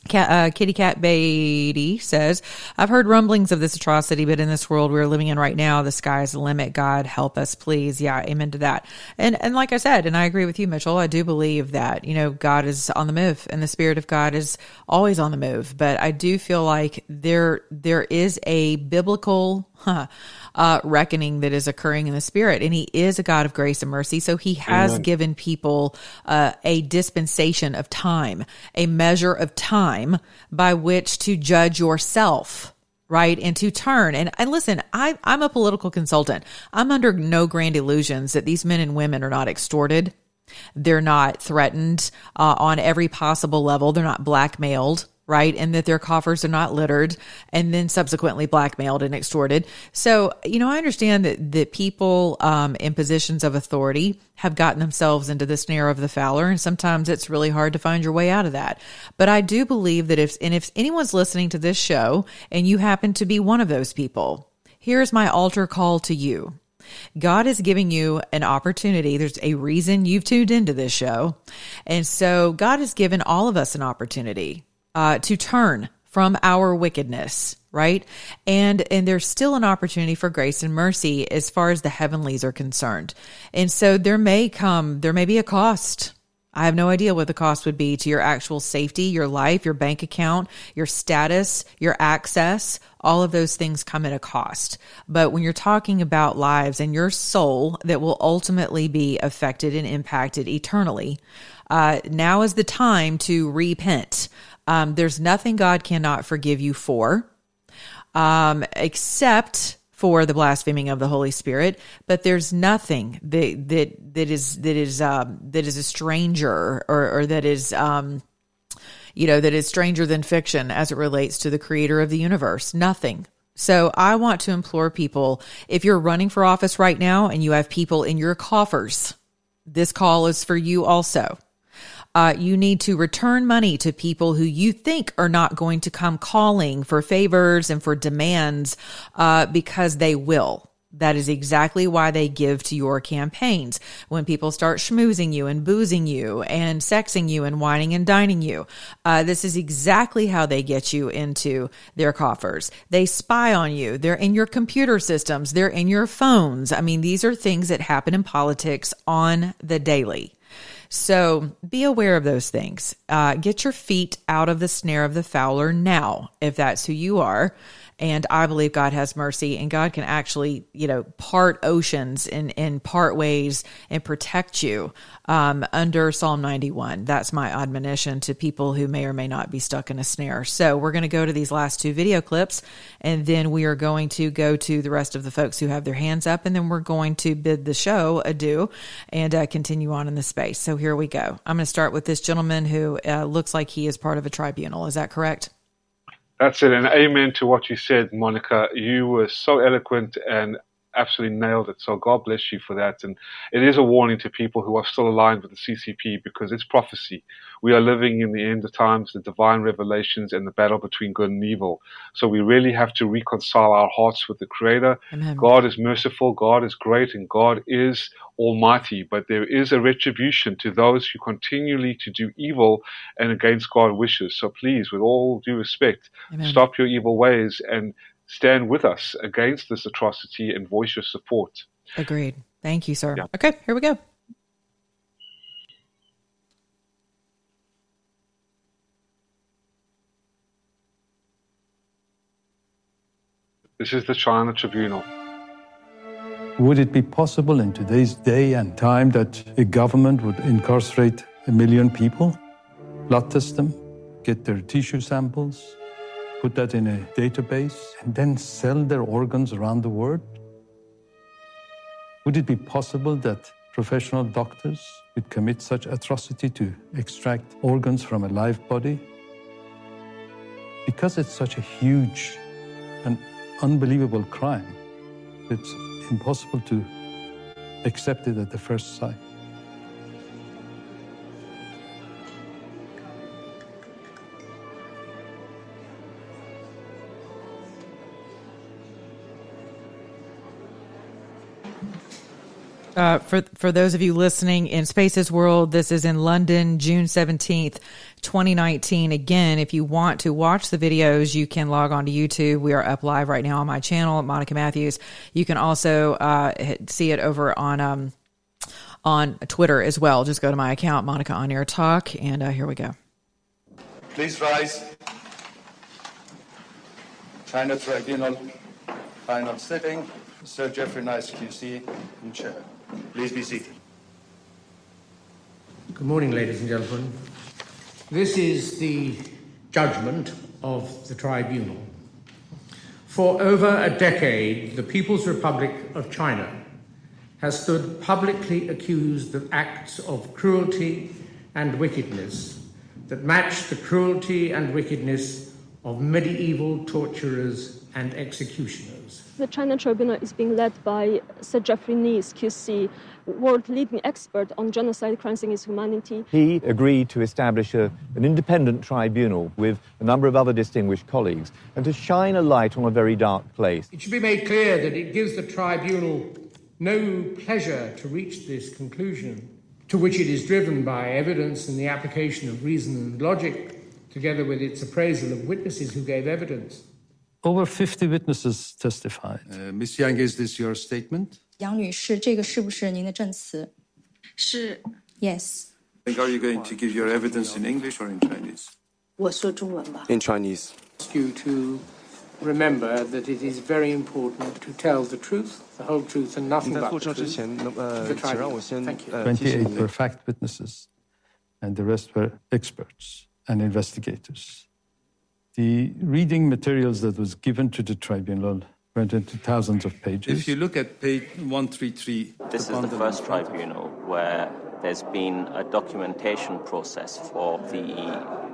Cat, uh, Kitty Cat Beatty says, I've heard rumblings of this atrocity, but in this world we're living in right now, the sky's the limit. God help us, please. Yeah, amen to that. And, and like I said, and I agree with you, Mitchell, I do believe that, you know, God is on the move and the spirit of God is always on the move. But I do feel like there, there is a biblical, huh, uh, reckoning that is occurring in the spirit. And he is a God of grace and mercy. So he has Amen. given people uh, a dispensation of time, a measure of time by which to judge yourself right? And to turn. And, and listen, I, I'm a political consultant. I'm under no grand illusions that these men and women are not extorted. They're not threatened uh, on every possible level. They're not blackmailed right? And that their coffers are not littered and then subsequently blackmailed and extorted. So, you know, I understand that, that people um, in positions of authority have gotten themselves into the snare of the fowler, and sometimes it's really hard to find your way out of that. But I do believe that if, and if anyone's listening to this show and you happen to be one of those people, here's my altar call to you. God is giving you an opportunity. There's a reason you've tuned into this show. And so God has given all of us an opportunity uh, to turn from our wickedness right and and there's still an opportunity for grace and mercy as far as the heavenlies are concerned and so there may come there may be a cost I have no idea what the cost would be to your actual safety, your life, your bank account, your status, your access. All of those things come at a cost. But when you're talking about lives and your soul that will ultimately be affected and impacted eternally, uh, now is the time to repent um, there's nothing God cannot forgive you for, um, except for the blaspheming of the Holy Spirit. But there's nothing that that that is that is um, that is a stranger or, or that is um, you know that is stranger than fiction as it relates to the Creator of the universe. Nothing. So I want to implore people if you're running for office right now and you have people in your coffers, this call is for you also. Uh, you need to return money to people who you think are not going to come calling for favors and for demands uh, because they will. That is exactly why they give to your campaigns. When people start schmoozing you and boozing you and sexing you and wining and dining you, uh, this is exactly how they get you into their coffers. They spy on you. They're in your computer systems. They're in your phones. I mean, these are things that happen in politics on the daily. So be aware of those things. Uh, get your feet out of the snare of the fowler now, if that's who you are. And I believe God has mercy and God can actually, you know, part oceans and, and part ways and protect you um, under Psalm 91. That's my admonition to people who may or may not be stuck in a snare. So we're going to go to these last two video clips and then we are going to go to the rest of the folks who have their hands up and then we're going to bid the show adieu and uh, continue on in the space. So here we go. I'm going to start with this gentleman who uh, looks like he is part of a tribunal. Is that correct?
That's it. And amen to what you said, Monica. You were so eloquent and absolutely nailed it. So God bless you for that. And it is a warning to people who are still aligned with the CCP because it's prophecy. We are living in the end of times, the divine revelations, and the battle between good and evil. So we really have to reconcile our hearts with the Creator.
Amen.
God is merciful, God is great, and God is almighty. But there is a retribution to those who continually to do evil and against God's wishes. So please, with all due respect,
Amen.
stop your evil ways and stand with us against this atrocity and voice your support.
Agreed. Thank you, sir. Okay, here we go.
This is the China Tribunal.
Would it be possible in today's day and time that a government would incarcerate a million people, blood test them, get their tissue samples, put that in a database, and then sell their organs around the world? Would it be possible that professional doctors would commit such atrocity to extract organs from a live body? Because it's such a huge and unbelievable crime, it's impossible to accept it at the first sight.
Uh, for for those of you listening in Spaces World, this is in London, June seventeenth, twenty nineteen. Again, if you want to watch the videos, you can log on to YouTube. We are up live right now on my channel, Monica Matthews. You can also uh, see it over on um, on Twitter as well. Just go to my account, Monica On Air Talk, and uh, here we go.
Please rise. China Tribunal, final sitting. Sir Geoffrey Nice, QC, in chair. Please be seated.
Good morning, ladies and gentlemen. This is the judgment of the tribunal. For over a decade, the People's Republic of China has stood publicly accused of acts of cruelty and wickedness that match the cruelty and wickedness of medieval torturers and executioners.
The China Tribunal is being led by Sir Geoffrey Nice, QC, world leading expert on genocide, crimes against humanity.
He agreed to establish a, an independent tribunal with a number of other distinguished colleagues and to shine a light on a very dark place.
It should be made clear that it gives the tribunal no pleasure to reach this conclusion, to which it is driven by evidence and the application of reason and logic, together with its appraisal of witnesses who gave evidence.
Over 50 witnesses testified.
Uh, Ms. Yang, is this your statement?
杨女士，这个是不是您的证词？是，Yes。
Think, Are you going to give your evidence in English or in Chinese?
我说中文吧。
In Chinese.
ask you to remember that it is very important to tell the truth, the whole truth, and nothing
你在
but
做
the
车之
truth.
前，能
to
呃，
the
请让
tribunal.
我先
Thank you.
呃提醒
28
你
were fact witnesses, and the rest were experts and investigators. The reading materials that was given to the tribunal went into thousands of pages.
If you look at page 133,
This is the first tribunal where there's been a documentation process for the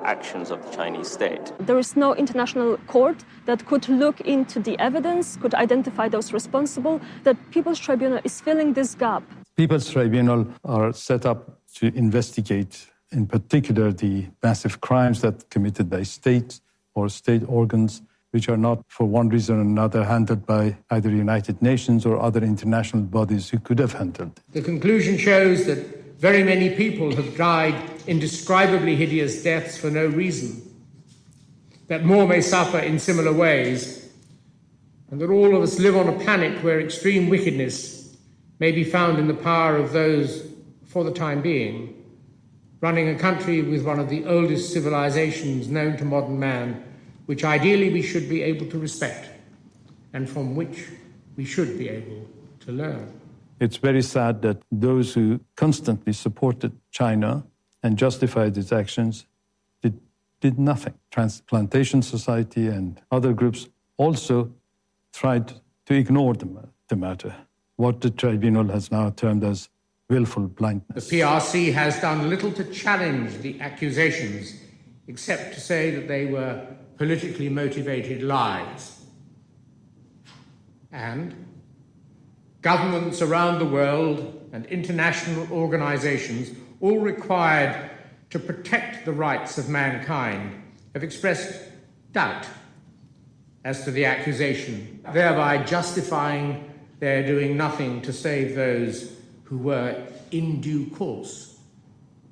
actions of the Chinese state.
There is no international court that could look into the evidence, could identify those responsible. The People's Tribunal is filling this gap.
People's Tribunal are set up to investigate, in particular, the massive crimes that committed by states or state organs, which are not, for one reason or another, handled by either the United Nations or other international bodies who could have handled. it.
The conclusion shows that very many people have died indescribably hideous deaths for no reason, that more may suffer in similar ways, and that all of us live on a planet where extreme wickedness may be found in the power of those, for the time being, running a country with one of the oldest civilizations known to modern man, which ideally we should be able to respect, and from which we should be able to learn.
It's very sad that those who constantly supported China and justified its actions did, did nothing. Transplantation Society and other groups also tried to ignore the, the matter, what the tribunal has now termed as willful blindness.
The PRC has done little to challenge the accusations, except to say that they were politically motivated lies. And governments around the world and international organizations, all required to protect the rights of mankind, have expressed doubt as to the accusation, thereby justifying their doing nothing to save those who were in due course,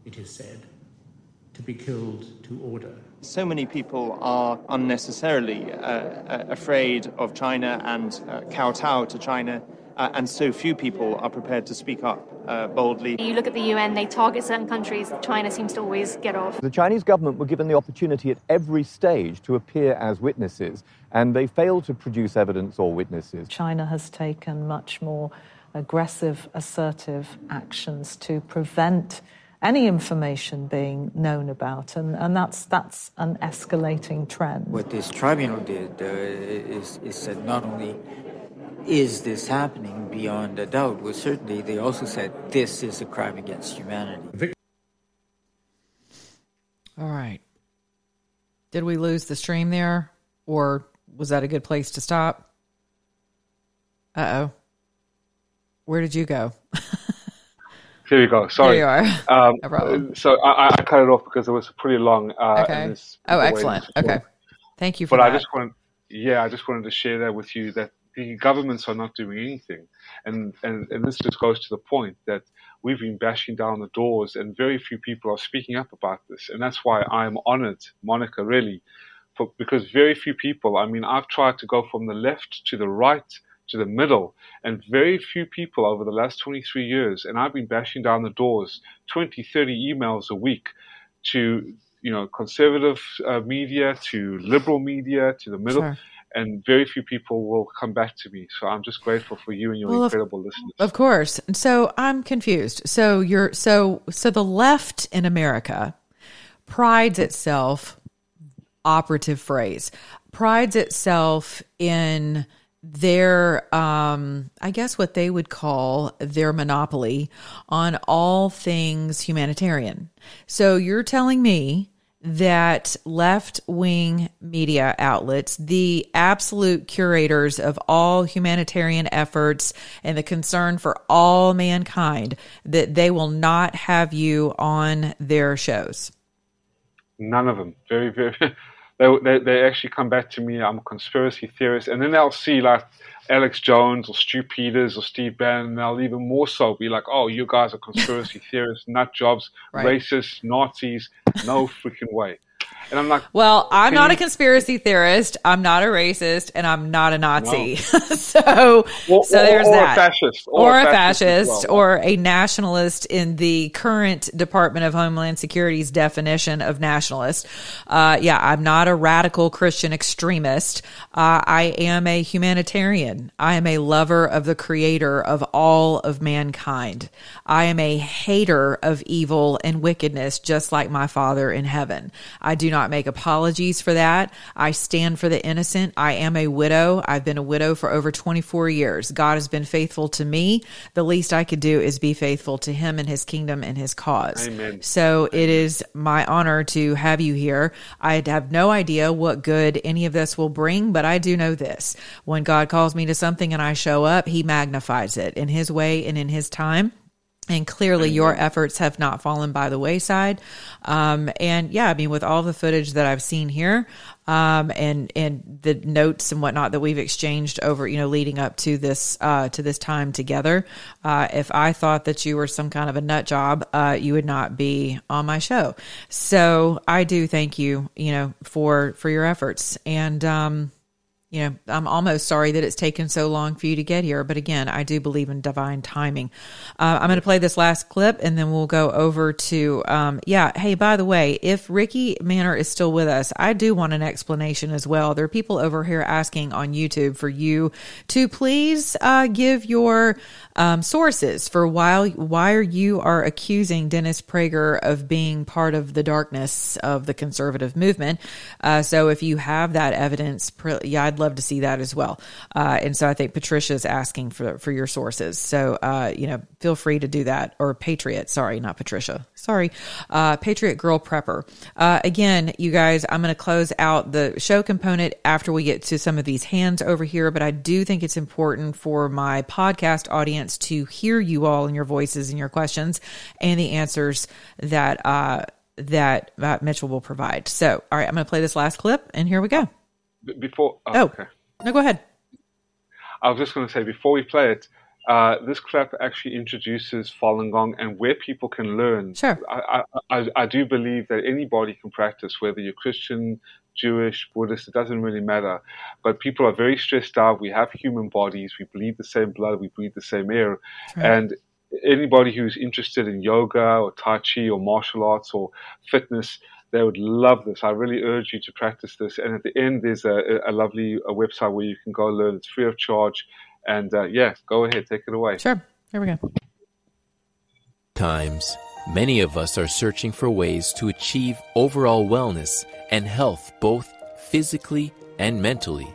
it is said, to be killed to order.
So many people are unnecessarily uh, uh, afraid of China and uh, kowtow to China, uh, and so few people are prepared to speak up uh, boldly.
You look at the UN, they target certain countries. China seems to always get off.
The Chinese government were given the opportunity at every stage to appear as witnesses, and they failed to produce evidence or witnesses.
China has taken much more aggressive, assertive actions to prevent any information being known about, and, and that's that's an escalating trend.
What this tribunal did uh, is, is that not only is this happening beyond a doubt, well, certainly they also said this is a crime against humanity.
All right. Did we lose the stream there, or was that a good place to stop? Uh oh. Where did you go? *laughs*
Here we go. Sorry.
There you are. *laughs*
Um,
No problem.
So I, I cut it off because it was pretty long. Uh,
Okay. Oh, excellent. Okay. Thank you for
But I just want, yeah, I just wanted to share that with you that the governments are not doing anything, and and and this just goes to the point that we've been bashing down the doors, and very few people are speaking up about this, and that's why I'm honored, Monica, really, for because very few people. I mean, I've tried to go from the left to the right to the middle, and very few people over the last 23 years, and I've been bashing down the doors, 20, 30 emails a week to you know conservative uh, media, to liberal media, to the middle.
Sure.
And very few people will come back to me. So I'm just grateful for you and your
Well, of-
incredible listeners.
Of course. And So I'm confused. So you're so so the left in America prides itself operative phrase prides itself in their um I guess what they would call their monopoly on all things humanitarian. So you're telling me that left wing media outlets, the absolute curators of all humanitarian efforts and the concern for all mankind, that they will not have you on their shows.
None of them. Very, very. They, they, they actually come back to me. I'm a conspiracy theorist, and then they'll see like Alex Jones or Stew Peters or Steve Bannon, and they'll even more so be like, "Oh, you guys are conspiracy *laughs* theorists, nut jobs,
Right.
racists, Nazis. No freaking way." And I'm
Well, I'm not a conspiracy theorist. I'm not a racist, and I'm not a Nazi. *laughs* so,
Or-
so
or-
there's
or a
that.
fascist,
or,
or
a
a
fascist,
fascist well.
or a nationalist in the current Department of Homeland Security's definition of nationalist. Uh, yeah, I'm not a radical Christian extremist. Uh, I am a humanitarian. I am a lover of the Creator of all of mankind. I am a hater of evil and wickedness, just like my Father in heaven. I do not make apologies for that. I stand for the innocent. I am a widow. I've been a widow for over 24 years. God has been faithful to me. The least I could do is be faithful to him and his kingdom and his cause.
Amen.
So it is my honor to have you here. I have no idea what good any of this will bring, but I do know this. When God calls me to something and I show up, he magnifies it in his way and in his time. And clearly, your efforts have not fallen by the wayside. Um, and yeah, I mean, with all the footage that I've seen here, um, and and the notes and whatnot that we've exchanged over, you know, leading up to this uh, to this time together, uh, if I thought that you were some kind of a nut job, uh, you would not be on my show. So I do thank you, you know, for for your efforts and. Um, you know, I'm almost sorry that it's taken so long for you to get here. But again, I do believe in divine timing. Uh, I'm going to play this last clip and then we'll go over to, um, yeah. Hey, by the way, if Ricky Manor is still with us, I do want an explanation as well. There are people over here asking on YouTube for you to please uh, give your um, sources for why why you are accusing Dennis Prager of being part of the darkness of the conservative movement. Uh, so if you have that evidence, yeah, I'd love to see that as well. Uh, and so I think Patricia is asking for for your sources. So uh, you know, feel free to do that. Or Patriot, sorry, not Patricia. Sorry, uh, Patriot Girl Prepper. Uh, again, you guys, I'm going to close out the show component after we get to some of these hands over here. But I do think it's important for my podcast audience to hear you all and your voices and your questions and the answers that uh, that uh, Mitchell will provide. So, all right, I'm going to play this last clip, and here we go.
Before, oh,
oh
okay.
no, go ahead.
I was just going to say before we play it, uh, this clip actually introduces Falun Gong and where people can learn.
Sure.
I, I, I do believe that anybody can practice, whether you're Christian, Jewish, Buddhist, it doesn't really matter. But people are very stressed out. We have human bodies. We bleed the same blood. We breathe the same air.
Right.
And anybody who's interested in yoga or Tai Chi or martial arts or fitness, they would love this. I really urge you to practice this. And at the end, there's a, a lovely a website where you can go learn. It's free of charge. And uh, yeah, go ahead, take it away.
Sure. Here we go.
Times, many of us are searching for ways to achieve overall wellness and health both physically and mentally.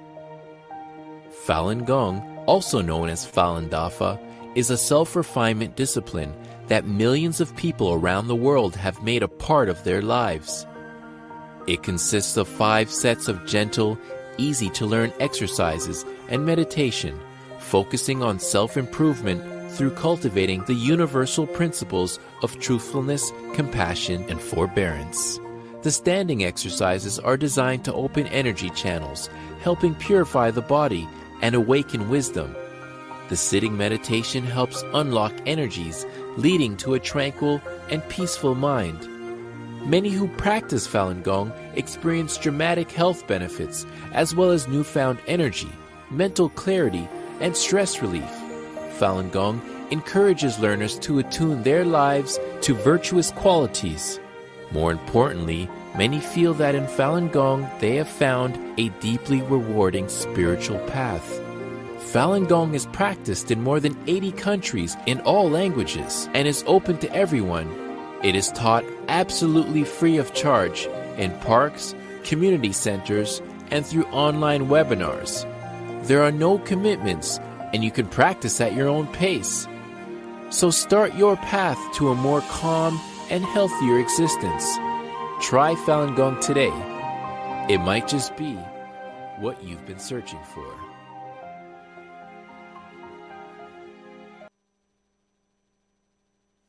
Falun Gong, also known as Falun Dafa, is a self refinement discipline that millions of people around the world have made a part of their lives. It consists of five sets of gentle, easy to learn exercises and meditation, focusing on self improvement through cultivating the universal principles of truthfulness, compassion, and forbearance. The standing exercises are designed to open energy channels, helping purify the body and awaken wisdom. The sitting meditation helps unlock energies, leading to a tranquil and peaceful mind. Many who practice Falun Gong experience dramatic health benefits, as well as newfound energy, mental clarity, and stress relief. Falun Gong encourages learners to attune their lives to virtuous qualities. More importantly, many feel that in Falun Gong they have found a deeply rewarding spiritual path. Falun Gong is practiced in more than 80 countries in all languages and is open to everyone. It is taught absolutely free of charge in parks, community centers, and through online webinars. There are no commitments, and you can practice at your own pace. So start your path to a more calm and healthier existence. Try Falun Gong today. It might just be what you've been searching for.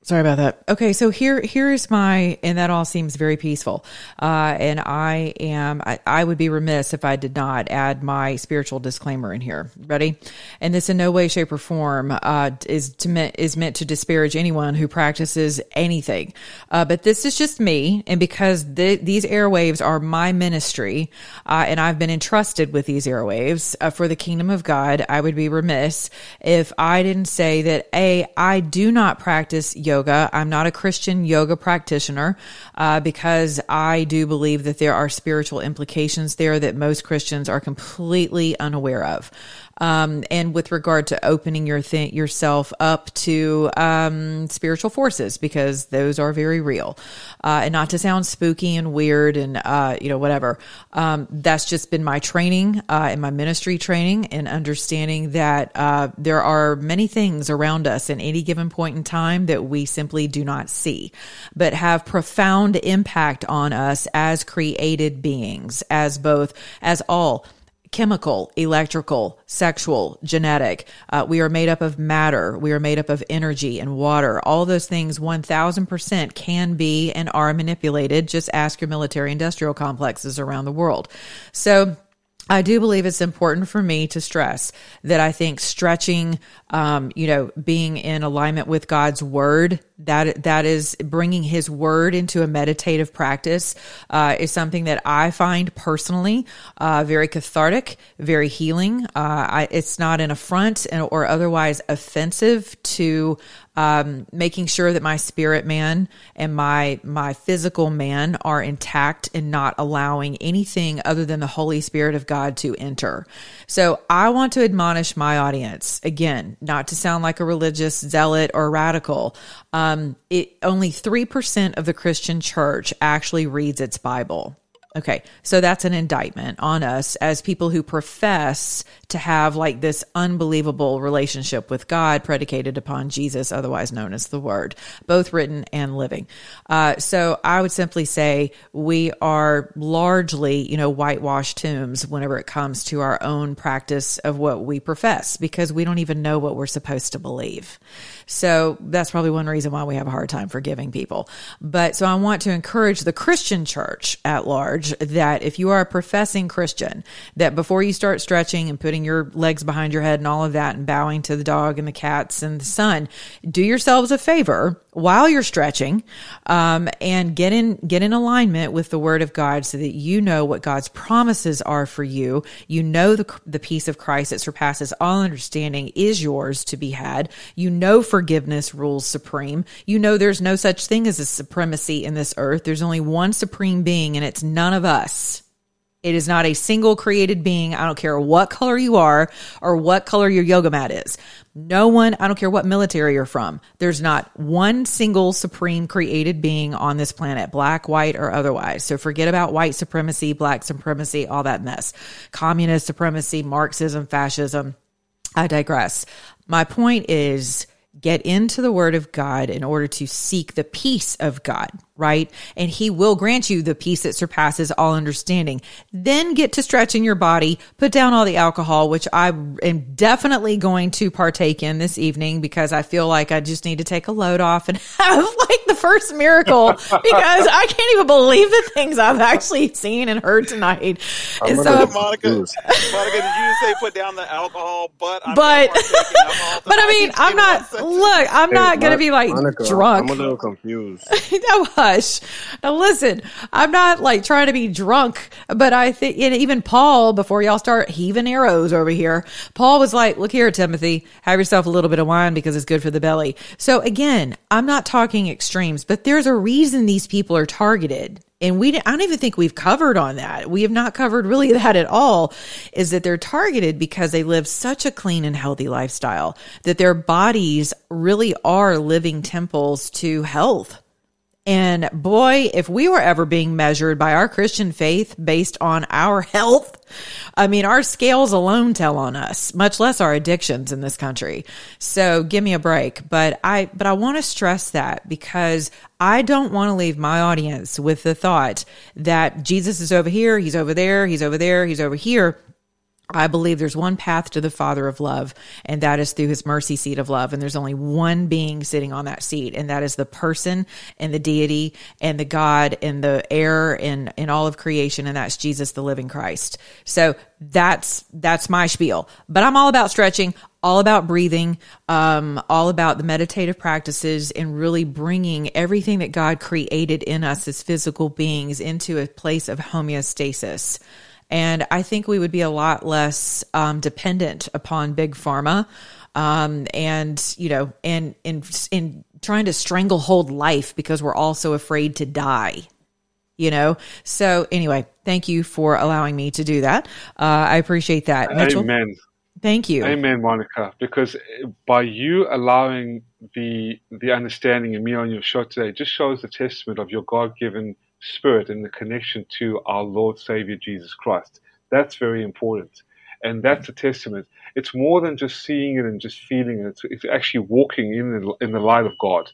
Sorry about that. Okay, so here here is my, and that all seems very peaceful. Uh, and I am, I, I would be remiss if I did not add my spiritual disclaimer in here. Ready? And this in no way, shape, or form uh, is to is meant to disparage anyone who practices anything. Uh, but this is just me, and because the, these airwaves are my ministry, uh, and I've been entrusted with these airwaves uh, for the kingdom of God, I would be remiss if I didn't say that a I do not practice yoga yoga. I'm not a Christian yoga practitioner uh, because I do believe that there are spiritual implications there that most Christians are completely unaware of. Um, and with regard to opening your th- yourself up to um, spiritual forces, because those are very real. Uh, and not to sound spooky and weird and uh, you know whatever. Um, that's just been my training uh, and my ministry training and understanding that uh, there are many things around us in any given point in time that we simply do not see, but have profound impact on us as created beings, as both as all chemical, electrical, sexual, genetic. Uh, we are made up of matter. We are made up of energy and water. All those things 1000% can be and are manipulated. Just ask your military industrial complexes around the world. So, I do believe it's important for me to stress that I think stretching, um, you know, being in alignment with God's word, that that is bringing His word into a meditative practice, uh, is something that I find personally uh, very cathartic, very healing. Uh, I, it's not an affront or otherwise offensive to um, making sure that my spirit man and my my physical man are intact and not allowing anything other than the Holy Spirit of God to enter. So I want to admonish my audience again, not to sound like a religious zealot or radical. Um, it only three percent of the Christian church actually reads its Bible. Okay, so that's an indictment on us as people who profess to have like this unbelievable relationship with God predicated upon Jesus, otherwise known as the Word, both written and living. Uh, so I would simply say we are largely, you know, whitewashed tombs whenever it comes to our own practice of what we profess because we don't even know what we're supposed to believe. So that's probably one reason why we have a hard time forgiving people. But so I want to encourage the Christian church at large that if you are a professing Christian, that before you start stretching and putting your legs behind your head and all of that and bowing to the dog and the cats and the sun, do yourselves a favor while you're stretching um, and get in get in alignment with the word of god so that you know what god's promises are for you. You know the, the peace of christ that surpasses all understanding is yours to be had. You know forgiveness rules supreme. You know there's no such thing as a supremacy in this earth. There's only one supreme being and it's none of us it is not a single created being. I don't care what color you are or what color your yoga mat is. No one, I don't care what military you're from. There's not one single supreme created being on this planet, black, white, or otherwise. So forget about white supremacy, black supremacy, all that mess. Communist supremacy, Marxism, fascism. I digress. My point is get into the word of God in order to seek the peace of God right? And he will grant you the peace that surpasses all understanding. Then get to stretching your body, put down all the alcohol, which I am definitely going to partake in this evening because I feel like I just need to take a load off and *laughs* have like the first miracle because I can't even believe the things I've actually seen and heard tonight.
I'm
And
Monica,
so,
Monica, did you say put down the alcohol? But I'm
but, *laughs* but I mean, *laughs* I'm not, look, I'm not going to be like drunk.
I'm a little confused.
No, hush. Now listen, I'm not like trying to be drunk, but I think and even Paul, before y'all start heaving arrows over here, Paul was like, look here, Timothy, have yourself a little bit of wine because it's good for the belly. So again, I'm not talking extremes, but there's a reason these people are targeted. And we, I don't even think we've covered on that. We have not covered really that at all. Is that they're targeted because they live such a clean and healthy lifestyle that their bodies really are living temples to health. And boy, if we were ever being measured by our Christian faith based on our *laughs* health, I mean, our scales alone tell on us, much less our addictions in this country. So give me a break. But I, but I want to stress that because I don't want to leave my audience with the thought that Jesus is over here, he's over there, he's over there, he's over here. I believe there's one path to the Father of love, and that is through his mercy seat of love. And there's only one being sitting on that seat, and that is the person and the deity and the God and the air and, in all of creation, and that's Jesus, the living Christ. So that's that's my spiel. But I'm all about stretching, all about breathing, um, all about the meditative practices, and really bringing everything that God created in us as physical beings into a place of homeostasis. And I think we would be a lot less um, dependent upon big pharma, um, and you know, and in in trying to stranglehold life because we're all so afraid to die. You know. So anyway, thank you for allowing me to do that. Uh, I appreciate that, Mitchell.
Amen.
Thank you.
Amen, Monica. Because by you allowing the the understanding in me on your show today, just shows the testament of your God given spirit and the connection to our Lord Savior Jesus Christ. That's very important. And that's a testament. It's more than just seeing it and just feeling it. It's, it's actually walking in the, in the light of God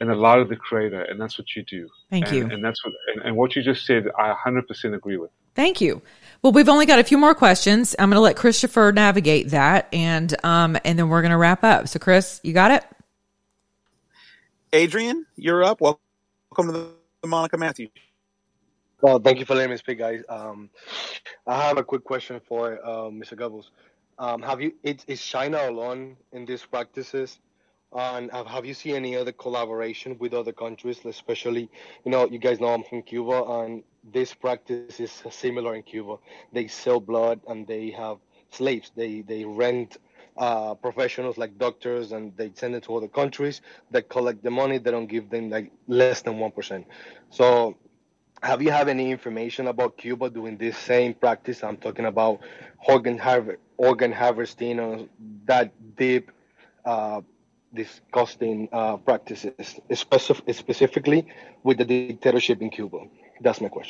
and the light of the Creator. And that's what you do.
Thank
and,
you.
And that's what, and, and what you just said, I 100% agree with.
Thank you. Well, we've only got a few more questions. I'm going to let Christopher navigate that, and um, and then we're going to wrap up. So, Chris, you got it.
Adrian, you're up. Welcome to the Monica Matthews.
Well, thank you for letting me speak, guys. Um, I have a quick question for uh, Mr. Goebbels. Um, have you is China alone in these practices? And have, have you seen any other collaboration with other countries, especially you know you guys know I'm from Cuba, and this practice is similar in Cuba. They sell blood and they have slaves. They they rent uh, professionals like doctors and they send it to other countries that collect the money. They don't give them like less than one percent. So have you have any information about Cuba doing this same practice? I'm talking about organ harvest, organ harvesting, or that deep, uh, disgusting uh, practices, specif- specifically with the dictatorship in Cuba. That's my question.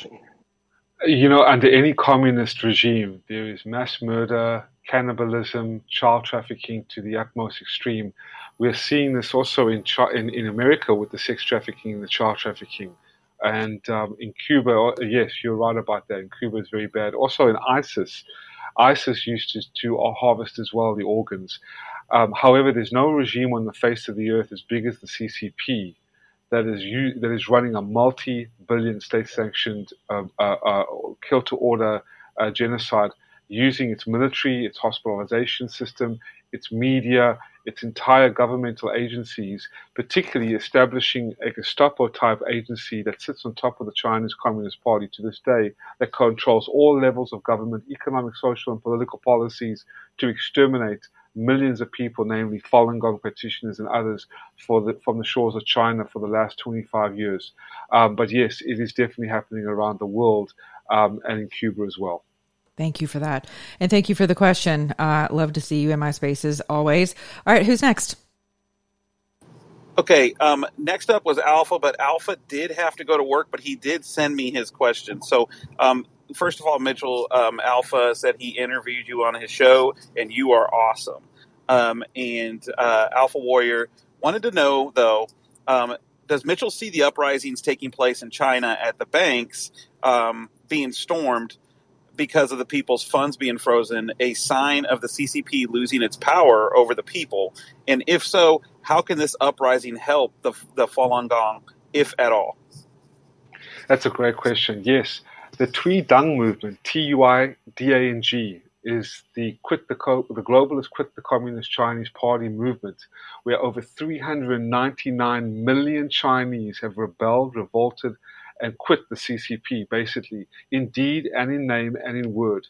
You know, under any communist regime, there is mass murder, cannibalism, child trafficking to the utmost extreme. We're seeing this also in, in, in America with the sex trafficking and the child trafficking. And um, in Cuba, oh, yes, you're right about that. In Cuba, it's very bad. Also in ISIS, ISIS used to, to harvest as well the organs. Um, however, there's no regime on the face of the earth as big as the CCP that is that is running a multi-billion state-sanctioned uh, uh, uh, kill-to-order genocide using its military, its hospitalization system, its media, its entire governmental agencies, particularly establishing a Gestapo type agency that sits on top of the Chinese Communist Party to this day, that controls all levels of government, economic, social, and political policies to exterminate millions of people, namely Falun Gong practitioners and others, the, from the shores of China for the last 25 years. Um, but yes, it is definitely happening around the world um, and in Cuba as well.
Thank you for that. And thank you for the question. Uh, love to see you in my spaces always. All right, who's next?
Okay, um, next up was Alpha, but Alpha did have to go to work, but he did send me his question. So, um, first of all, Mitchell um, Alpha said he interviewed you on his show, and you are awesome. Um, and uh, Alpha Warrior wanted to know, though, um, does Mitchell see the uprisings taking place in China at the banks um, being stormed because of the people's funds being frozen a sign of the CCP losing its power over the people? And if so, how can this uprising help the, the Falun Gong, if at all?
That's a great question. Yes, the Tui Dang movement, T U I D A N G, is the quit the, co- the globalist quit the communist Chinese party movement, where over 399 million Chinese have rebelled, revolted, and quit the CCP, basically, in deed and in name and in word.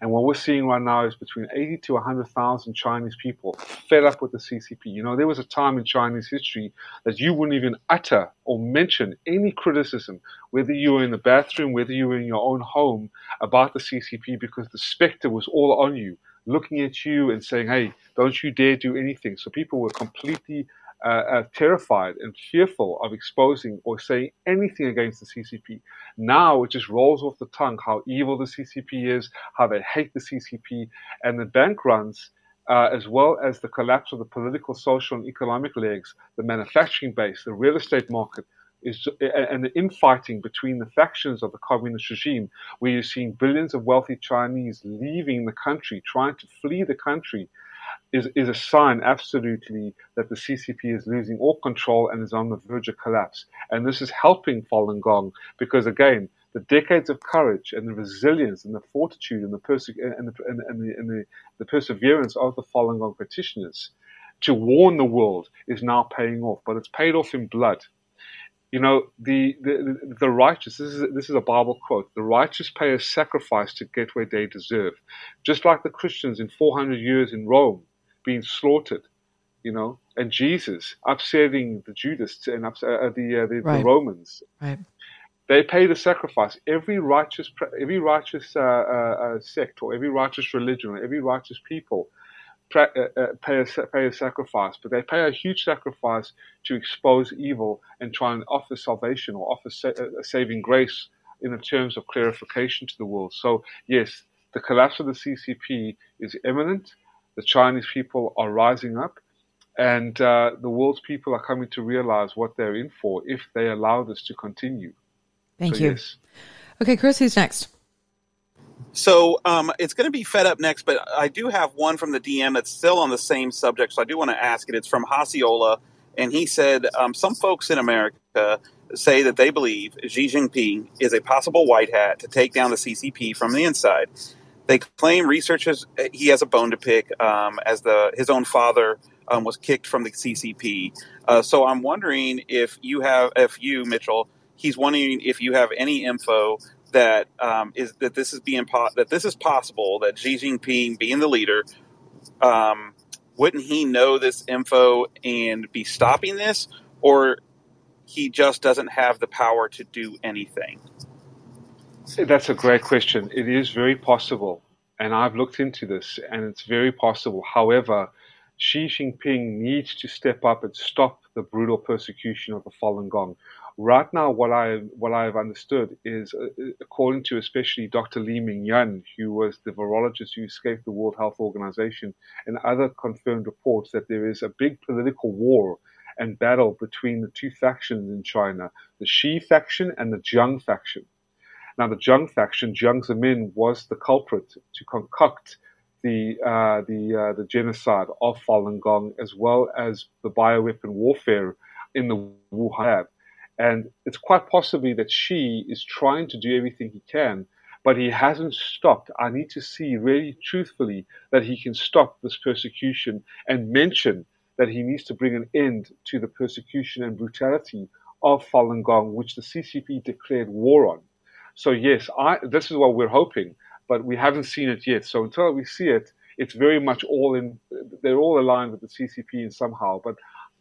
And what we're seeing right now is between 80 to 100,000 Chinese people fed up with the CCP. You know, there was a time in Chinese history that you wouldn't even utter or mention any criticism, whether you were in the bathroom, whether you were in your own home, about the CCP because the specter was all on you, looking at you and saying, hey, don't you dare do anything. So people were completely uh, uh, terrified and fearful of exposing or saying anything against the CCP. Now it just rolls off the tongue how evil the CCP is, how they hate the CCP, and the bank runs. Uh, as well as the collapse of the political, social, and economic legs, the manufacturing base, the real estate market, is, and the infighting between the factions of the communist regime, where you're seeing billions of wealthy Chinese leaving the country, trying to flee the country is, is a sign absolutely that the CCP is losing all control and is on the verge of collapse. And this is helping Falun Gong because, again, the decades of courage and the resilience and the fortitude and the, perse- and the, and, and the, and the, the perseverance of the Falun Gong practitioners to warn the world is now paying off, but it's paid off in blood. You know, the, the, the righteous, this is, this is a Bible quote, the righteous pay a sacrifice to get where they deserve. Just like the Christians in 400 years in Rome being slaughtered, you know, and Jesus upsetting the Judas and ups- uh, the, uh, the, right. the, Romans.
Right.
They pay the sacrifice. Every righteous, every righteous uh, uh, uh, sect or every righteous religion or every righteous people uh, pay a, pay a sacrifice, but they pay a huge sacrifice to expose evil and try and offer salvation or offer sa- saving grace in the terms of clarification to the world. So yes, the collapse of the CCP is imminent the Chinese people are rising up, and uh, the world's people are coming to realize what they're in for if they allow this to continue.
Thank
so,
you.
Yes.
Okay, Chris, who's next?
So um, it's going to be fed up next, but I do have one from the DM that's still on the same subject, so I do want to ask it. It's from Hasiola, and he said um, some folks in America say that they believe Xi Jinping is a possible white hat to take down the CCP from the inside. They claim researchers he has a bone to pick, um, as the his own father um, was kicked from the CCP. Uh, so I'm wondering if you have, if you Mitchell, he's wondering if you have any info that um, is that this is being po- that this is possible that Xi Jinping, being the leader, um, wouldn't he know this info and be stopping this, or he just doesn't have the power to do anything?
That's a great question. It is very possible, and I've looked into this, and it's very possible. However, Xi Jinping needs to step up and stop the brutal persecution of the Falun Gong. Right now, what I what I've understood is, uh, uh according to especially Dr. Li-Meng Yan, who was the virologist who escaped the World Health Organization, and other confirmed reports that there is a big political war and battle between the two factions in China, the Xi faction and the Jiang faction. Now, the Jiang faction, Jiang Zemin, was the culprit to concoct the uh, the uh, the genocide of Falun Gong, as well as the bioweapon warfare in the Wuhan lab. And it's quite possibly that Xi is trying to do everything he can, but he hasn't stopped. I need to see really truthfully that he can stop this persecution and mention that he needs to bring an end to the persecution and brutality of Falun Gong, which the CCP declared war on. So yes, I, this is what we're hoping, but we haven't seen it yet. So until we see it, it's very much all in. They're all aligned with the CCP in somehow. But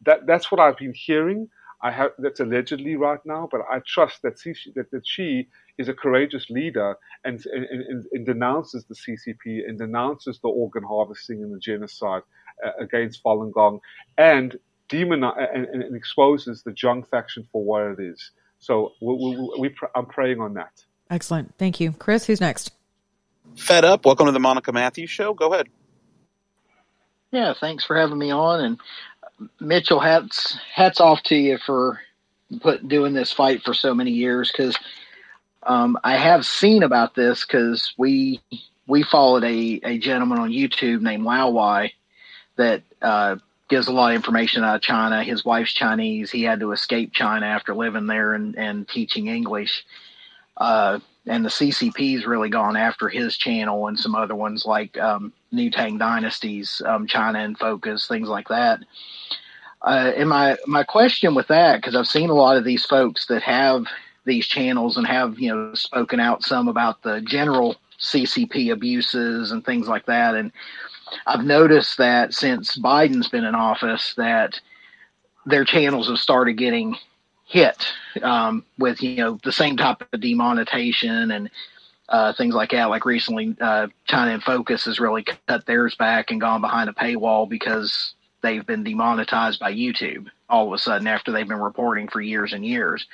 that that's what I've been hearing. I have that's allegedly right now, but I trust that Xi, that, is a courageous leader and, and, and, and denounces the CCP and denounces the organ harvesting and the genocide uh, against Falun Gong and demonize and, and, exposes the Jiang faction for what it is. So we, we, we, I'm praying on that.
Excellent. Thank you. Chris, who's next?
Fed up. Welcome to the Monica Matthews Show. Go ahead.
Yeah, thanks for having me on. And Mitchell, hats hats off to you for put doing this fight for so many years because um, I have seen about this because we we followed a, a gentleman on YouTube named Lao Wai that uh, gives a lot of information out of China. His wife's Chinese. He had to escape China after living there and, and teaching English. Uh, and the CCP's really gone after his channel and some other ones like um, New Tang Dynasties, um, China in Focus, things like that. Uh, and my my question with that, because I've seen a lot of these folks that have these channels and have you know spoken out some about the general CCP abuses and things like that, and I've noticed that since Biden's been in office, that their channels have started getting hit um, with you know the same type of demonetization and uh, things like that. Like recently, uh, China in Focus has really cut theirs back and gone behind a paywall because they've been demonetized by YouTube all of a sudden after they've been reporting for years and years.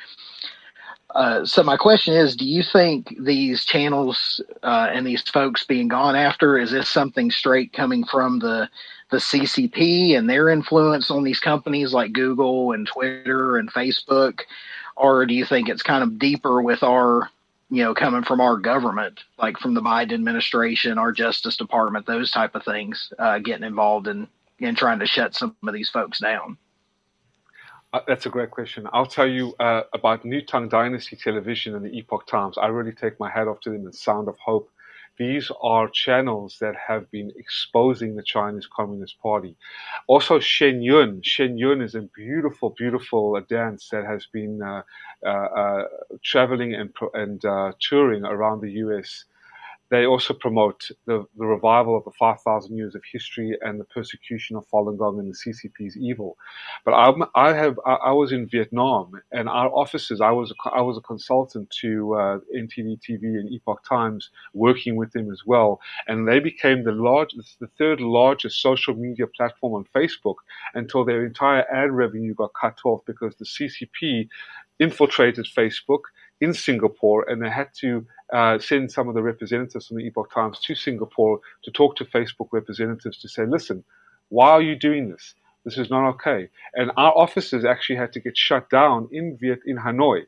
Uh, so my question is, do you think these channels uh, and these folks being gone after is this something straight coming from the the CCP and their influence on these companies like Google and Twitter and Facebook, or do you think it's kind of deeper with our you know coming from our government, like from the Biden administration, our Justice Department, those type of things, uh, getting involved in in trying to shut some of these folks down?
Uh, that's a great question. I'll tell you uh, about New Tang Dynasty Television and the Epoch Times. I really take my hat off to them and Sound of Hope. These are channels that have been exposing the Chinese Communist Party. Also, Shen Yun. Shen Yun is a beautiful, beautiful uh, dance that has been uh, uh, uh traveling and, and touring around the U.S. They also promote the, the revival of the 5,000 years of history and the persecution of Falun Gong and the CCP's evil. But I'm, I have, I, was in Vietnam and our offices, I was a, I was a consultant to uh, NTD TV and Epoch Times working with them as well. And they became the large, the third largest social media platform on Facebook until their entire ad revenue got cut off because the CCP infiltrated Facebook in Singapore and they had to uh, send some of the representatives from the Epoch Times to Singapore to talk to Facebook representatives to say, listen, why are you doing this? This is not okay. And our offices actually had to get shut down in Viet in Hanoi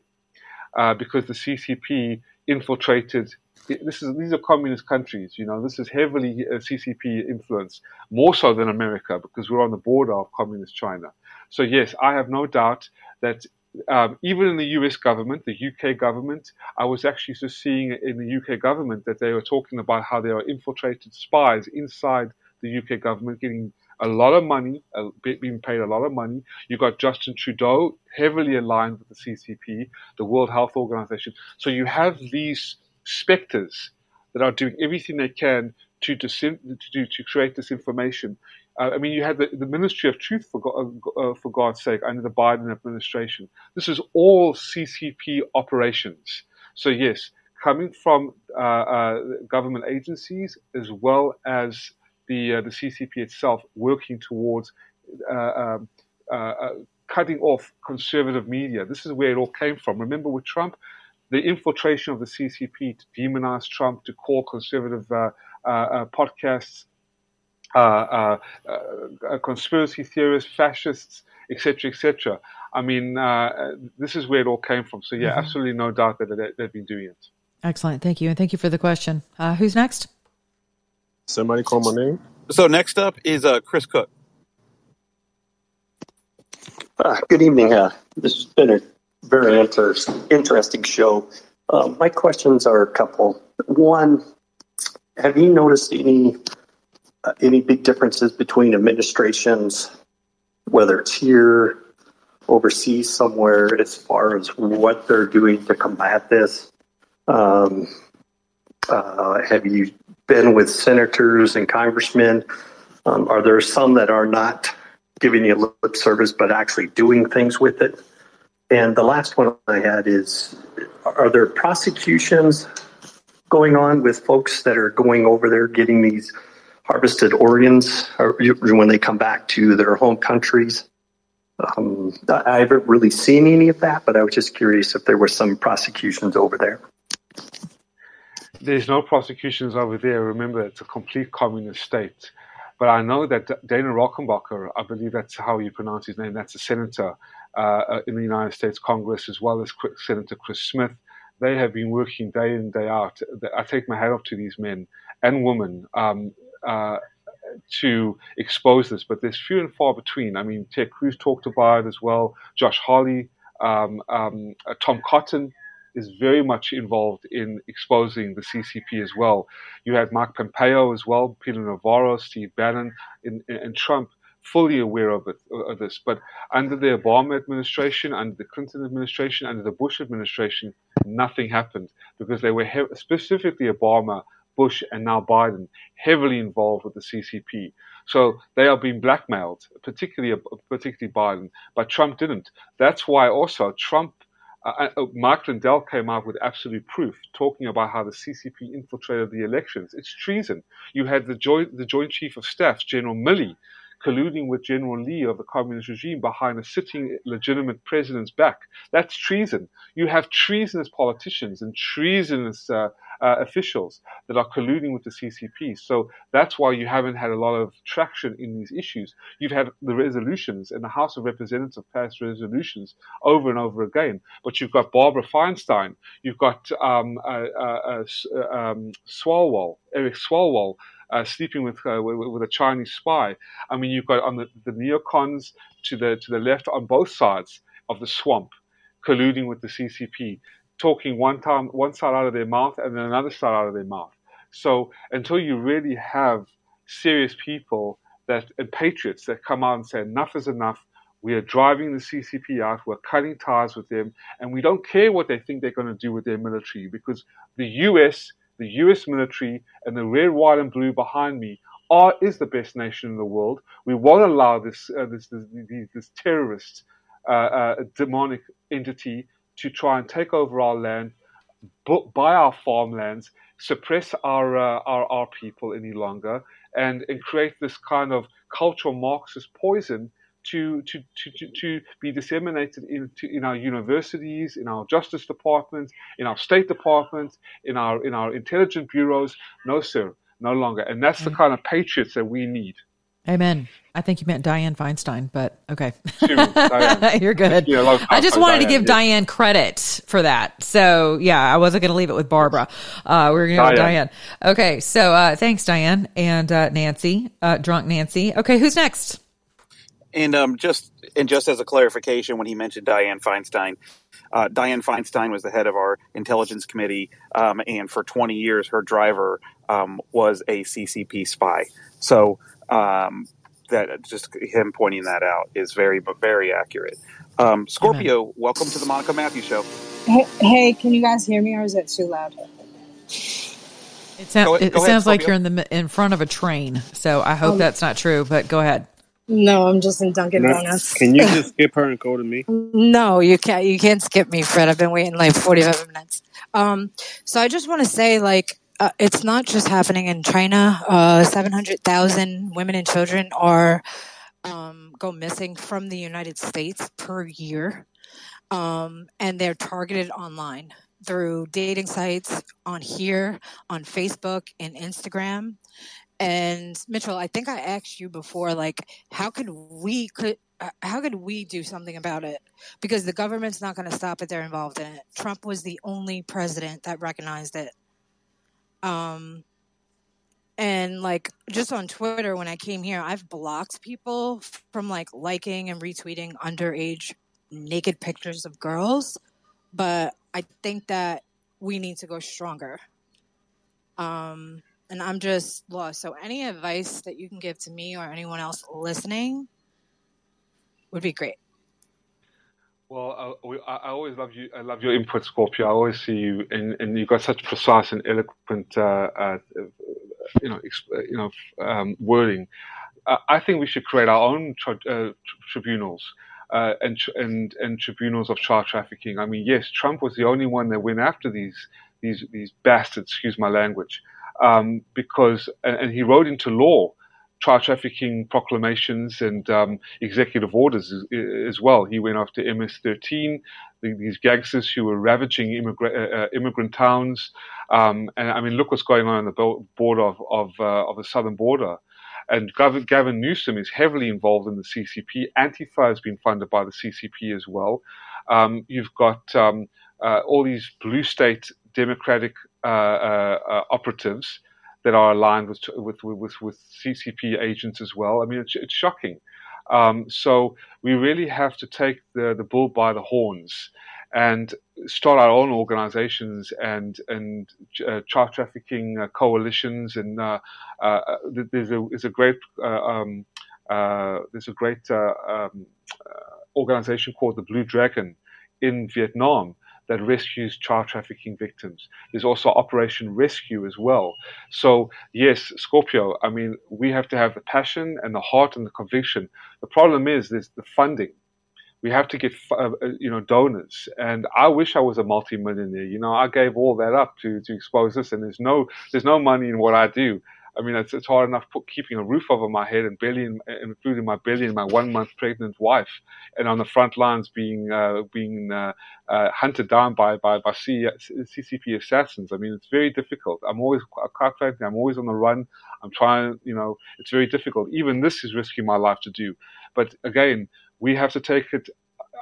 uh, because the CCP infiltrated. This is these are communist countries, you know. This is heavily uh, CCP influence, more so than America, because we're on the border of communist China. So yes, I have no doubt that um, even in the US government, the UK government, I was actually just seeing in the UK government that they were talking about how there are infiltrated spies inside the UK government getting a lot of money, uh, being paid a lot of money. You've got Justin Trudeau heavily aligned with the CCP, the World Health Organization. So you have these specters that are doing everything they can to, to, to, to create this information. Uh, I mean, you had the, the Ministry of Truth, for, uh, uh, for God's sake, under the Biden administration. This is all CCP operations. So, yes, coming from uh, uh, government agencies as well as the, uh, the CCP itself working towards um, cutting off conservative media. This is where it all came from. Remember with Trump, the infiltration of the CCP to demonize Trump, to call conservative podcasts uh, uh, uh, conspiracy theorists, fascists, etc., etc. I mean, this is where it all came from. So yeah, mm-hmm. absolutely no doubt that they, they've been doing it.
Excellent, thank you, and thank you for the question. who's next?
Somebody call my name.
So next up is Chris Cook.
Uh, good evening. Uh, this has been a very inter- interesting show. Uh, my questions are a couple. One, have you noticed any uh, any big differences between administrations, whether it's here, overseas, somewhere, as far as what they're doing to combat this? Um, uh, have you been with senators and congressmen? Um, are there some that are not giving you lip service, but actually doing things with it. And the last one I had is are there prosecutions going on with folks that are going over there getting these harvested organs when they come back to their home countries? Um, I haven't really seen any of that, but I was just curious if there were some prosecutions over there.
There's no prosecutions over there. Remember, it's a complete communist state. But I know that Dana Rohrabacher, I believe that's how you pronounce his name, that's a senator uh, in the United States Congress, as well as Senator Chris Smith. They have been working day in, day out. I take my hat off to these men and women um, uh, to expose this, but there's few and far between. I mean, Ted Cruz talked about it as well, Josh Hawley, um, um, uh, Tom Cotton is very much involved in exposing the CCP as well. You had Mark Pompeo as well, Peter Navarro, Steve Bannon, and, and Trump fully aware of, it, of this. But under the Obama administration, under the Clinton administration, under the Bush administration, nothing happened because they were he- specifically Obama, Bush, and now Biden heavily involved with the CCP. So they are being blackmailed, particularly particularly Biden, but Trump didn't. That's why also Trump uh, uh, Mark Lindell came out with absolute proof, talking about how the CCP infiltrated the elections. It's treason. You had the joint, the Joint Chief of Staff, General Milley, colluding with General Li of the communist regime behind a sitting legitimate president's back. That's treason. You have treasonous politicians and treasonous uh, uh, officials that are colluding with the CCP. So that's why you haven't had a lot of traction in these issues. You've had the resolutions, and the House of Representatives passed resolutions over and over again. But you've got Barbara Feinstein, you've got um, uh, uh, uh um, Swalwell, Eric Swalwell, uh, sleeping with, uh, with, with a Chinese spy. I mean, you've got on the, the neocons to the to the left on both sides of the swamp, colluding with the CCP, talking one time one side out of their mouth and then another side out of their mouth. So until you really have serious people that and patriots that come out and say enough is enough. We are driving the CCP out. We're cutting ties with them, and we don't care what they think they're going to do with their military because the U.S the US military, and the red, white, and blue behind me are is the best nation in the world. We won't allow this uh, this, this, this terrorist uh, uh, demonic entity to try and take over our land, buy our farmlands, suppress our, uh, our our people any longer, and, and create this kind of cultural Marxist poison to, to, to, to, be disseminated into in our universities, in our justice departments, in our state departments, in our in our intelligence bureaus. No, sir, no longer. And that's the kind of patriots that we need.
Amen. I think you meant Dianne Feinstein, but okay. *laughs* You're good. Yeah, I just wanted Dianne, to give yeah. Dianne credit for that. So yeah, I wasn't going to leave it with Barbara. Uh, we are going to go with Dianne. Okay. So, uh, thanks, Dianne and, uh, Nancy, uh, drunk Nancy. Okay. Who's next?
And um, just and just as a clarification, when he mentioned Dianne Feinstein, uh, Dianne Feinstein was the head of our intelligence committee, um, and for 20 years, her driver um, was a CCP spy. So um, that just him pointing that out is very very accurate. Um, Scorpio, Amen. welcome to the Monica Matthews Show.
Hey, hey, can you guys hear me, or is it too loud?
It, sound, it ahead, sounds like you're in the in front of a train, so I hope um, that's not true. But go ahead.
No, I'm just in Dunkin' Donuts.
Can you just *laughs* skip her and go to me?
No, you can't. You can't skip me, Fred. I've been waiting like 45 minutes. Um, so I just want to say, like, uh, it's not just happening in China. Uh, 700,000 women and children are um, go missing from the United States per year. Um, and they're targeted online through dating sites on here, on Facebook and Instagram. And Mitchell, I think I asked you before, like, how could we could uh, how could we do something about it? Because the government's not going to stop it; they're involved in it. Trump was the only president that recognized it. Um, and like just on Twitter, when I came here, I've blocked people from like liking and retweeting underage naked pictures of girls. But I think that we need to go stronger. Um, and I'm just lost. So, any advice that you can give to me or anyone else listening would be great.
Well, I, I, always love you. I love your input, Scorpio. I always see you, and, and you've got such precise and eloquent, uh, uh, you know, you know, um, wording. Uh, I think we should create our own uh, tribunals. Uh, and, and and tribunals of child trafficking. I mean, yes, Trump was the only one that went after these these these bastards. Excuse my language, um, because and, and, he wrote into law child trafficking proclamations and um, executive orders as, as, well. He went after MS-13, the, these gangsters who were ravaging immigra- uh, uh, immigrant towns. Um, and I mean, look what's going on on the border of of, uh, of the southern border. And Gavin Newsom is heavily involved in the CCP. Antifa has been funded by the CCP as well. Um, you've got um, uh, all these blue state Democratic operatives that are aligned with with with, with CCP agents as well. I mean, it's, it's shocking. Um, so we really have to take the the bull by the horns and start our own organizations and and uh, child trafficking uh, coalitions and uh, uh there's a there's a great uh, um, uh, there's a great um, organization called the Blue Dragon in Vietnam that rescues child trafficking victims. There's also Operation Rescue as well. So, yes, Scorpio, I mean, we have to have the passion and the heart and the conviction. The problem is there's the funding. We have to get, uh, uh, you know, donors. And I wish I was a multimillionaire. You know, I gave all that up to, to expose this and there's no, there's no money in what I do. I mean, it's, it's hard enough put, keeping a roof over my head and barely, in, including my belly and my one month pregnant wife, and on the front lines being uh, being uh, uh, hunted down by by, by C, CCP assassins. I mean, it's very difficult. I'm always calculating. I'm always on the run. I'm trying. You know, it's very difficult. Even this is risking my life to do. But again, we have to take it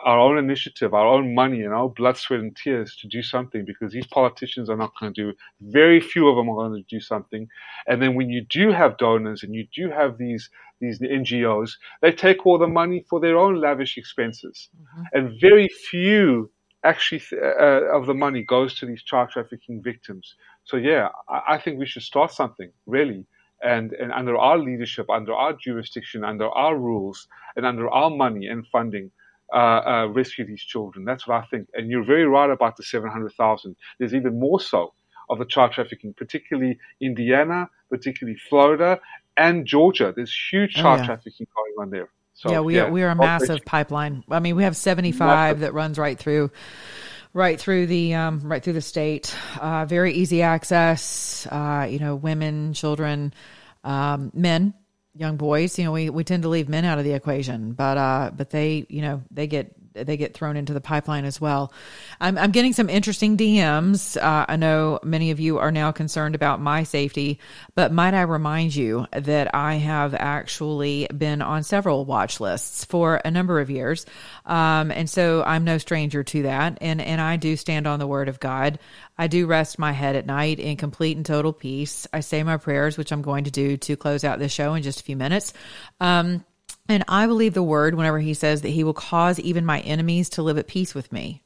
our own initiative, our own money, and our blood, sweat, and tears to do something because these politicians are not going to do. Very few of them are going to do something. And then when you do have donors and you do have these these NGOs, they take all the money for their own lavish expenses, mm-hmm. and very few actually uh, of the money goes to these child trafficking victims. So yeah, I, I think we should start something really. And, and under our leadership, under our jurisdiction, under our rules, and under our money and funding, uh, uh, rescue these children. That's what I think. And you're very right about the 700,000. There's even more so of the child trafficking, particularly Indiana, particularly Florida, and Georgia. There's huge oh, child oh, yeah. trafficking going on there.
So, yeah, we yeah, are, we are a massive pipeline. I mean, we have 75 massive. that runs right through right through the um, right through the state. Uh, very easy access. Uh, you know, women, children, um, men young boys. You know, we, we tend to leave men out of the equation, but uh, but they, you know, they get they get thrown into the pipeline as well. I'm, I'm getting some interesting DMs. Uh, I know many of you are now concerned about my safety, but might I remind you that I have actually been on several watch lists for a number of years. Um, and so I'm no stranger to that. And, and I do stand on the word of God. I do rest my head at night in complete and total peace. I say my prayers, which I'm going to do to close out this show in just a few minutes. Um, and I believe the word whenever he says that he will cause even my enemies to live at peace with me.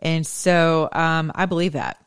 And so um, I believe that.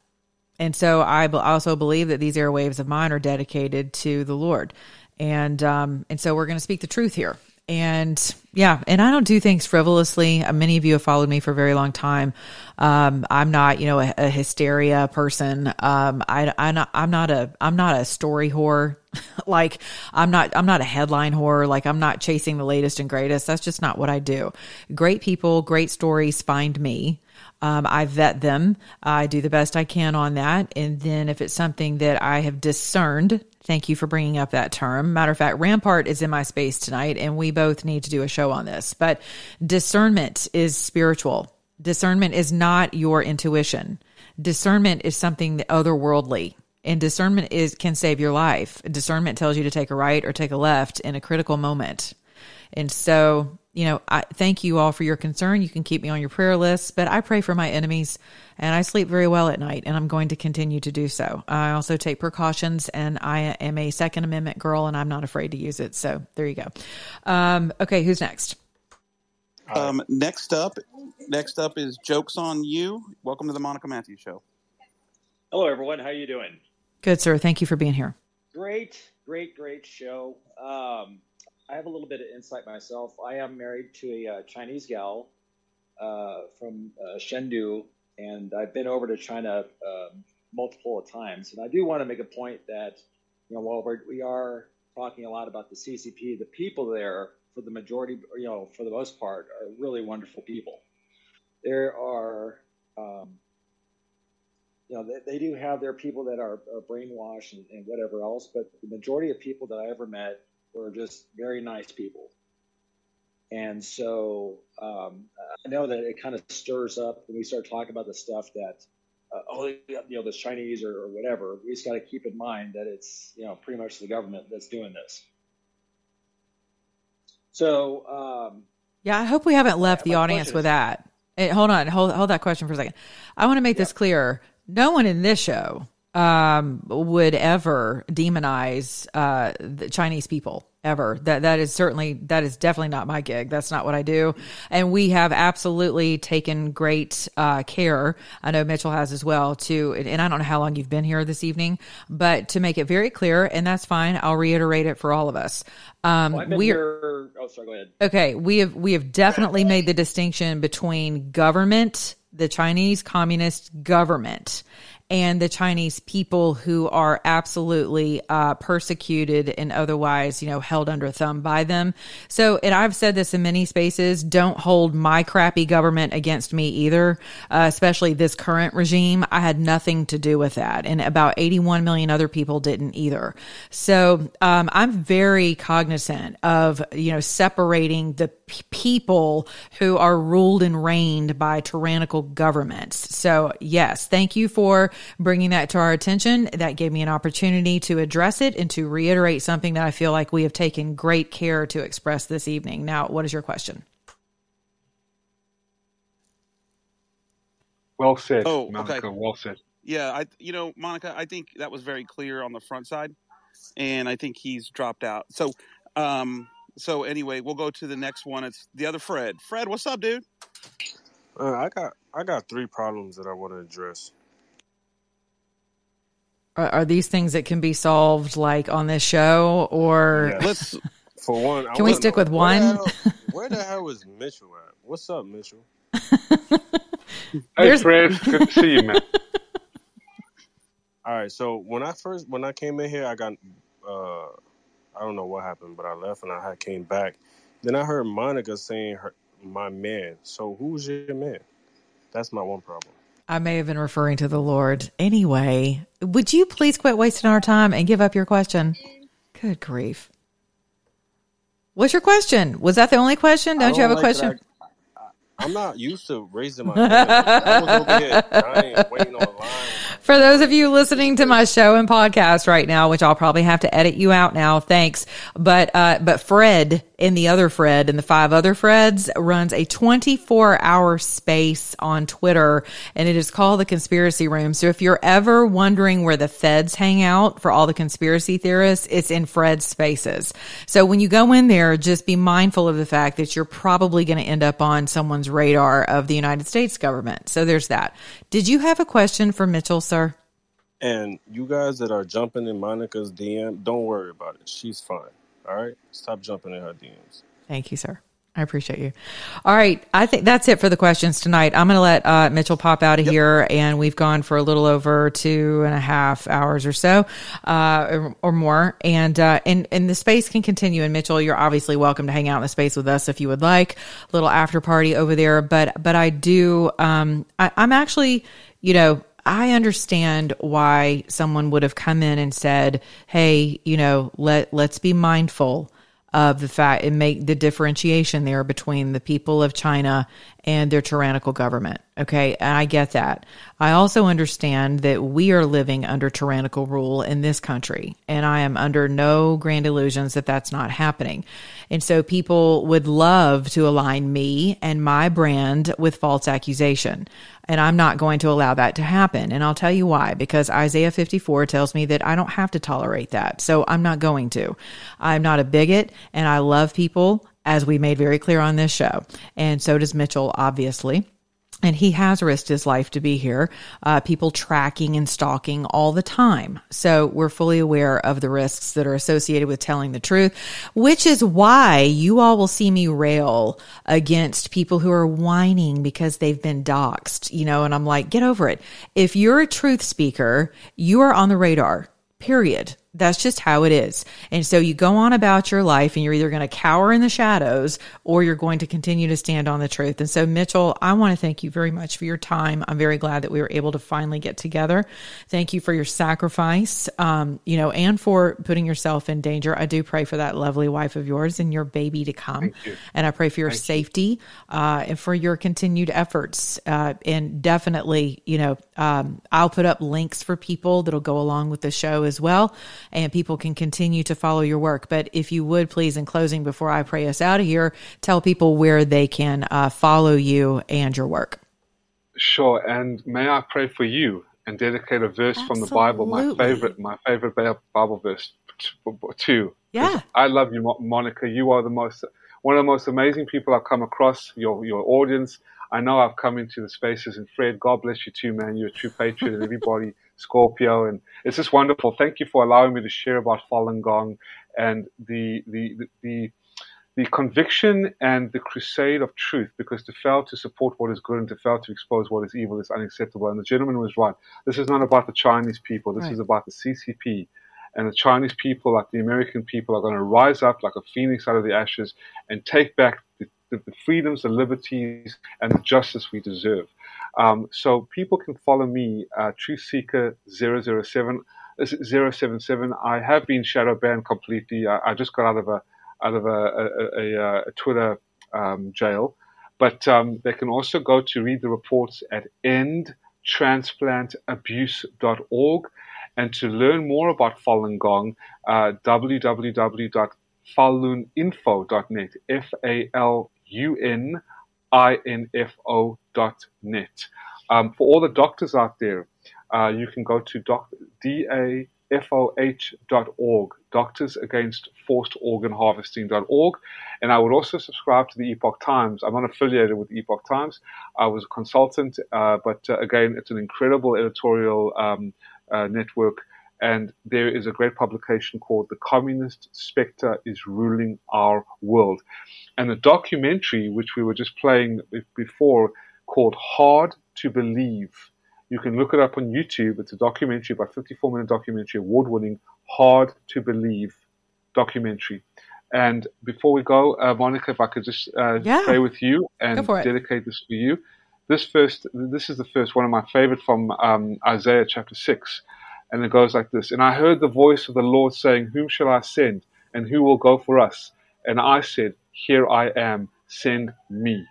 And so I also believe that these airwaves of mine are dedicated to the Lord. And um, and so we're going to speak the truth here. And yeah, and I don't do things frivolously. Uh, many of you have followed me for a very long time. Um, I'm not, you know, a, a hysteria person. Um, I, I not, I'm not a, I'm not a story whore. *laughs* like I'm not, I'm not a headline whore. Like I'm not chasing the latest and greatest. That's just not what I do. Great people, great stories find me. Um, I vet them. I do the best I can on that. And then if it's something that I have discerned Thank you for bringing up that term. Matter of fact, Rampart is in my space tonight, and we both need to do a show on this. But discernment is spiritual. Discernment is not your intuition. Discernment is something otherworldly, and discernment is can save your life. Discernment tells you to take a right or take a left in a critical moment. And so, you know, I thank you all for your concern. You can keep me on your prayer list, but I pray for my enemies and I sleep very well at night and I'm going to continue to do so. I also take precautions and I am a second amendment girl and I'm not afraid to use it. So there you go. Um, okay. Who's next?
Um, next up, next up is jokes on you. Welcome to the Monica Matthews Show.
Hello, everyone. How are you doing?
Good, sir. Thank you for being here.
Great, great, great show. Um, I have a little bit of insight myself. I am married to a uh, Chinese gal uh, from uh, Chengdu, and I've been over to China um, multiple times. And I do want to make a point that, you know, while we're, we are talking a lot about the CCP, the people there, for the majority, you know, for the most part, are really wonderful people. There are, um, you know, they, they, do have their people that are, are brainwashed and, and whatever else, but the majority of people that I ever met were just very nice people. And so um, I know that it kind of stirs up when we start talking about the stuff that, uh, oh, you know, the Chinese or, or whatever. We just got to keep in mind that it's, you know, pretty much the government that's doing this. So, um,
yeah, I hope we haven't left the audience with that. Hey, hold on, hold hold that question for a second. I want to make yeah. this clear. No one in this show um, would ever demonize uh, the Chinese people ever. That that is certainly that is definitely not my gig. That's not what I do. And we have absolutely taken great uh, care. I know Mitchell has as well. To and I don't know how long you've been here this evening, but to make it very clear, and that's fine. I'll reiterate it for all of us. Um,
well, we are. Oh, sorry. Go ahead.
Okay, we have we have definitely made the distinction between government, the Chinese Communist government and the Chinese people who are absolutely uh, persecuted and otherwise, you know, held under thumb by them. So, and I've said this in many spaces don't hold my crappy government against me either, uh, especially this current regime. I had nothing to do with that. And about 81 million other people didn't either. So, um, I'm very cognizant of, you know, separating the people who are ruled and reigned by tyrannical governments. So, yes, thank you for bringing that to our attention. That gave me an opportunity to address it and to reiterate something that I feel like we have taken great care to express this evening. Now, what is your question?
Well said.
Oh,
Monica,
okay.
Well said.
Yeah, I you know, Monica, I think that was very clear on the front side, and I think he's dropped out. So, um, so anyway, we'll go to the next one. It's the other Fred. Fred, what's up, dude?
Uh, I got I got three problems that I want to address.
Are, are, these things that can be solved like on this show, or
yeah. let's for one?
Can we stick know, with one?
Where the, hell, *laughs* where the hell is Mitchell at? What's up, Mitchell?
hey, Fred, good to see you, man. *laughs*
All right, so when I first when I came in here, I got uh, I don't know what happened, but I left and I came back. Then I heard Monica saying her my man. So who's your man? That's my one problem.
I may have been referring to the Lord. Anyway, would you please quit wasting our time and give up your question? Good grief. What's your question? Was that the only question? Don't, don't you have like a question?
I, am not used to raising my hand. I was over here *laughs* dying, waiting on line
for those of you listening to my show and podcast right now, which I'll probably have to edit you out now, thanks. But uh, but Fred and the other Fred and the five other Freds runs a 24 hour space on Twitter, and it is called the Conspiracy Room. So if you're ever wondering where the feds hang out for all the conspiracy theorists, it's in Fred's spaces. So when you go in there, just be mindful of the fact that you're probably going to end up on someone's radar of the United States government. So there's that. Did you have a question for Mitchell? sir.
And you guys that are jumping in Monica's DM, don't worry about it. She's fine. All right? Stop jumping in her DMs.
Thank you, sir. I appreciate you. All right. I think that's it for the questions tonight. I'm going to let uh, Mitchell pop out of yep. here, and we've gone for a little over two and a half hours or so, uh, or, or, more. And, uh, and, and the space can continue. And Mitchell, you're obviously welcome to hang out in the space with us if you would like. A little after party over there. But, but I do, um, I, I'm actually, you know, I understand why someone would have come in and said, "Hey, you know, let let's be mindful of the fact and make the differentiation there between the people of China and their tyrannical government. Okay. And I get that. I also understand that we are living under tyrannical rule in this country. And I am under no grand illusions that that's not happening. And so people would love to align me and my brand with false accusation. And I'm not going to allow that to happen. And I'll tell you why, because Isaiah 54 tells me that I don't have to tolerate that. So I'm not going to. I'm not a bigot and I love people as we made very clear on this show. And so does Mitchell, obviously. And he has risked his life to be here. Uh, people tracking and stalking all the time. So we're fully aware of the risks that are associated with telling the truth, which is why you all will see me rail against people who are whining because they've been doxxed, you know, and I'm like, get over it. If you're a truth speaker, you are on the radar, period. That's just how it is. And so you go on about your life and you're either going to cower in the shadows or you're going to continue to stand on the truth. And so, Mitchell, I want to thank you very much for your time. I'm very glad that we were able to finally get together. Thank you for your sacrifice, um, you know, and for putting yourself in danger. I do pray for that lovely wife of yours and your baby to come. And I pray for your
Thank
safety uh, and for your continued efforts. Uh, and definitely, you know, um, I'll put up links for people that'll go along with the show as well and people can continue to follow your work. But if you would please, in closing, before I pray us out of here, tell people where they can uh, follow you and your work.
Sure, and may I pray for you and dedicate a verse from the Bible, my favorite, my favorite Bible verse too.
Yeah.
I love you, Monica. You are the most, one of the most amazing people I've come across. Your your audience. I know I've come into the spaces, and Fred, God bless you too, man. You're a true patriot, and everybody, Scorpio, and it's just wonderful. Thank you for allowing me to share about Falun Gong and the the the. the the conviction and the crusade of truth, because to fail to support what is good and to fail to expose what is evil is unacceptable. And the gentleman was right. This is not about the Chinese people. This
Right.
is about the CCP. And the Chinese people, like the American people, are going to rise up like a phoenix out of the ashes and take back the, the, the freedoms, the liberties, and the justice we deserve. Um, so people can follow me, uh, Truth Seeker 007. uh, 077. I have been shadow banned completely. I, I just got out of a out of a, a, a, a Twitter um, jail, but um, they can also go to read the reports at endtransplantabuse.org and to learn more about Falun Gong, uh, www.faluninfo.net, F-A-L-U-N I-N-F-O dot net. Um, for all the doctors out there, uh, you can go to doc, dafoh.org, Doctors Against Forced Organ Harvesting.org. And I would also subscribe to the Epoch Times. I'm not affiliated with the Epoch Times. I was a consultant, uh, but uh, again, it's an incredible editorial um, uh, network. And there is a great publication called The Communist Spectre is Ruling Our World. And the documentary, which we were just playing before, called Hard to Believe. You can look it up on YouTube. It's a documentary, about 54 minute documentary, award winning, Hard to Believe documentary. And before we go, uh, Monica, if I could just uh,
Yeah.
pray with you and dedicate this for you. This first, this is the first one of my favorite from um, Isaiah chapter six, and it goes like this: And I heard the voice of the Lord saying, "Whom shall I send? And who will go for us?" And I said, "Here I am. Send me."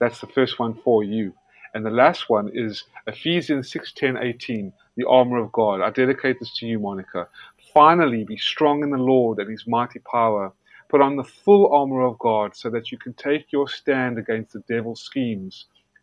That's the first one for you. And the last one is Ephesians 6, 10, 18, the armor of God. I dedicate this to you, Monica. Finally, be strong in the Lord and his mighty power. Put on the full armor of God so that you can take your stand against the devil's schemes.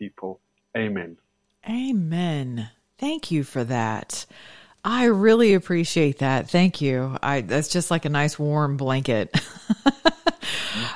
people. Amen.
Amen. Thank you for that. I really appreciate that. Thank you. I that's just like a nice warm blanket. *laughs*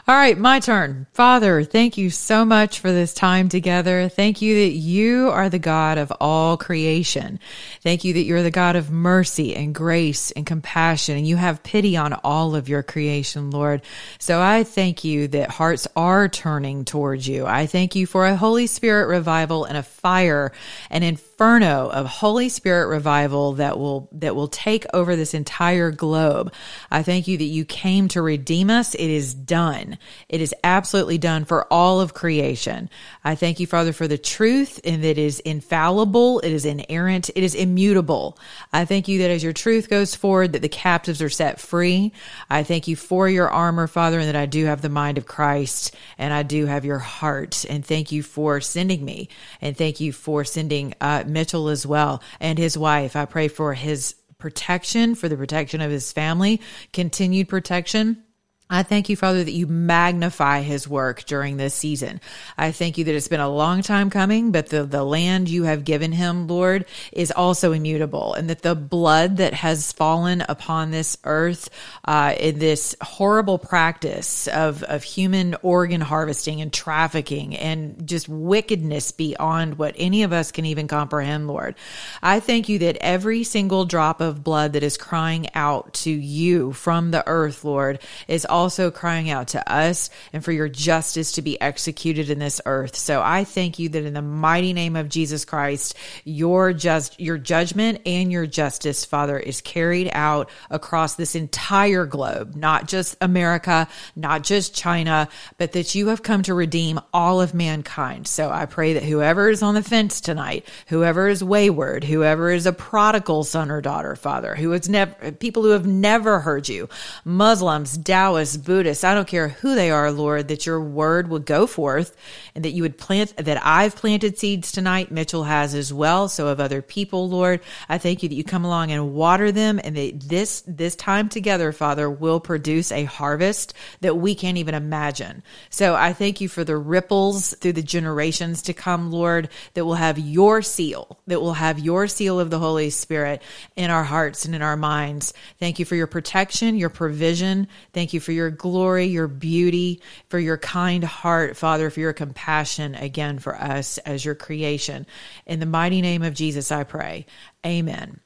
All right, my turn. Father, thank you so much for this time together. Thank you that you are the God of all creation. Thank you that you're the God of mercy and grace and compassion, and you have pity on all of your creation, Lord. So I thank you that hearts are turning towards you. I thank you for a Holy Spirit revival and a fire and in inferno of Holy Spirit revival that will that will take over this entire globe. I thank you that you came to redeem us. It is done. It is absolutely done for all of creation. I thank you, Father, for the truth and that is infallible, it is inerrant, it is immutable. I thank you that as your truth goes forward, that the captives are set free. I thank you for your armor, Father, and that I do have the mind of Christ and I do have your heart. And thank you for sending me and thank you for sending uh, Mitchell as well and his wife. I pray for his protection, for the protection of his family, continued protection I thank you, Father, that you magnify his work during this season. I thank you that it's been a long time coming, but the, the land you have given him, Lord, is also immutable and that the blood that has fallen upon this earth, uh, in this horrible practice of, of human organ harvesting and trafficking and just wickedness beyond what any of us can even comprehend, Lord. I thank you that every single drop of blood that is crying out to you from the earth, Lord, is also crying out to us and for your justice to be executed in this earth. So I thank you that in the mighty name of Jesus Christ, your just your judgment and your justice, Father, is carried out across this entire globe, not just America, not just China, but that you have come to redeem all of mankind. So I pray that whoever is on the fence tonight, whoever is wayward, whoever is a prodigal son or daughter, Father, who has never people who have never heard you, Muslims, Taoists, Buddhists, I don't care who they are, Lord, that your word would go forth and that you would plant, that I've planted seeds tonight. Mitchell has as well. So of other people, Lord, I thank you that you come along and water them and that this, this time together, Father, will produce a harvest that we can't even imagine. So I thank you for the ripples through the generations to come, Lord, that will have your seal, that will have your seal of the Holy Spirit in our hearts and in our minds. Thank you for your protection, your provision. Thank you for your glory, your beauty, for your kind heart, Father, for your compassion again for us as your creation. In the mighty name of Jesus, I pray. Amen.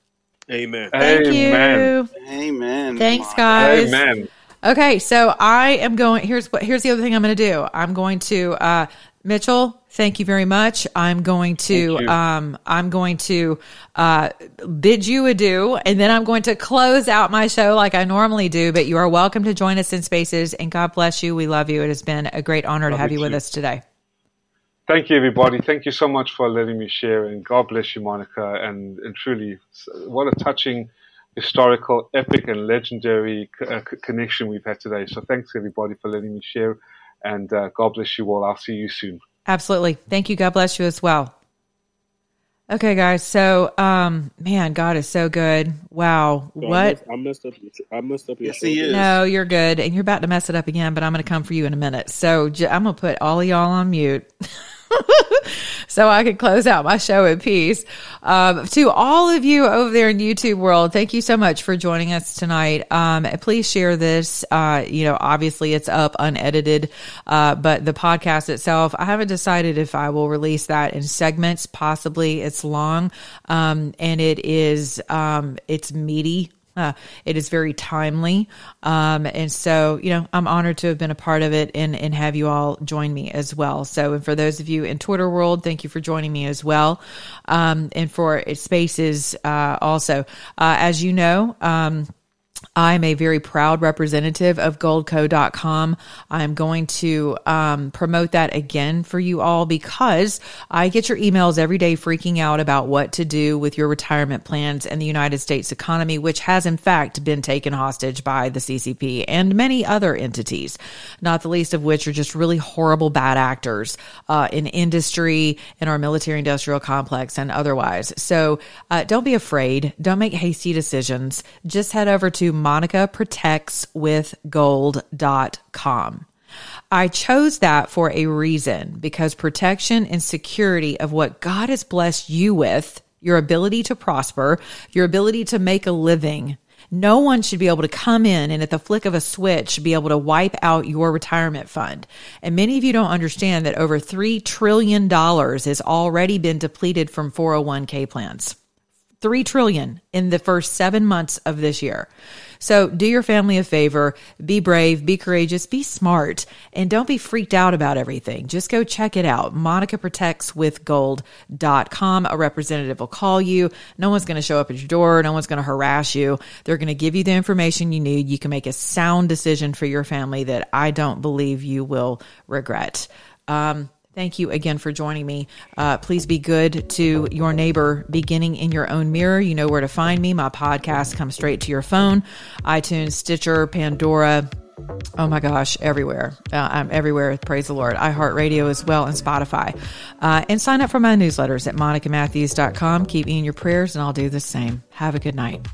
Amen.
Thank
Amen.
you.
Amen.
Thanks, guys.
Amen.
Okay, so I am going. Here's what. Here's the other thing I'm going to do. I'm going to uh, Mitchell. Thank you very much. I'm going to um, I'm going to uh, bid you adieu, and then I'm going to close out my show like I normally do. But you are welcome to join us in Spaces, and God bless you. We love you. It has been a great honor to have
you
you with us today.
Thank you, everybody. Thank you so much for letting me share, and God bless you, Monica. And, and truly, what a touching, historical, epic, and legendary uh, c- connection we've had today. So, thanks, everybody, for letting me share, and uh, God bless you all. I'll see you soon.
Absolutely. Thank you. God bless you as well. Okay, guys. So, um, man, God is so good. Wow.
So I
what?
messed, I messed up. Your, I messed up your
Yes, he is.
No, you're good. And you're about to mess it up again, but I'm going to come for you in a minute. So j- I'm going to put all of y'all on mute. *laughs* *laughs* so I can close out my show in peace. Um, to all of you over there in YouTube world, thank you so much for joining us tonight. Um, please share this. Uh, you know, obviously it's up unedited, uh, but the podcast itself, I haven't decided if I will release that in segments. Possibly it's long, um, and it is, um, it's meaty. Uh, it is very timely. Um, and so, you know, I'm honored to have been a part of it and, and have you all join me as well. So, and for those of you in Twitter world, thank you for joining me as well. Um, and for Spaces, uh, also, uh, as you know, um, I'm a very proud representative of goldco.com. I'm going to um, promote that again for you all because I get your emails every day freaking out about what to do with your retirement plans and the United States economy, which has in fact been taken hostage by the CCP and many other entities, not the least of which are just really horrible bad actors uh, in industry, in our military industrial complex, and otherwise. So uh, don't be afraid. Don't make hasty decisions. Just head over to monicaprotectswithgold.com. I chose that for a reason because protection and security of what God has blessed you with, your ability to prosper, your ability to make a living. No one should be able to come in and at the flick of a switch be able to wipe out your retirement fund. And many of you don't understand that over $3 trillion has already been depleted from 401k plans. 3 trillion in the first 7 months of this year. So do your family a favor, be brave, be courageous, be smart, and don't be freaked out about everything. Just go check it out. MonicaProtectsWithGold.com. A representative will call you. No one's going to show up at your door. No one's going to harass you. They're going to give you the information you need. You can make a sound decision for your family that I don't believe you will regret. Um, Thank you again for joining me. Uh, please be good to your neighbor, beginning in your own mirror. You know where to find me. My podcast comes straight to your phone iTunes, Stitcher, Pandora. Oh my gosh, everywhere. Uh, I'm everywhere. Praise the Lord. iHeartRadio as well and Spotify. Uh, and sign up for my newsletters at monicamatthews.com. Keep me in your prayers, and I'll do the same. Have a good night.